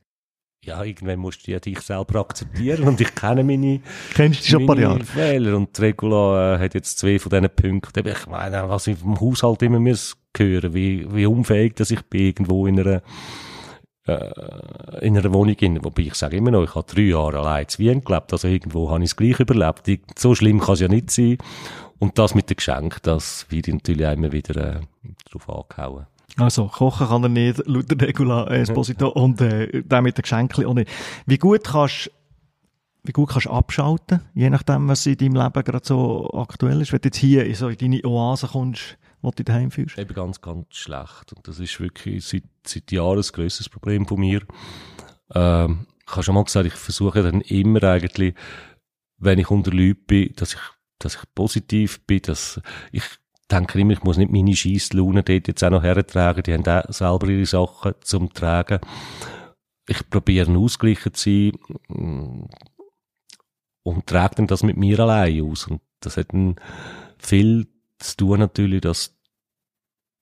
S1: Ja, irgendwann musst du ja dich selber akzeptieren und ich kenne meine,
S3: Kennst du schon paar
S1: meine
S3: Jahre?
S1: Fehler und Regula äh, hat jetzt zwei von diesen Punkten. Ich meine, was ich vom Haushalt immer muss hören, wie, wie unfähig dass ich bin irgendwo in einer äh, in einer Wohnung in, wobei ich sage immer noch, ich habe drei Jahre allein zu Wien gelebt, also irgendwo habe ich es gleich überlebt. Ich- So schlimm kann es ja nicht sein. Und das mit den Geschenken, das wird natürlich auch immer wieder äh, drauf angehauen.
S3: Also, kochen kann er nicht, laut der Regula Esposito, und äh, der mit den Geschenken auch nicht. Wie gut kannst wie gut kannst du abschalten, je nachdem, was in deinem Leben gerade so aktuell ist. Wenn du jetzt hier in so in deine Oase kommst, wo du dich daheim fühlst.
S1: Eben ganz, ganz schlecht. Und das ist wirklich seit, seit Jahren ein grösses Problem von mir. Ähm, ich habe schon mal gesagt, ich versuche dann immer eigentlich, wenn ich unter Leuten bin, dass ich, dass ich positiv bin, dass ich denke immer, ich muss nicht meine Scheisslaune dort jetzt auch noch hertragen. Die haben auch selber ihre Sachen zum Tragen. Ich probiere ein ausgeglichen zu sein mm, und trage dann das mit mir allein aus. Und das hat dann viel zu tun natürlich, dass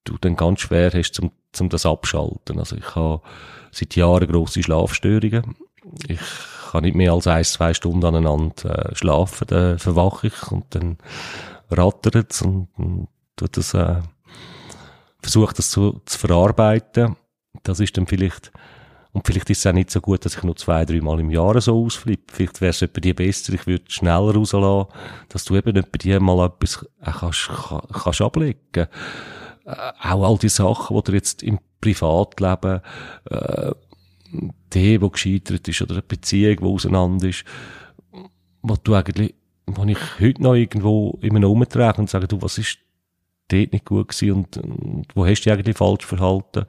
S1: du dann ganz schwer hast, zum, zum das abschalten. Also ich habe seit Jahren grosse Schlafstörungen. Ich kann nicht mehr als ein, zwei Stunden aneinander äh, schlafen, dann verwache ich und dann rattert und, und tut das, äh, versuche das zu, zu verarbeiten. Das ist dann vielleicht, und vielleicht ist es auch nicht so gut, dass ich nur zwei, drei Mal im Jahr so ausflippe. Vielleicht wäre es die besser, ich würde schneller rauslassen, dass du eben etwa die mal etwas äh, kannst, kann- kannst ablegen. Äh, auch all die Sachen, die dir jetzt im Privatleben, äh, die, wo gescheitert ist, oder eine Beziehung, die auseinander ist, wo du eigentlich, wo ich heute noch irgendwo immer noch umtrage und sage, du, was ist dort nicht gut gewesen und, und wo hast du dich eigentlich falsch verhalten?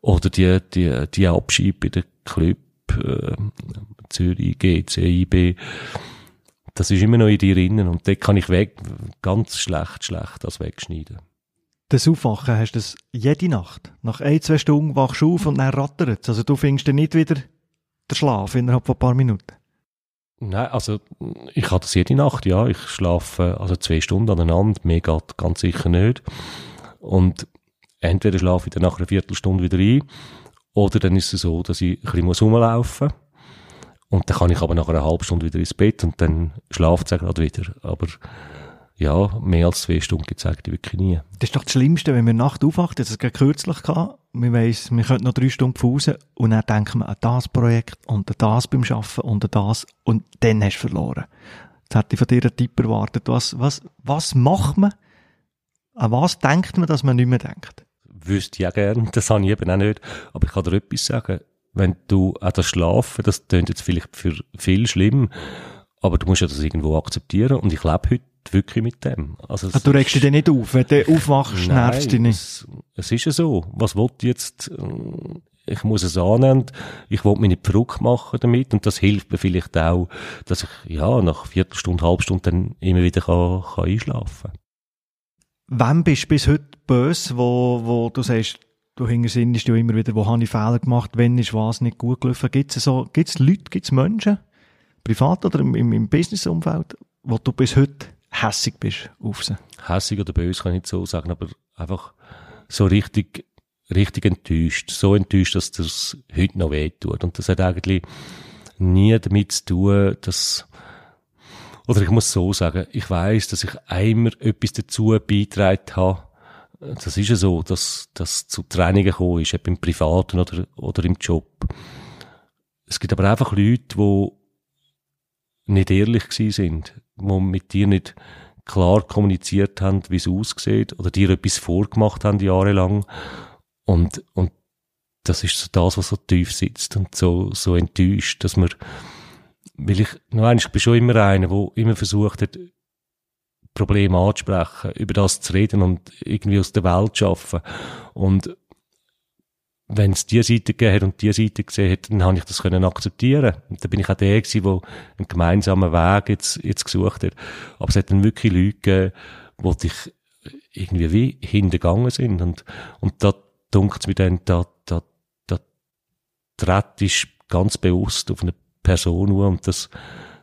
S1: Oder die, die, die Abschied bei den Club, äh, Zürich, GC, IB, das ist immer noch in dir drinnen und dort kann ich weg, ganz schlecht, schlecht das wegschneiden.
S3: Das Aufwachen hast du jede Nacht. Nach ein, zwei Stunden wachst du auf und dann rattert. Also du findest dann nicht wieder den Schlaf innerhalb von ein paar Minuten.
S1: Nein, also ich habe das jede Nacht, ja. Ich schlafe also zwei Stunden aneinander, mehr geht ganz sicher nicht. Und entweder schlafe ich dann nach einer Viertelstunde wieder ein, oder dann ist es so, dass ich ein bisschen rumlaufen muss. Und dann kann ich aber nach einer halben Stunde wieder ins Bett und dann schlaft es gerade wieder. Aber ja, mehr als zwei Stunden eigentlich wirklich nie.
S3: Das ist doch das Schlimmste, wenn wir Nacht aufwacht. Das gerade kürzlich gehabt. Man weiss, wir könnten noch drei Stunden pausen und dann denken wir an das Projekt und an das beim Arbeiten und an das und dann hast du verloren. Jetzt hätte ich von dir einen Tipp erwartet. Was, was, was macht man? An was denkt man, dass man nicht mehr denkt?
S1: wüsste ich auch gern, das habe ich eben auch nicht. Aber ich kann dir etwas sagen. Wenn du auch das Schlafen, das klingt jetzt vielleicht für viel schlimm, aber du musst ja das irgendwo akzeptieren und ich lebe heute wirklich mit dem. Also
S3: Ah, du regst dich nicht auf. Wenn du aufwachst, nervst du dich nicht.
S1: Es, es ist ja so. Was ich jetzt? Ich muss es annehmen. Ich will mich nicht verrückt machen damit. Und das hilft mir vielleicht auch, dass ich, ja, nach Viertelstunde, Halbstunde dann immer wieder kann, kann einschlafen
S3: Wem bist du bis heute böse, wo, wo du sagst, du hintersinnst ja immer wieder, wo habe ich Fehler gemacht, wenn ist was nicht gut gelaufen? Gibt es so, gibt's Leute, gibt es Menschen, privat oder im, im, im Businessumfeld, wo du bis heute hässig bist auf sie?
S1: hässig oder böse kann ich nicht so sagen, aber einfach so richtig, richtig enttäuscht. So enttäuscht, dass das heute noch wehtut. Und das hat eigentlich nie damit zu tun, dass, oder ich muss so sagen, ich weiß, dass ich einmal etwas dazu beitragen habe. Das ist ja so, dass, dass zu Trainingen gekommen ist, ob im Privaten oder, oder im Job. Es gibt aber einfach Leute, die nicht ehrlich gewesen sind, die mit dir nicht klar kommuniziert haben, wie es aussieht, oder dir etwas vorgemacht haben jahrelang. Und, und das ist so das, was so tief sitzt und so, so enttäuscht, dass man, weil ich, noch ich bin schon immer einer, der immer versucht hat, Probleme anzusprechen, über das zu reden und irgendwie aus der Welt zu schaffen. Und wenn es die Seite gegeben hat und die Seite gesehen hat, dann habe ich das können akzeptieren. Und dann bin ich auch der gewesen, der einen gemeinsamen Weg jetzt, jetzt gesucht hat. Aber es hat dann wirklich Leute gegeben, die dich irgendwie wie hintergangen sind. Und, und da dunkt es mir dann, da, da, da tritt ist ganz bewusst auf eine Person an und das,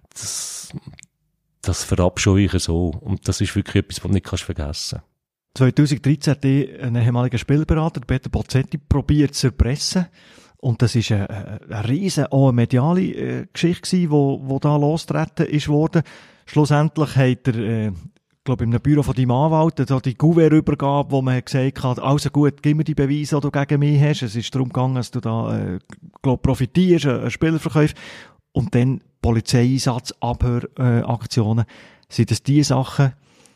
S1: das, das verabscheue ich so. Und das ist wirklich etwas, was du nicht kannst vergessen
S3: 2013 hat ein ehemaliger Spielberater, Peter Bozzetti, probiert zu erpressen. Und das ist eine, eine riesen, auch eine mediale äh, Geschichte gewesen, wo, wo da lostreten ist worden. Schlussendlich hat er, äh, glaube in einem Büro von deinem Anwalt, da die Gouverneur-Übergabe, wo man gesagt hat, also gut, gib mir die Beweise, die du gegen mich hast. Es ist darum gegangen, dass du da, äh, glaub, profitierst, einen Spielerverkauf. Und dann Polizeieinsatz, Abhöraktionen. Äh, sind das die Sachen,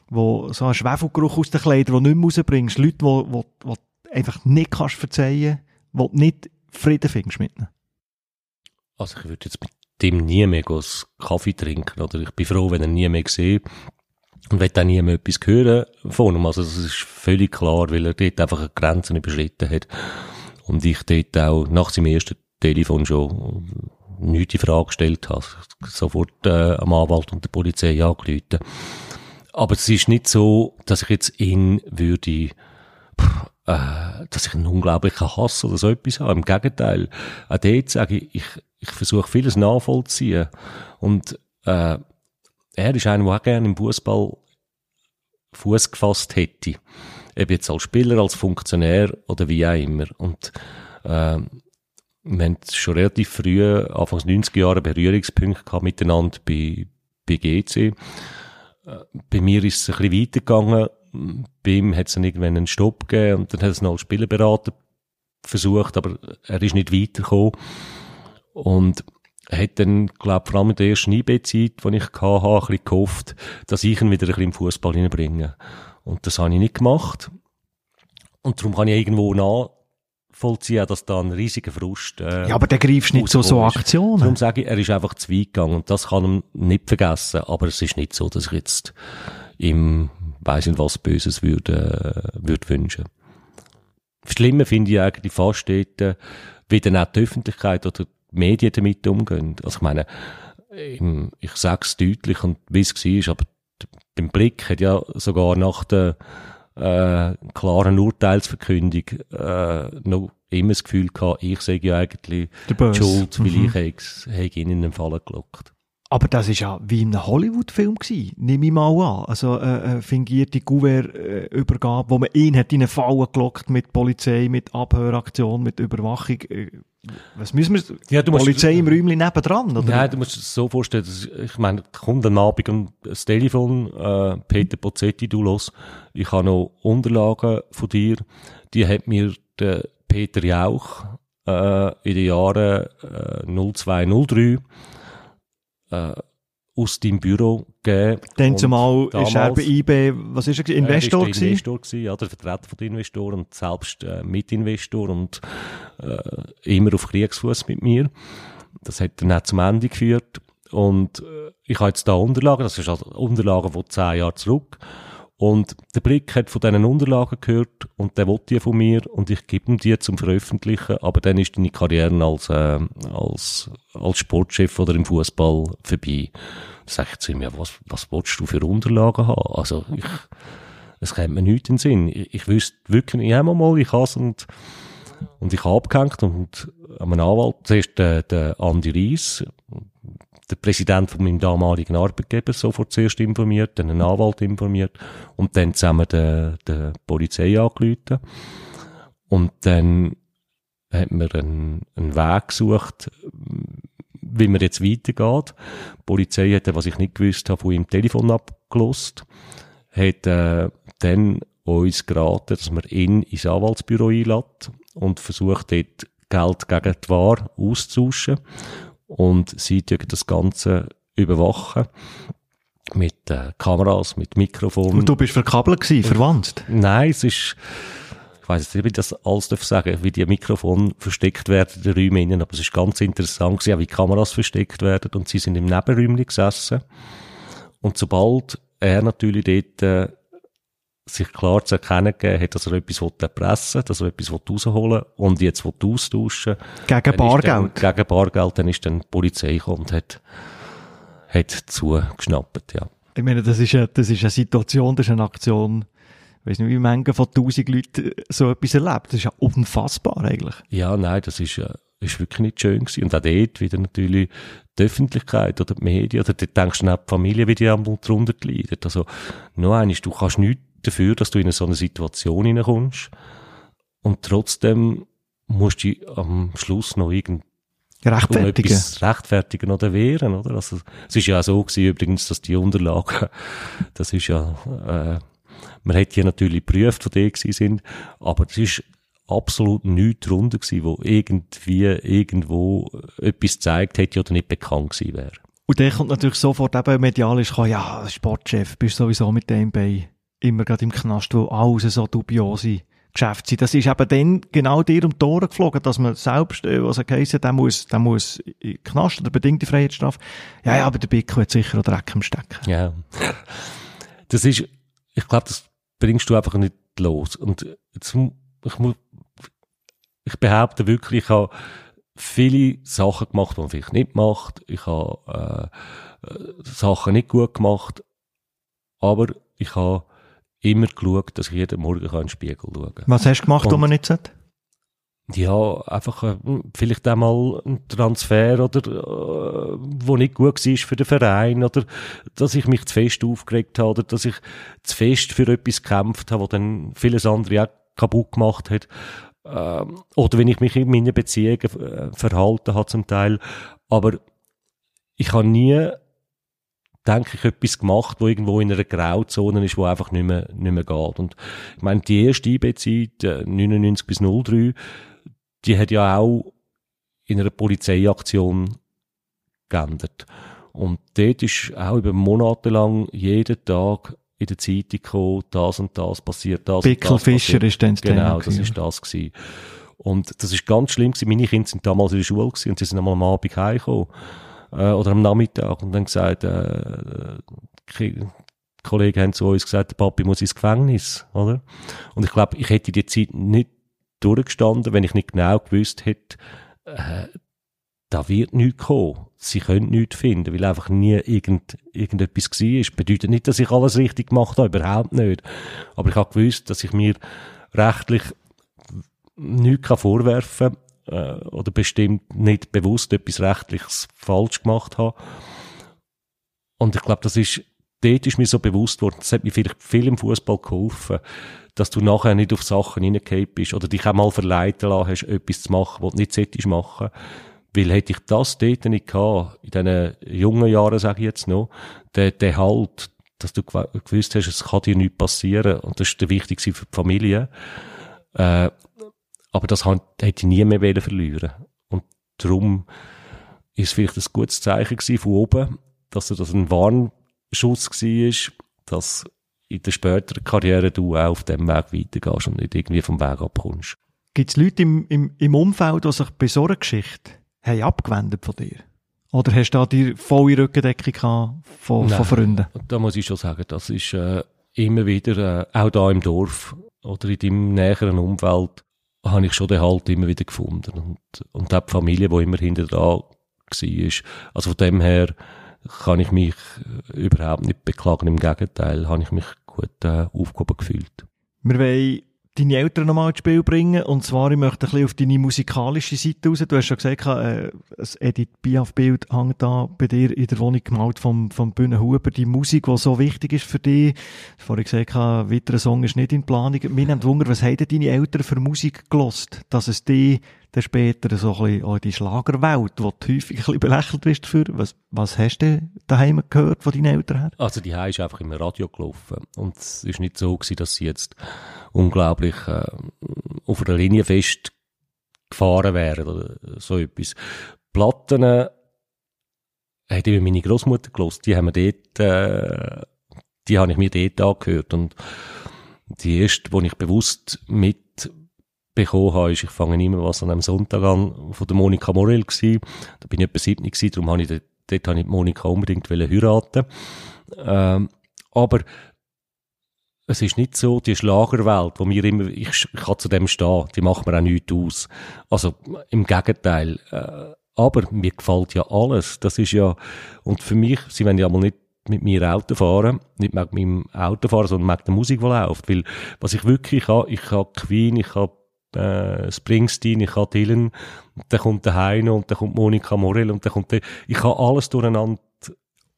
S3: wo so ein Schwefelgeruch aus den Kleidern, den du nicht mehr rausbringst, Leute, die, wo, wo einfach nicht kannst verzeihen, wo du nicht Frieden findest mit ihnen?
S1: Also ich würde jetzt mit dem nie mehr Kaffee trinken, oder ich bin froh, wenn er nie mehr sehe und will auch nie mehr etwas hören von ihm. Also das ist völlig klar, weil er dort einfach Grenzen überschritten hat und ich dort auch nach seinem ersten Telefon schon nichts in Frage gestellt habe. Sofort äh, am Anwalt und der Polizei angerufen. Aber es ist nicht so, dass ich jetzt ihn würde, äh, dass ich einen unglaublichen Hass oder so etwas habe. Im Gegenteil, auch dort sage ich, ich, ich versuche vieles nachvollziehen. Und äh, er ist einer, der auch gerne im Fußball Fuß gefasst hätte. Ob jetzt als Spieler, als Funktionär oder wie auch immer. Und äh, wir haben schon relativ früh, Anfangs 90er Jahre, Berührungspunkte gehabt miteinander bei, bei GC. Bei mir ist es ein bisschen weitergegangen. Bei ihm hat es dann irgendwann einen Stopp gegeben und dann hat es noch als Spielerberater versucht, aber er ist nicht weitergekommen. Und hat dann, glaube vor allem in der ersten IB-Zeit, die ich hatte, ein bisschen gehofft, dass ich ihn wieder ein bisschen im Fußball hineinbringe. Und das habe ich nicht gemacht. Und darum kann ich irgendwo nach, nachvollziehen, dass da ein riesiger Frust. Äh,
S3: ja, aber der greifst nicht zu so Aktionen.
S1: Darum sage ich, er ist einfach zu weit gegangen und das kann man nicht vergessen. Aber es ist nicht so, dass ich jetzt ihm weiss nicht was Böses würde, äh, würde wünschen. Schlimmer finde ich eigentlich fast dort, äh, wie dann auch die Öffentlichkeit oder die Medien damit umgehen. Also ich meine, ich sage es deutlich und wie es war, aber beim Blick hat ja sogar nach der äh, klaren Urteilsverkündung äh, noch immer das Gefühl gehabt, ich sage ja eigentlich die Schuld, weil mhm. ich habe ihn in den Fall gelockt.
S3: Aber das ist ja wie in einem Hollywood-Film gewesen, nehme ich mal an. Also, äh, äh fingierte Gouverneur-Übergabe, wo man ihn hat in eine Falle gelockt mit Polizei, mit Abhöraktion, mit Überwachung. Äh, was müssen wir, ja, du Polizei musst, im Räumchen nebendran, oder?
S1: Ja, du musst es so vorstellen, dass, ich meine, kommt am Abend das Telefon, äh, Peter Pozzetti, du los, ich habe noch Unterlagen von dir, die hat mir der Peter Jauch, äh, in den Jahren, äh, 0203, äh, aus deinem Büro gegeben.
S3: Dann zumal ist er bei IB, was ist er, Investor
S1: er ist der Investor gewesen, ja, der Vertreter von den Investoren und selbst äh, Mitinvestor und äh, immer auf Kriegsfuß mit mir. Das hat dann auch zum Ende geführt. Und äh, ich habe jetzt da Unterlagen, das ist also Unterlagen von zehn Jahren zurück. Und der Blick hat von diesen Unterlagen gehört und der will die von mir und ich gebe ihm die zum Veröffentlichen, aber dann ist deine Karriere als, äh, als, als Sportchef oder im Fußball vorbei. Zu ihm, ja, was, was willst du für Unterlagen haben? Also ich, es kommt mir nichts in den Sinn. Ich, ich wüsste wirklich, ich habe mal, ich has und, und ich habe abgehängt und an einem Anwalt, zuerst der, der Andi Reis, der Präsident von meinem damaligen Arbeitgeber sofort zuerst informiert, dann einen Anwalt informiert und dann zusammen der, der Polizei angerufen. Und dann hat man einen, einen Weg gesucht, wie man jetzt weitergeht. Die Polizei hat, was ich nicht gewusst habe, von ihm Telefon abgelost, hat äh, dann uns geraten, dass man ihn ins Anwaltsbüro einlädt und versucht dort Geld gegen die Ware auszutauschen und sie das Ganze überwachen mit äh, Kameras, mit Mikrofonen.
S3: Und du bist verkabelt gewesen, verwandt?
S1: Nein, es ist, ich weiß nicht, wie ich das alles darf sagen, wie die Mikrofone versteckt werden in den Räumen aber es ist ganz interessant gewesen, wie Kameras versteckt werden und sie sind im Nebenräumchen gesessen. Und sobald er natürlich dort äh, sich klar zu erkennen gegeben hat, dass er etwas erpressen will, dass er etwas rausholen will und jetzt austauschen will.
S3: Gegen Bargeld?
S1: Dann, gegen Bargeld, dann ist dann die Polizei gekommen und hat hat zugeschnappt, ja.
S3: Ich meine, das ist eine, das ist eine Situation, das ist eine Aktion, ich weiß nicht, wie Menge von tausend Leuten so etwas erlebt. Das ist ja unfassbar eigentlich.
S1: Ja, nein, das ist, äh, ist wirklich nicht schön gewesen. Und auch dort wieder natürlich die Öffentlichkeit oder die Medien, oder dort denkst du auch die Familie, wie die einmal drunter leidet. Also, noch eines, du kannst nichts dafür, dass du in so eine Situation hineinkommst. Und trotzdem musst du am Schluss noch irgendwie
S3: rechtfertigen.
S1: Um rechtfertigen oder wehren, oder? Also, es ist ja auch so gewesen, übrigens, dass die Unterlagen, das ist ja, äh, man hätte ja natürlich geprüft, wo die gewesen sind, aber es ist absolut nichts drunter gewesen, wo irgendwie, irgendwo etwas gezeigt hätte oder nicht bekannt gewesen wäre.
S3: Und der kommt natürlich sofort eben medial ist, ja, Sportchef, bist sowieso mit dem bei immer gerade im Knast, wo alles so dubios ist. Geschäft sein. Das ist eben dann genau dir um die Ohren geflogen, dass man selbst, äh, was er geheißen der muss, der muss in Knast oder bedingte Freiheitsstrafe. Ja, ja, aber der Bickel hat sicher auch Dreck im Stecken.
S1: Ja. Das ist, ich glaube, das bringst du einfach nicht los. Und jetzt, ich muss, ich behaupte wirklich, ich habe viele Sachen gemacht, die man vielleicht nicht macht. Ich habe äh, äh Sachen nicht gut gemacht, aber ich habe immer geschaut, dass ich jeden Morgen in den Spiegel schauen kann.
S3: Was hast du gemacht, was man nicht sollte?
S1: Ja, einfach äh, vielleicht einmal ein Transfer oder äh, wo nicht gut war für den Verein oder dass ich mich zu fest aufgeregt habe oder dass ich zu fest für etwas gekämpft habe, wo dann vieles andere auch kaputt gemacht hat. Ähm, oder wenn ich mich in meinen Beziehungen äh, verhalten habe zum Teil. Aber ich habe nie denke ich, etwas gemacht, wo irgendwo in einer Grauzone ist, wo einfach nicht mehr, nicht mehr geht. Und ich meine, die erste IB-Zeit, 99 bis 03, die hat ja auch in einer Polizeiaktion geändert. Und dort ist auch über Monate lang jeden Tag in der Zeitung gekommen, das und das passiert, das
S3: Bickel
S1: und das
S3: Fischer
S1: passiert.
S3: ist dann das
S1: Genau, das ist das gewesen. Und das ist ganz schlimm gewesen. Meine Kinder sind damals in der Schule gewesen und sie sind einmal am Abend heimgekommen äh, oder am Nachmittag und dann gesagt, äh, die Kollegen haben zu uns gesagt, der Papi muss ins Gefängnis, oder? Und ich glaube, ich hätte die Zeit nicht durchgestanden, wenn ich nicht genau gewusst hätte, äh, da wird nichts kommen. Sie können nichts finden, weil einfach nie irgend, irgendetwas war. Bedeutet nicht, dass ich alles richtig gemacht habe, überhaupt nicht. Aber ich habe gewusst, dass ich mir rechtlich nichts vorwerfen kann äh, oder bestimmt nicht bewusst etwas Rechtliches falsch gemacht habe. Und ich glaube, das ist, dort ist mir so bewusst worden, das hat mir vielleicht viel im Fußball geholfen, dass du nachher nicht auf Sachen hineingehauen bist oder dich auch mal verleiten lassen hast, etwas zu machen, was du nicht solltest machen. Weil hätte ich das dort nicht gehabt, in diesen jungen Jahren, sage ich jetzt noch, der, der Halt, dass du gewusst hast, es kann dir nichts passieren und das ist der wichtigste für die Familie, äh, aber das hätte ich nie mehr verlieren Und darum ist es vielleicht ein gutes Zeichen gewesen von oben, dass das ein Warnschutz war, dass in der späteren Karriere du auch auf dem Weg weitergehst und nicht irgendwie vom Weg abkommst.
S3: Gibt es Leute im, im, im Umfeld, die sich bei so einer Geschichte haben abgewendet von dir? Oder hast du da die volle Rückendeckung von, von Freunden?
S1: Da muss ich schon sagen, das ist äh, immer wieder, äh, auch da im Dorf oder in deinem näheren Umfeld, habe ich schon den Halt immer wieder gefunden. Und, und auch die Familie, die immer hinter da war. Also von dem her kann ich mich überhaupt nicht beklagen. Im Gegenteil, habe ich mich gut äh, aufgehoben gefühlt.
S3: Wir wollen deine Eltern nochmal ins Spiel bringen. Und zwar, ich möchte ein bisschen auf deine musikalische Seite raus. Du hast schon gesagt, äh, das Edith Piaf-Bild hängt da bei dir in der Wohnung gemalt vom, vom Bühne Huber. Die Musik, die so wichtig ist für dich. Hast vorhin gesagt, weiterer Song ist nicht in Planung. Mir nimmt Wunder, was haben deine Eltern für Musik gelost, dass es dich dann später so ein bisschen in die Schlagerwelt, wo du häufig ein bisschen belächelt wirst dafür. Was, was hast du daheim gehört von deinen Eltern her?
S1: Also die ist einfach im Radio gelaufen und es ist nicht so gewesen, dass sie jetzt unglaublich äh, auf einer Linie fest gefahren wären oder so etwas. Platten äh, hat eben meine Großmutter gelost. Die haben wir dort, äh, die habe ich mir dort angehört und die erste, die ich bewusst mitbekommen habe, ist, ich fange immer was an einem Sonntag an, von der Monika Morell gewesen. Da bin ich etwa 7 gewesen, darum habe ich dort, dort habe ich Monika unbedingt heiraten ähm, aber es ist nicht so, die Schlagerwelt, wo mir immer, ich, ich kann zu dem stehen, die macht mir auch nichts aus. Also, im Gegenteil, äh, aber mir gefällt ja alles. Das ist ja, und für mich, sie wollen ja mal nicht mit mir Auto fahren, nicht mit meinem Auto fahren, sondern mit der Musik, die läuft. Weil, was ich wirklich habe, ich habe Queen, ich habe äh, Springsteen, ich habe Dylan, und dann kommt der Heino und dann kommt Monika Morell und dann kommt der, ich habe alles durcheinander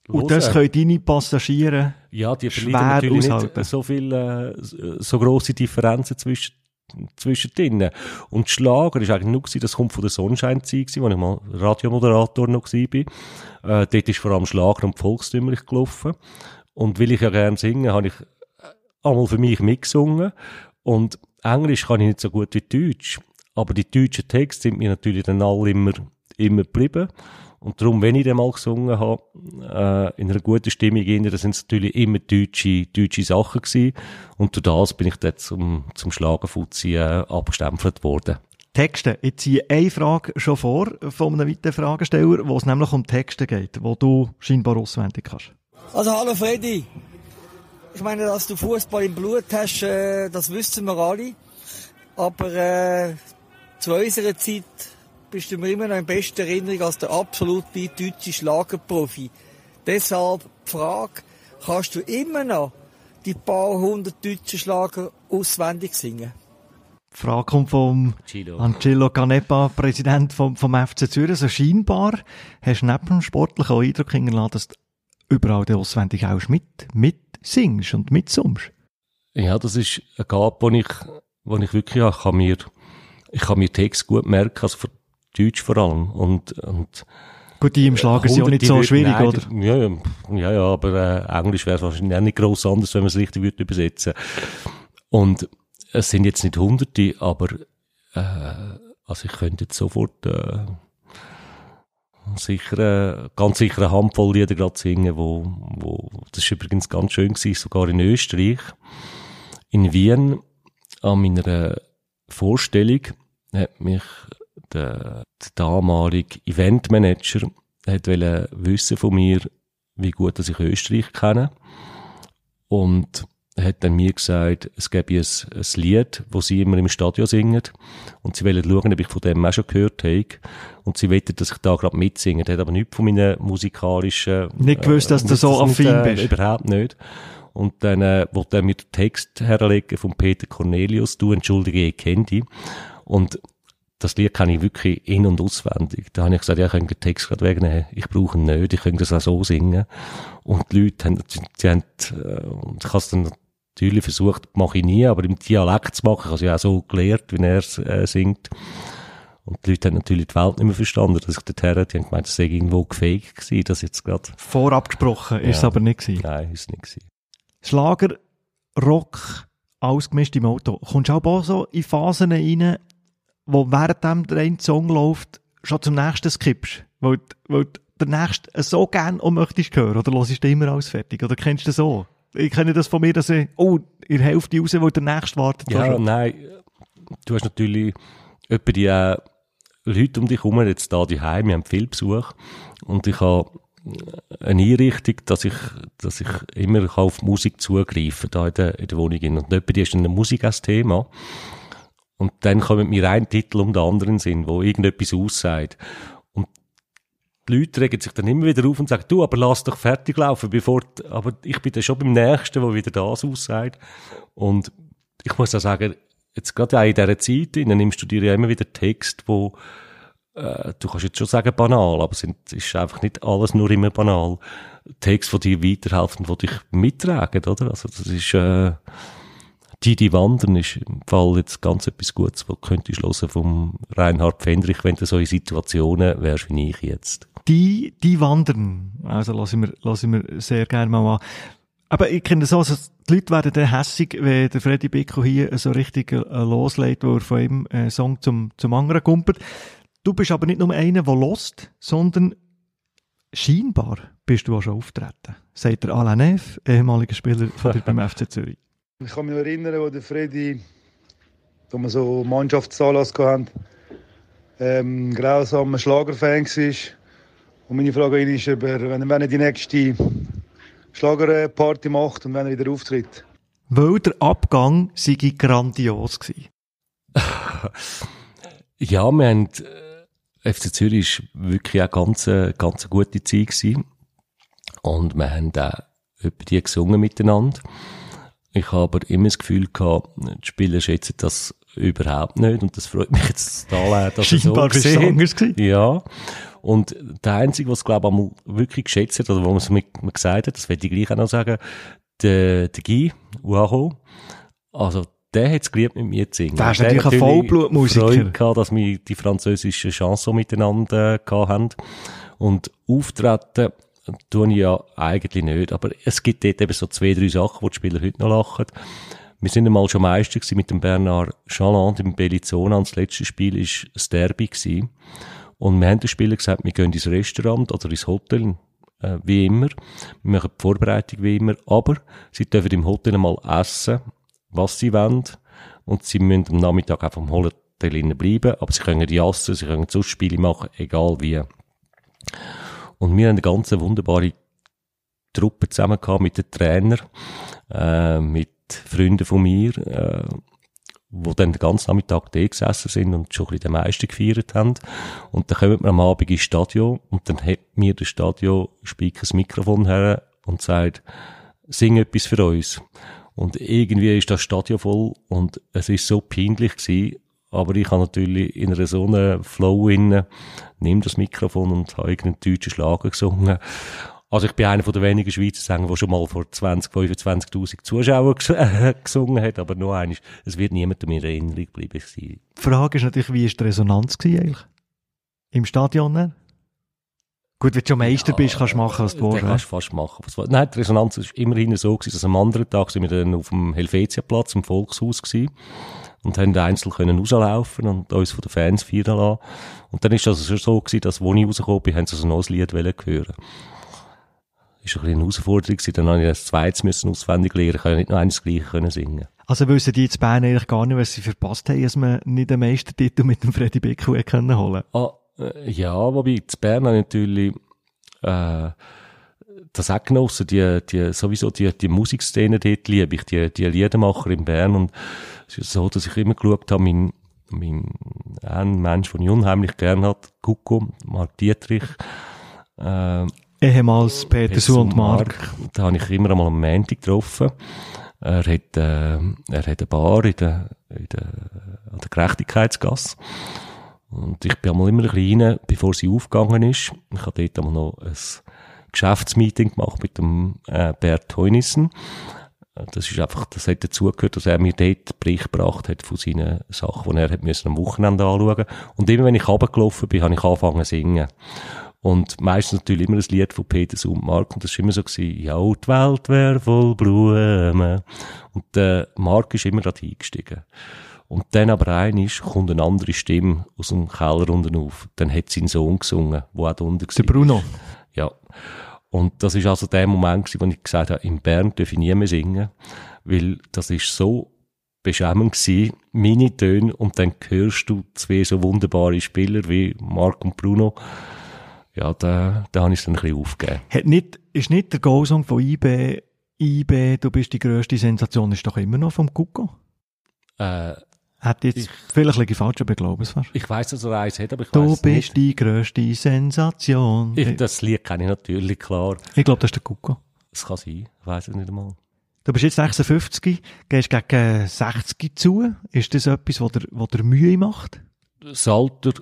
S3: und das können deine Passagiere
S1: ja, die
S3: schwer
S1: natürlich
S3: aushalten.
S1: nicht so viel, äh, so grosse Differenzen zwischen zwischen denen. Und Schlager ist eigentlich nur das kommt von der Sonnenschein-Zeit wo ich mal Radiomoderator noch war. Äh, dort ist vor allem Schlager und Volkstümlich gelaufen. Und weil ich ja gerne singe, habe ich äh, einmal für mich mitgesungen. Und Englisch kann ich nicht so gut wie Deutsch. Aber die deutschen Texte sind mir natürlich dann alle immer, immer geblieben. Und darum, wenn ich dann mal gesungen habe, äh, in einer guten Stimmung, das sind natürlich immer deutsche, deutsche Sachen gewesen. Und durch das bin ich dann zum, zum Schlagerfuzzi äh, abgestempelt worden.
S3: Texte. Ich ziehe eine Frage schon vor von einem weiteren Fragesteller, wo es nämlich um Texte geht, wo du scheinbar auswendig kannst.
S7: Also hallo Freddy. Ich meine, dass du Fußball im Blut hast, äh, das wissen wir alle. Aber äh, zu unserer Zeit bist du mir immer noch in bester Erinnerung als der absolute deutsche Schlagerprofi. Deshalb die Frage, kannst du immer noch die paar hundert deutschen Schlager auswendig singen?
S3: Die Frage kommt vom
S1: Angelo.
S3: Angelo Canepa, Präsident vom, vom FC Zürich. Also scheinbar hast du neben dem sportlichen Eindruck hinterlassen, dass du überall den auswendig auch mit, mit singst und mitsummst.
S1: Ja, das ist eine Gabe, wo ich, wo ich wirklich habe. Ich kann mir, ich kann mir Text gut merken, also für Deutsch vor allem. Und, und
S3: Gut, die im Schlager sind ja nicht so schwierig, oder?
S1: Nein, Ja, ja, ja, ja, aber äh, Englisch wäre wahrscheinlich auch nicht gross anders, wenn man es richtig würde übersetzen. Und es sind jetzt nicht Hunderte, aber äh, also ich könnte jetzt sofort äh, sicher, äh, ganz sicher eine Handvoll Lieder gerade singen, wo, wo das ist übrigens ganz schön gewesen, sogar in Österreich, in Wien an meiner Vorstellung hat mich der, der damalige Eventmanager hat wollte wissen von mir, wie gut dass ich Österreich kenne. Und hat dann mir gesagt, es gäbe ein, ein Lied, das sie immer im Stadion singen. Und sie wollen schauen, ob ich von dem auch schon gehört habe. Und sie wollten, dass ich da gerade mitsinge. Er hat aber nichts von meinen musikalischen...
S3: Nicht gewusst, dass du
S1: nicht-
S3: so affin bist.
S1: Überhaupt nicht. Und dann äh, wollte er mir den Text herlegen von Peter Cornelius, «Du entschuldige, ich kenne dich». Und das Lied kenne ich wirklich in- und auswendig. Da habe ich gesagt, ja, ich könnte den Text gerade wegnehmen. Ich brauche ihn nicht. Ich könnte das auch so singen. Und die Leute haben, die, die haben, äh, und ich habe es dann natürlich versucht, mache ich nie, aber im Dialekt zu machen. Ich habe es ja auch so gelernt, wie er es äh, singt. Und die Leute haben natürlich die Welt nicht mehr verstanden, dass ich dorthin, die haben gemeint, das sei irgendwo gefaked gewesen, das jetzt gerade,
S3: Vorab gesprochen, ist es
S1: Ja.
S3: aber nicht gewesen.
S1: nein, ist nicht gewesen.
S3: Schlager, Rock, alles gemischt im Auto. Kommst du auch so in Phasen rein, wo währenddem der eine Song läuft, schon zum nächsten skippst? Weil, du- weil du den nächsten so gern auch möchtest hören? Oder hörst du immer alles fertig? Oder kennst du das so? Ich kenne das von mir, dass ich, oh, in der Hälfte raus, weil der nächste wartet.
S1: Ja, nein, du hast natürlich etwa die äh, Leute um dich herum, jetzt da die Heim, wir haben viel Besuch und ich habe eine Einrichtung, dass ich, dass ich immer kann auf Musik zugreifen da in der, in der Wohnung. Und etwa die ist dann Musik als Thema. Und dann kommt mir ein Titel um den anderen Sinn, wo irgendetwas aussagt. Und die Leute regen sich dann immer wieder auf und sagen, du, aber lass doch fertig laufen, bevor, d- aber ich bin dann schon beim Nächsten, wo wieder das aussagt. Und ich muss auch sagen, jetzt gerade auch in dieser Zeit, dann nimmst du dir ja immer wieder Text, wo, äh, du kannst jetzt schon sagen banal, aber es ist einfach nicht alles nur immer banal. Text, die dir weiterhelfen, die dich mittragen, oder? Also das ist, äh, Die, die wandern ist im Fall jetzt ganz etwas Gutes, was könnte ich hören vom Reinhard Pfendrich, wenn du so in Situationen wärst wie ich jetzt.
S3: Die, die wandern. Also lassen wir, lassen wir sehr gerne mal an. Aber ich kenne das auch, also die Leute werden dann hässig, wenn der Freddy Bickel hier so richtig äh, loslegt, wo er von ihm äh, Song zum, zum anderen kumpelt. Du bist aber nicht nur einer, der lost, sondern scheinbar bist du auch schon auftreten. Sagt der Alain Neff, ehemaliger Spieler von dir beim FC Zürich.
S8: Ich kann mich noch erinnern, wo der Freddy, wo wir so Mannschaftsanlass hatten, ähm, grausamer Schlagerfan war. Und meine Frage an ihn ist, ob er, wenn er die nächste Schlagerparty macht und wenn er wieder auftritt.
S3: Weil der Abgang sei grandios gewesen.
S1: ja, wir haben, äh, FC Zürich war wirklich auch ganz, äh, ganz eine gute Zeit gewesen. Und wir haben auch über die gesungen miteinander. Ich habe aber immer das Gefühl gehabt, die Spieler schätzen das überhaupt nicht. Und das freut mich jetzt total, dass es so gesehen. Ja. Und der Einzige, was glaube ich wirklich geschätzt hat, oder wo man es mir gesagt hat, das werde ich gleich auch noch sagen, der, der Guy Uaho, also der hat es geliebt, mit mir zu singen.
S3: Der ist natürlich ein Vollblutmusiker.
S1: Freude gehabt, dass wir die französische Chanson miteinander äh, gehabt haben. Und auftreten tue ich ja eigentlich nicht. Aber es gibt dort eben so zwei, drei Sachen, wo die Spieler heute noch lachen. Wir sind einmal schon Meister gewesen mit dem Bernard Chaland im Bellizona. Das letzte Spiel war das Derby. Gewesen. Und wir haben den Spielern gesagt, wir gehen ins Restaurant oder ins Hotel, äh, wie immer. Wir machen die Vorbereitung wie immer. Aber sie dürfen im Hotel mal essen, was sie wollen. Und sie müssen am Nachmittag einfach im Hotel bleiben. Aber sie können jassen, sie können sonst Spiele machen, egal wie. Und wir haben eine ganz wunderbare Truppe zusammen gehabt mit den Trainer, äh, mit Freunden von mir, äh, wo dann den ganzen Nachmittag da gesessen sind und schon ein bisschen den Meister gefeiert haben. Und dann kommen wir am Abend ins Stadion und dann hat mir der Stadion-Speaker das Mikrofon her und sagt, sing etwas für uns. Und irgendwie ist das Stadion voll und es ist so peinlich gewesen, aber ich habe natürlich in einer so einer Flow innen, nimm das Mikrofon und habe irgendeinen deutschen Schlager gesungen. Also ich bin einer von den wenigen Schweizer Sänger, der schon mal vor 20, 25.000 Zuschauern ges gesungen hat, aber nur eines, es wird niemandem in Erinnerung geblieben sein.
S3: Die Frage ist natürlich, wie war die Resonanz eigentlich? Im Stadion? dann? Gut, wenn du schon Meister bist, kannst du machen, was du willst.
S1: kannst du fast machen. Was, Nein, die Resonanz ist immerhin so gewesen, dass am anderen Tag sind wir dann auf dem Helvetiaplatz im Volkshaus gewesen und haben einzeln können rauslaufen und uns von den Fans feiern lassen. Und dann ist das schon so gewesen, dass, wo ich rausgekommen bin, haben sie so noch ein Lied hören. Ist ein bisschen eine Herausforderung gewesen. Dann habe ich das zweites müssen auswendig lernen. Ich nicht noch eines gleiche können singen.
S3: Also wissen die jetzt Bern eigentlich gar nicht, was sie verpasst haben, dass man nicht den Meistertitel mit dem Freddy hätte können holen
S1: Ah, äh, ja, wobei, zu Bern habe ich natürlich, äh, das auch genossen, die, die, sowieso die, die Musikszene dort liebe ich, die, die Liedermacher in Bern und es ist so, dass ich immer geschaut habe, mein, mein, ein Mensch, den ich unheimlich gern hat, Kuko, Mark Dietrich, äh,
S3: Ehemals Peter Su und Mark.
S1: Da habe ich immer einmal am Montag getroffen. Er hat, äh, er hat eine Bar in der, in der, an der Gerechtigkeitsgasse. Und ich bin einmal immer ein bisschen rein, bevor sie aufgegangen ist. Ich habe dort einmal noch ein Geschäftsmeeting gemacht mit dem äh, Bert Heunissen. Das ist einfach, das hat dazugehört, dass er mir dort Bericht gebracht hat von seinen Sachen, die er hat müssen am Wochenende anschauen Und immer wenn ich runtergelaufen bin, habe ich angefangen zu singen. Und meistens natürlich immer ein Lied von Peter und Mark. Und das war immer so, gewesen, ja, die Welt wäre voll Blumen. Und der Mark ist immer gerade eingestiegen. Und dann aber einisch kommt eine andere Stimme aus dem Keller unten auf. Dann hat sein Sohn gesungen, der auch da unten
S3: Der
S1: war.
S3: Bruno.
S1: Und das ist also der Moment, gewesen, wo ich gesagt habe, in Bern darf ich nie mehr singen, weil das ist so beschämend gewesen, meine Töne, und dann hörst du zwei so wunderbare Spieler wie Marc und Bruno. Ja, da, da habe ich es dann ein bisschen aufgegeben.
S3: Hat nicht, ist nicht der Goalsong von IB, IB, du bist die grösste Sensation, ist doch immer noch vom Kuko?
S1: Äh,
S3: Hat jetzt vielleicht liege ich falsch, aber ich glaube es fast.
S1: ich weiss, dass er eins hat, aber ich
S3: Du
S1: weiss es
S3: bist
S1: nicht.
S3: die grösste Sensation.
S1: Ich,
S3: Ich,
S1: das Lied kenne ich natürlich, klar.
S3: ich glaube, das ist der Kuko.
S1: Es kann sein, ich weiss es nicht einmal.
S3: Du bist jetzt 56, gehst gegen 60 zu. Ist das etwas, was dir, was dir Mühe macht?
S1: das Alter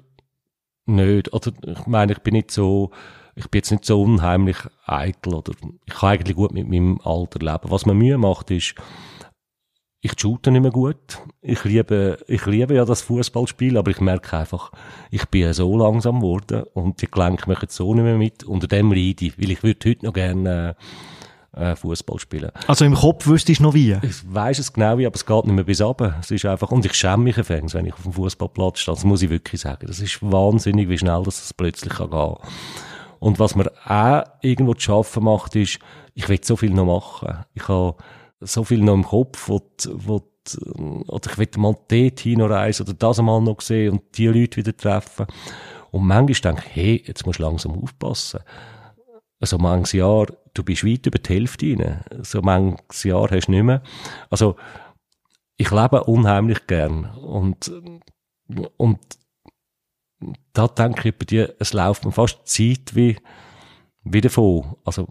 S1: nicht. Oder ich meine, ich bin nicht so, ich bin jetzt nicht so unheimlich eitel oder ich kann eigentlich gut mit meinem Alter leben. Was mir Mühe macht, ist, ich shoote nicht mehr gut. Ich liebe, ich liebe ja das Fußballspiel, aber ich merke einfach, ich bin so langsam geworden und die Gelenke machen so nicht mehr mit. Unter dem leide ich, weil ich würde heute noch gerne äh, Fußball spielen.
S3: Also im Kopf wüsstest du noch wie?
S1: Ich weiss es genau wie, aber es geht nicht mehr bis runter. Es ist einfach, und ich schäme mich Fans, wenn ich auf dem Fußballplatz stehe. Das muss ich wirklich sagen. Das ist wahnsinnig, wie schnell das plötzlich kann gehen Und was mir auch irgendwo zu schaffen macht, ist, ich will so viel noch machen. Ich habe so viel noch im Kopf, wo, wo, oder ich will mal dort hinreisen oder das einmal noch sehen und die Leute wieder treffen. Und manchmal denke ich, hey, jetzt musst du langsam aufpassen. So manches Jahr, du bist weit über die Hälfte rein. So manches Jahr hast du nicht mehr. Also, ich lebe unheimlich gern. Und, und da denke ich bei dir, es läuft mir fast Zeit wie, wie davon. Also,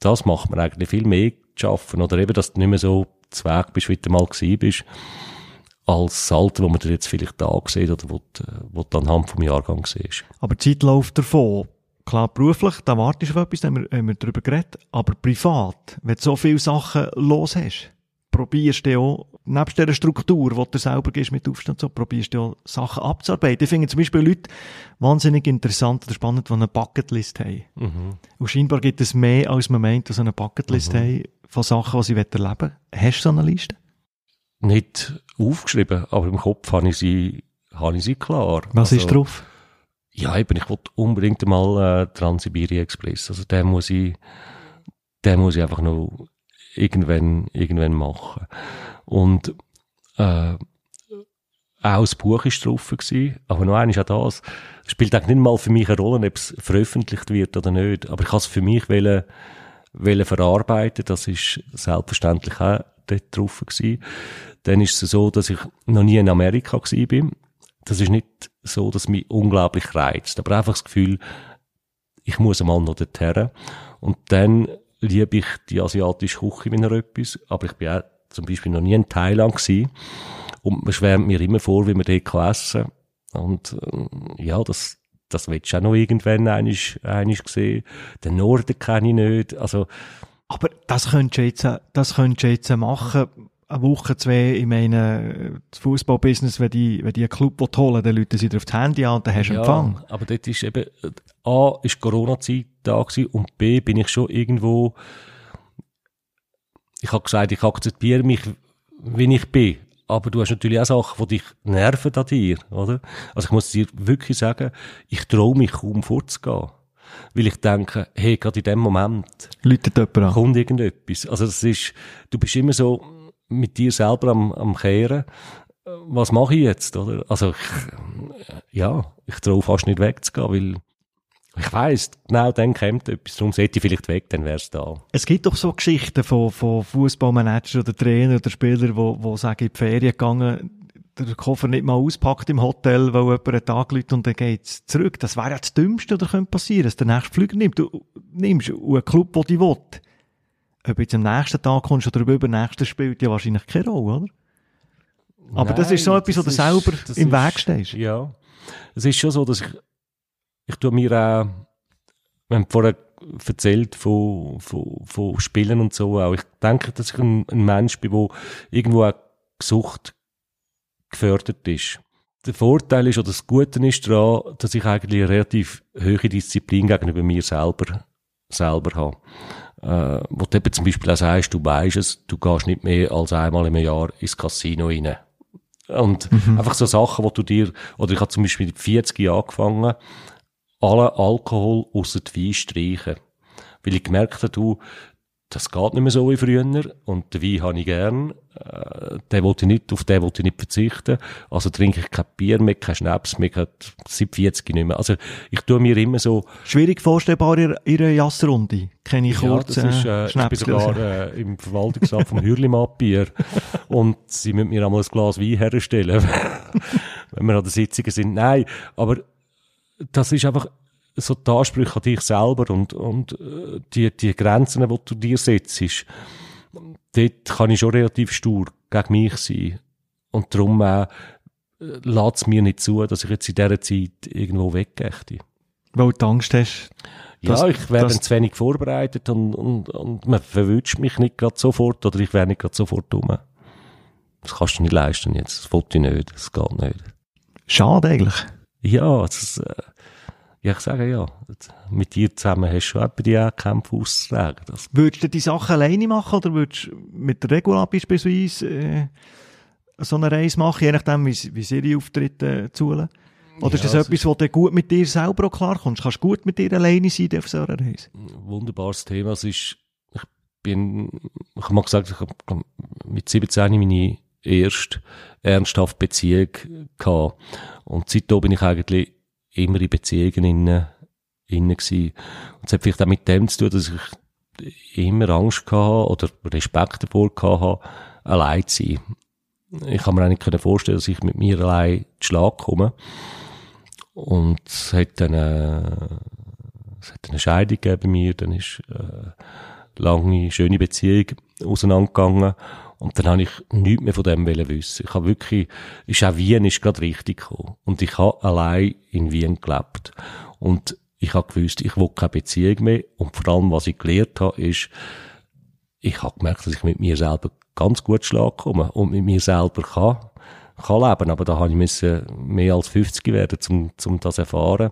S1: das macht man eigentlich viel mehr schaffen. Oder eben, dass du nicht mehr so zweig bist, wie du mal gewesen bist, als das Alter, wo man dir jetzt vielleicht da sieht oder wo du, wo du anhand vom Jahrgang siehst.
S3: Aber die Zeit läuft davon. Klar, beruflich, da wartest du auf etwas, da haben wir, haben wir darüber geredet. Aber privat, wenn du so viele Sachen los hast, probierst du auch, nebst dieser Struktur, die du selber gehst mit Aufstand, so, probierst du auch Sachen abzuarbeiten. Ich finde zum Beispiel Leute wahnsinnig interessant oder spannend, die eine Bucketlist haben.
S1: Mhm.
S3: Und scheinbar gibt es mehr, als man meint, so eine Bucketlist
S1: Mhm.
S3: haben von Sachen, die sie erleben wollen. Hast du so eine Liste?
S1: Nicht aufgeschrieben, aber im Kopf habe ich sie, habe ich sie klar.
S3: Was
S1: Also,
S3: ist drauf?
S1: Ja, eben, ich wollte unbedingt mal äh, Transsibirien Express. Also den muss ich, den muss ich einfach noch irgendwann, irgendwann machen. Und äh, auch das Buch ist drauf gewesen, aber noch eines auch das. Spielt eigentlich nicht mal für mich eine Rolle, ob es veröffentlicht wird oder nicht. Aber ich habe es für mich wollen, wollen verarbeiten. Das ist selbstverständlich auch dort drauf gewesen. Dann ist es so, dass ich noch nie in Amerika gewesen bin. Das ist nicht so, dass mich unglaublich reizt, aber einfach das Gefühl, ich muss einmal noch dorthin. Und dann liebe ich die asiatische Küche, wenn er etwas, aber ich bin auch zum Beispiel noch nie in Thailand gewesen. Und man schwärmt mir immer vor, wie man dort essen kann. Und äh, ja, das, das willst du auch noch irgendwann einisch, einisch sehen. Den Norden kenne ich nicht. Also,
S3: Aber das könntest du jetzt, das könntest du jetzt machen. Eine Woche, zwei, ich meine, das Fußballbusiness, wenn die, wenn die einen Club holen dann Leute sie dir auf das Handy an und dann hast du Empfang.
S1: aber dort ist eben, äh, A, ist Corona-Zeit da gewesen und B, bin ich schon irgendwo, ich habe gesagt, ich akzeptiere mich, wie ich bin. Aber du hast natürlich auch Sachen, die dich nerven an dir, oder? Also ich muss dir wirklich sagen, ich traue mich kaum vorzugehen. Weil ich denke, hey, gerade in dem Moment
S3: Leute jemand an.
S1: kommt irgendetwas. Also das ist, du bist immer so mit dir selber am, am Kehren. Was mache ich jetzt, oder? Also ich, ja, ich traue fast nicht wegzugehen, weil ich weiss, genau dann kommt etwas. Darum sollte ich vielleicht weg, dann wär's da.
S3: Es gibt doch so Geschichten von, von Fußballmanagern oder Trainer oder Spielern, wo, wo sagen, in die Ferien gegangen, der Koffer nicht mal auspackt im Hotel, weil jemand einen Tag läuft und dann geht's zurück. Das wäre ja das Dümmste, was könnte passieren, dass der nächste Flüger nimmt. Du nimmst und ein Club, der dich will. Ob du jetzt am nächsten Tag kommst oder übernächsten, spielt ja wahrscheinlich keine Rolle, oder? Aber das ist so etwas, wo du
S1: das
S3: selber im
S1: ist-
S3: Weg stehst.
S1: Ja. Es ist schon so, dass ich, ich tue mir auch, wir haben vorher erzählt von, von, von Spielen und so auch. Ich denke, dass ich ein, ein Mensch bin, der irgendwo auch Gesucht gefördert ist. Der Vorteil ist, oder das Gute ist daran, dass ich eigentlich eine relativ hohe Disziplin gegenüber mir selber, selber habe. Äh, wo du eben zum Beispiel auch sagst, du weisst es, du gehst nicht mehr als einmal im Jahr ins Casino rein. Und einfach so Sachen, wo du dir, oder ich habe zum Beispiel mit 40 Jahren angefangen, alle Alkohol außer Wein streichen. Weil ich gemerkt habe, du, das geht nicht mehr so wie früher und den Wein habe ich gern. Äh, den wollte ich nicht, auf den wollte ich nicht verzichten. Also trinke ich kein Bier mehr, kein Schnaps mehr, seit 40 nicht mehr. Also ich tue mir immer so,
S3: Schwierig vorstellbar in ihrer Jassrunde. Kenne ich
S1: ja,
S3: kurz,
S1: das ist, äh, ich bin sogar äh, im Verwaltungsrat vom Hürlimatt-Bier und sie müssen mir einmal ein Glas Wein herstellen, wenn wir an der Sitzung sind. Nein, aber das ist einfach so die Ansprüche an dich selber und, und äh, die, die Grenzen, die du dir setzt. Dort kann ich schon relativ stur gegen mich sein. Und darum äh, lässt es mir nicht zu, dass ich jetzt in dieser Zeit irgendwo weggehe.
S3: Weil du Angst hast.
S1: Ja,
S3: Das-
S1: ich werde zu wenig vorbereitet und, und, und man verwünscht mich nicht gerade sofort oder ich wäre nicht gerade sofort um. das kannst du nicht leisten jetzt, das wollte ich nicht, das geht nicht.
S3: Schade eigentlich.
S1: Ja, das, äh, ja, ich sage ja, mit dir zusammen hast du schon etwa die Kämpfe auszutragen. Das,
S3: Würdest du die Sachen alleine machen oder würdest du mit der Regula beispielsweise äh, so eine Reise machen, je nachdem, wie, wie sie ihre Auftritte äh, zulassen? Oder ist
S1: Ja,
S3: das
S1: es
S3: etwas, wo du gut mit dir selber auch klarkommst? Kannst du gut mit dir alleine sein auf so einer Reise?
S1: wunderbares Thema. Es ist, ich bin, ich habe mal gesagt, ich habe mit 17 meine erste ernsthafte Beziehung gehabt. Und seitdem bin ich eigentlich immer in Beziehungen innen, innen gewesen. Und es hat vielleicht auch mit dem zu tun, dass ich immer Angst gehabt oder Respekt davor gehabt habe, allein zu sein. Ich kann mir eigentlich können vorstellen, dass ich mit mir allein zu Schlag komme. Und es hat dann, äh, es hat eine Scheidung gegeben bei mir, dann ist äh, lange, schöne Beziehung auseinandergegangen und dann habe ich nichts mehr von dem wissen. Ich habe wirklich, ist auch Wien ist gerade richtig gekommen und ich habe allein in Wien gelebt und ich habe gewusst, ich will keine Beziehung mehr und vor allem, was ich gelernt habe, ist, ich habe gemerkt, dass ich mit mir selber ganz gut Schlag komme und mit mir selber kann, kann leben. Aber da habe ich müssen mehr als 50 werden, um, um das erfahren.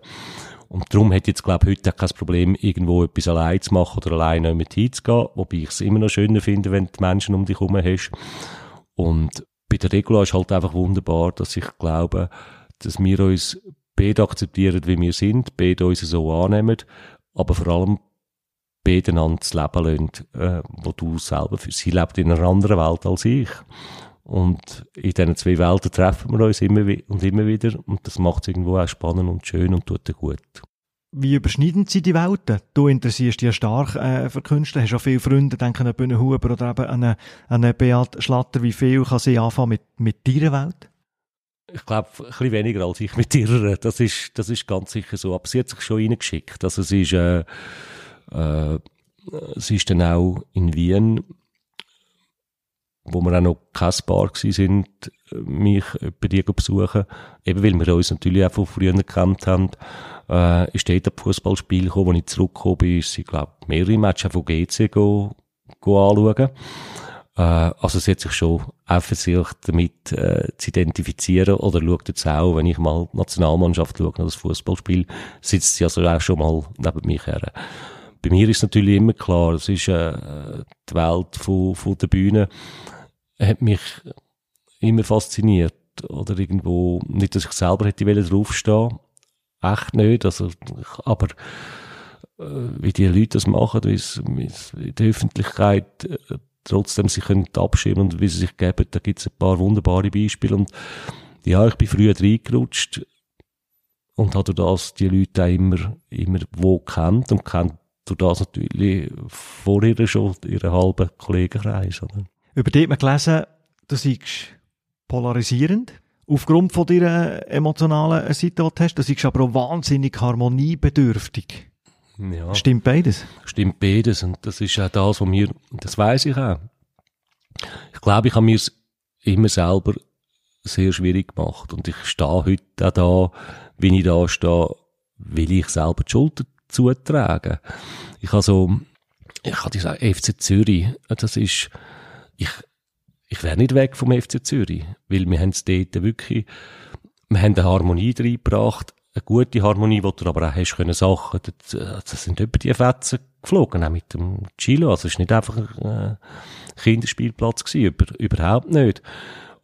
S1: Und darum ich jetzt, glaube ich, heute kein Problem, irgendwo etwas allein zu machen oder allein nicht mit hinzugehen. Wobei ich es immer noch schöner finde, wenn du Menschen um dich herum hast. Und bei der Regula ist halt einfach wunderbar, dass ich glaube, dass wir uns beide akzeptieren, wie wir sind, beide uns so annehmen, aber vor allem beide einander das Leben lassen, äh, wo du selber für sie lebt in einer anderen Welt als ich. Und in diesen zwei Welten treffen wir uns immer und immer wieder und das macht es irgendwo auch spannend und schön und tut dir gut.
S3: Wie überschneiden sie die Welten? Du interessierst dich ja stark äh, für Künstler, hast auch viele Freunde, denken an Bühne Huber oder eben an eine, an eine Beat Schlatter. Wie viel kann sie anfangen mit, mit deiner Welt?
S1: Ich glaube, ein bisschen weniger als ich mit ihrer. Das ist, das ist ganz sicher so. Aber sie hat sich schon reingeschickt. Also sie ist, äh, äh, sie ist dann auch in Wien, wo wir auch noch kein Paar sind, mich bei dir besuchen. Eben weil wir uns natürlich auch von früher gekannt haben. Äh, ist dort ein Fußballspiel gekommen, wo ich zurückgekommen bin, ist sie, glaube mehrere Matches von GC go, go anschauen. Äh, also sie hat sich schon auch versucht, damit äh, zu identifizieren oder schaut jetzt auch, wenn ich mal die Nationalmannschaft schaue, das Fußballspiel, sitzt sie also auch schon mal neben mich her. Bei mir ist natürlich immer klar, es ist äh, die Welt von, von der Bühne, hat mich immer fasziniert. Oder irgendwo, nicht, dass ich selber hätte draufstehen echt nicht, also, aber äh, wie die Leute das machen, wie es in Öffentlichkeit äh, trotzdem sich können und wie sie sich geben, da gibt es ein paar wunderbare Beispiele und ja, ich bin früher reingerutscht und habe das die Leute auch immer, immer wo kennt und kennt durch das natürlich vorher schon ihren halben Kollegenkreis. Oder?
S3: Über die hat man gelesen, du seist polarisierend. Aufgrund von deiner emotionalen Seite, die du hast, du seist aber auch wahnsinnig harmoniebedürftig.
S1: Ja.
S3: Stimmt beides?
S1: Stimmt beides. Und das ist auch das, was mir, das weiß ich auch. Ich glaube, ich habe mir es immer selber sehr schwierig gemacht. Und ich stehe heute auch da, wie ich da stehe, will ich selber die Schuld dazu tragen. Ich habe so, ich kann dir sagen, FC Zürich, das ist, ich, ich wäre nicht weg vom FC Zürich, weil wir haben es dort wirklich, wir haben eine Harmonie reingebracht, eine gute Harmonie, wo du aber auch hast können Sachen, das, sind über die Fetzen geflogen, auch mit dem Chilo, also es ist nicht einfach ein äh, Kinderspielplatz gewesen, über, überhaupt nicht.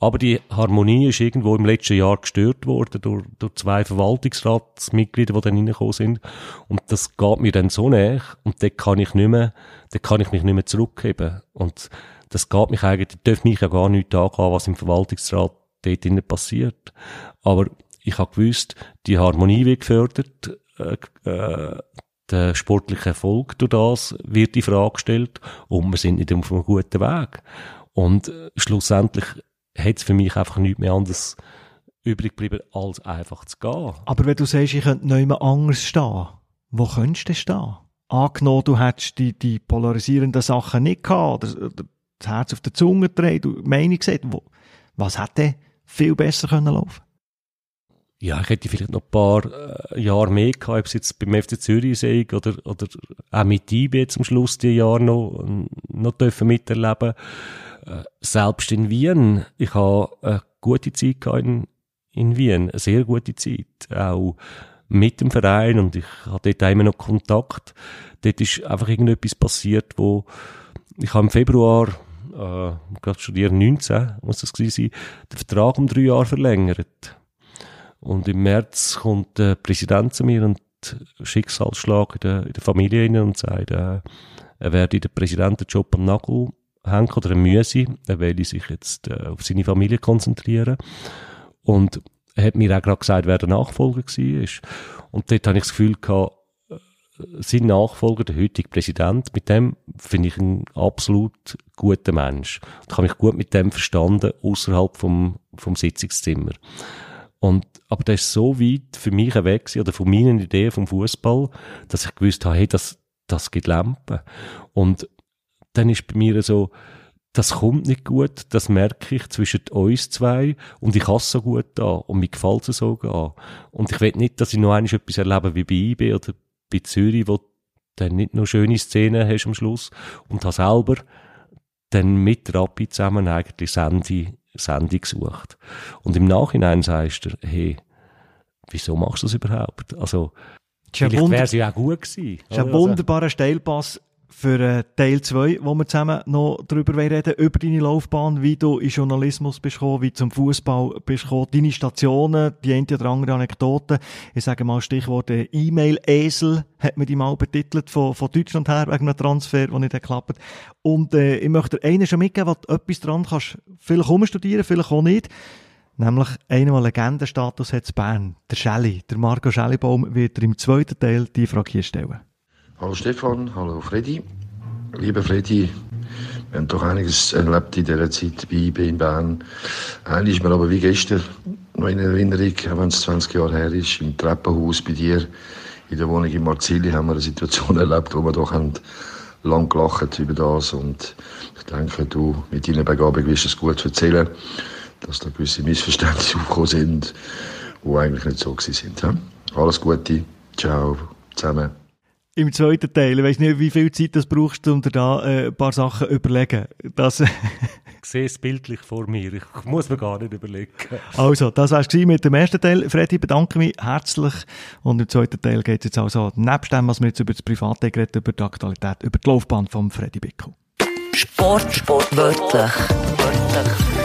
S1: Aber die Harmonie ist irgendwo im letzten Jahr gestört worden durch, durch zwei Verwaltungsratsmitglieder, die dann reingekommen sind. Und das geht mir dann so näher und da kann ich nicht mehr, da kann ich mich nicht mehr zurückheben. Und das geht mich eigentlich, darf mich ja gar nicht angehen, was im Verwaltungsrat dort drinnen passiert. Aber ich habe gewusst, die Harmonie wird gefördert, äh, äh, der sportliche Erfolg durch das wird in Frage gestellt und wir sind nicht auf einem guten Weg. Und äh, schlussendlich hat es für mich einfach nichts mehr anderes übrig geblieben, als einfach zu gehen.
S3: Aber wenn du sagst, ich könnte nicht mehr anders stehen, wo könntest du stehen? Angenommen, du hättest die, die polarisierenden Sachen nicht gehabt, oder, oder das Herz auf der Zunge gedreht, du Meinung gesagt, wo, was hätte viel besser können laufen?
S1: Ja, ich hätte vielleicht noch ein paar äh, Jahre mehr gehabt, ob es jetzt beim FC Zürich sei oder, oder auch mit IB zum Schluss die Jahre noch, noch dürfen miterleben. Äh, selbst in Wien, ich habe eine gute Zeit in, in Wien, eine sehr gute Zeit, auch mit dem Verein und ich habe dort immer noch Kontakt. Dort ist einfach irgendetwas passiert, wo ich habe im Februar äh, gerade studiert 19, muss das gewesen sein, den Vertrag um drei Jahre verlängert. Und im März kommt der Präsident zu mir und Schicksalsschlag in der, in der Familie rein und sagt, äh, er werde den Präsidentenjob am Nagel hängen oder er müsse, er werde sich jetzt äh, auf seine Familie konzentrieren. Und er hat mir auch gerade gesagt, wer der Nachfolger war. Und dort habe ich das Gefühl gehabt, sein Nachfolger, der heutige Präsident, mit dem finde ich ein absolut guter Mensch. Ich habe mich gut mit dem verstanden, außerhalb vom, vom Sitzungszimmer. Und, aber der ist so weit für mich weg oder von meinen Ideen vom Fußball, dass ich gewusst habe, hey, das, das gibt Lampen. Und dann ist bei mir so, das kommt nicht gut, das merke ich zwischen uns zwei und ich hasse so gut da und mir gefällt es sogar. Und ich will nicht, dass ich noch einmal etwas erlebe wie bei IB oder bei Zürich, wo dann nicht nur schöne Szenen hast am Schluss und habe selber dann mit Rappi zusammen eigentlich Sandy Sendung gesucht. Und im Nachhinein sagst du, hey, wieso machst du das überhaupt? Also, vielleicht wäre es ja auch gut gewesen.
S3: Das ist ein wunderbarer Steilpass für äh, Teil 2, wo wir zusammen noch darüber reden, über deine Laufbahn, wie du in Journalismus bist gekommen, wie zum Fußball bist gekommen, deine Stationen, die eine oder andere Anekdote. Ich sage mal Stichwort äh, E-Mail-Esel, hat man die mal betitelt, von, von Deutschland her, wegen einem Transfer, der nicht geklappt Und äh, ich möchte dir einen schon mitgeben, du etwas dran kannst, vielleicht studieren, vielleicht auch nicht. Nämlich der Legendenstatus hat Bern, der Schelli, der Marco Schellibaum, wird er im zweiten Teil die Frage hier stellen.
S9: Hallo Stefan, hallo Freddy. Lieber Freddy, wir haben doch einiges erlebt in dieser Zeit bei IB in Bern. Eigentlich ist mir aber wie gestern noch in Erinnerung, auch wenn es 20 Jahre her ist, im Treppenhaus bei dir in der Wohnung in Marzili haben wir eine Situation erlebt, wo wir doch haben lang gelacht über das und ich denke, du mit deiner Begabung wirst es gut erzählen, dass da gewisse Missverständnisse aufgekommen sind, die eigentlich nicht so gewesen sind. Alles Gute, ciao zusammen
S3: im zweiten Teil. Ich weiss nicht, wie viel Zeit das brauchst, um dir da äh, ein paar Sachen zu überlegen. Das
S1: ich sehe es bildlich vor mir. Ich muss mir gar nicht überlegen.
S3: Also, das war es mit dem ersten Teil. Freddy, bedanke mich herzlich. Und im zweiten Teil geht es jetzt also, nebst dem, was wir jetzt über das Private geredet über die Aktualität, über die Laufbahn von Freddy Bickel.
S2: Sport, Sport, wörtlich. wörtlich.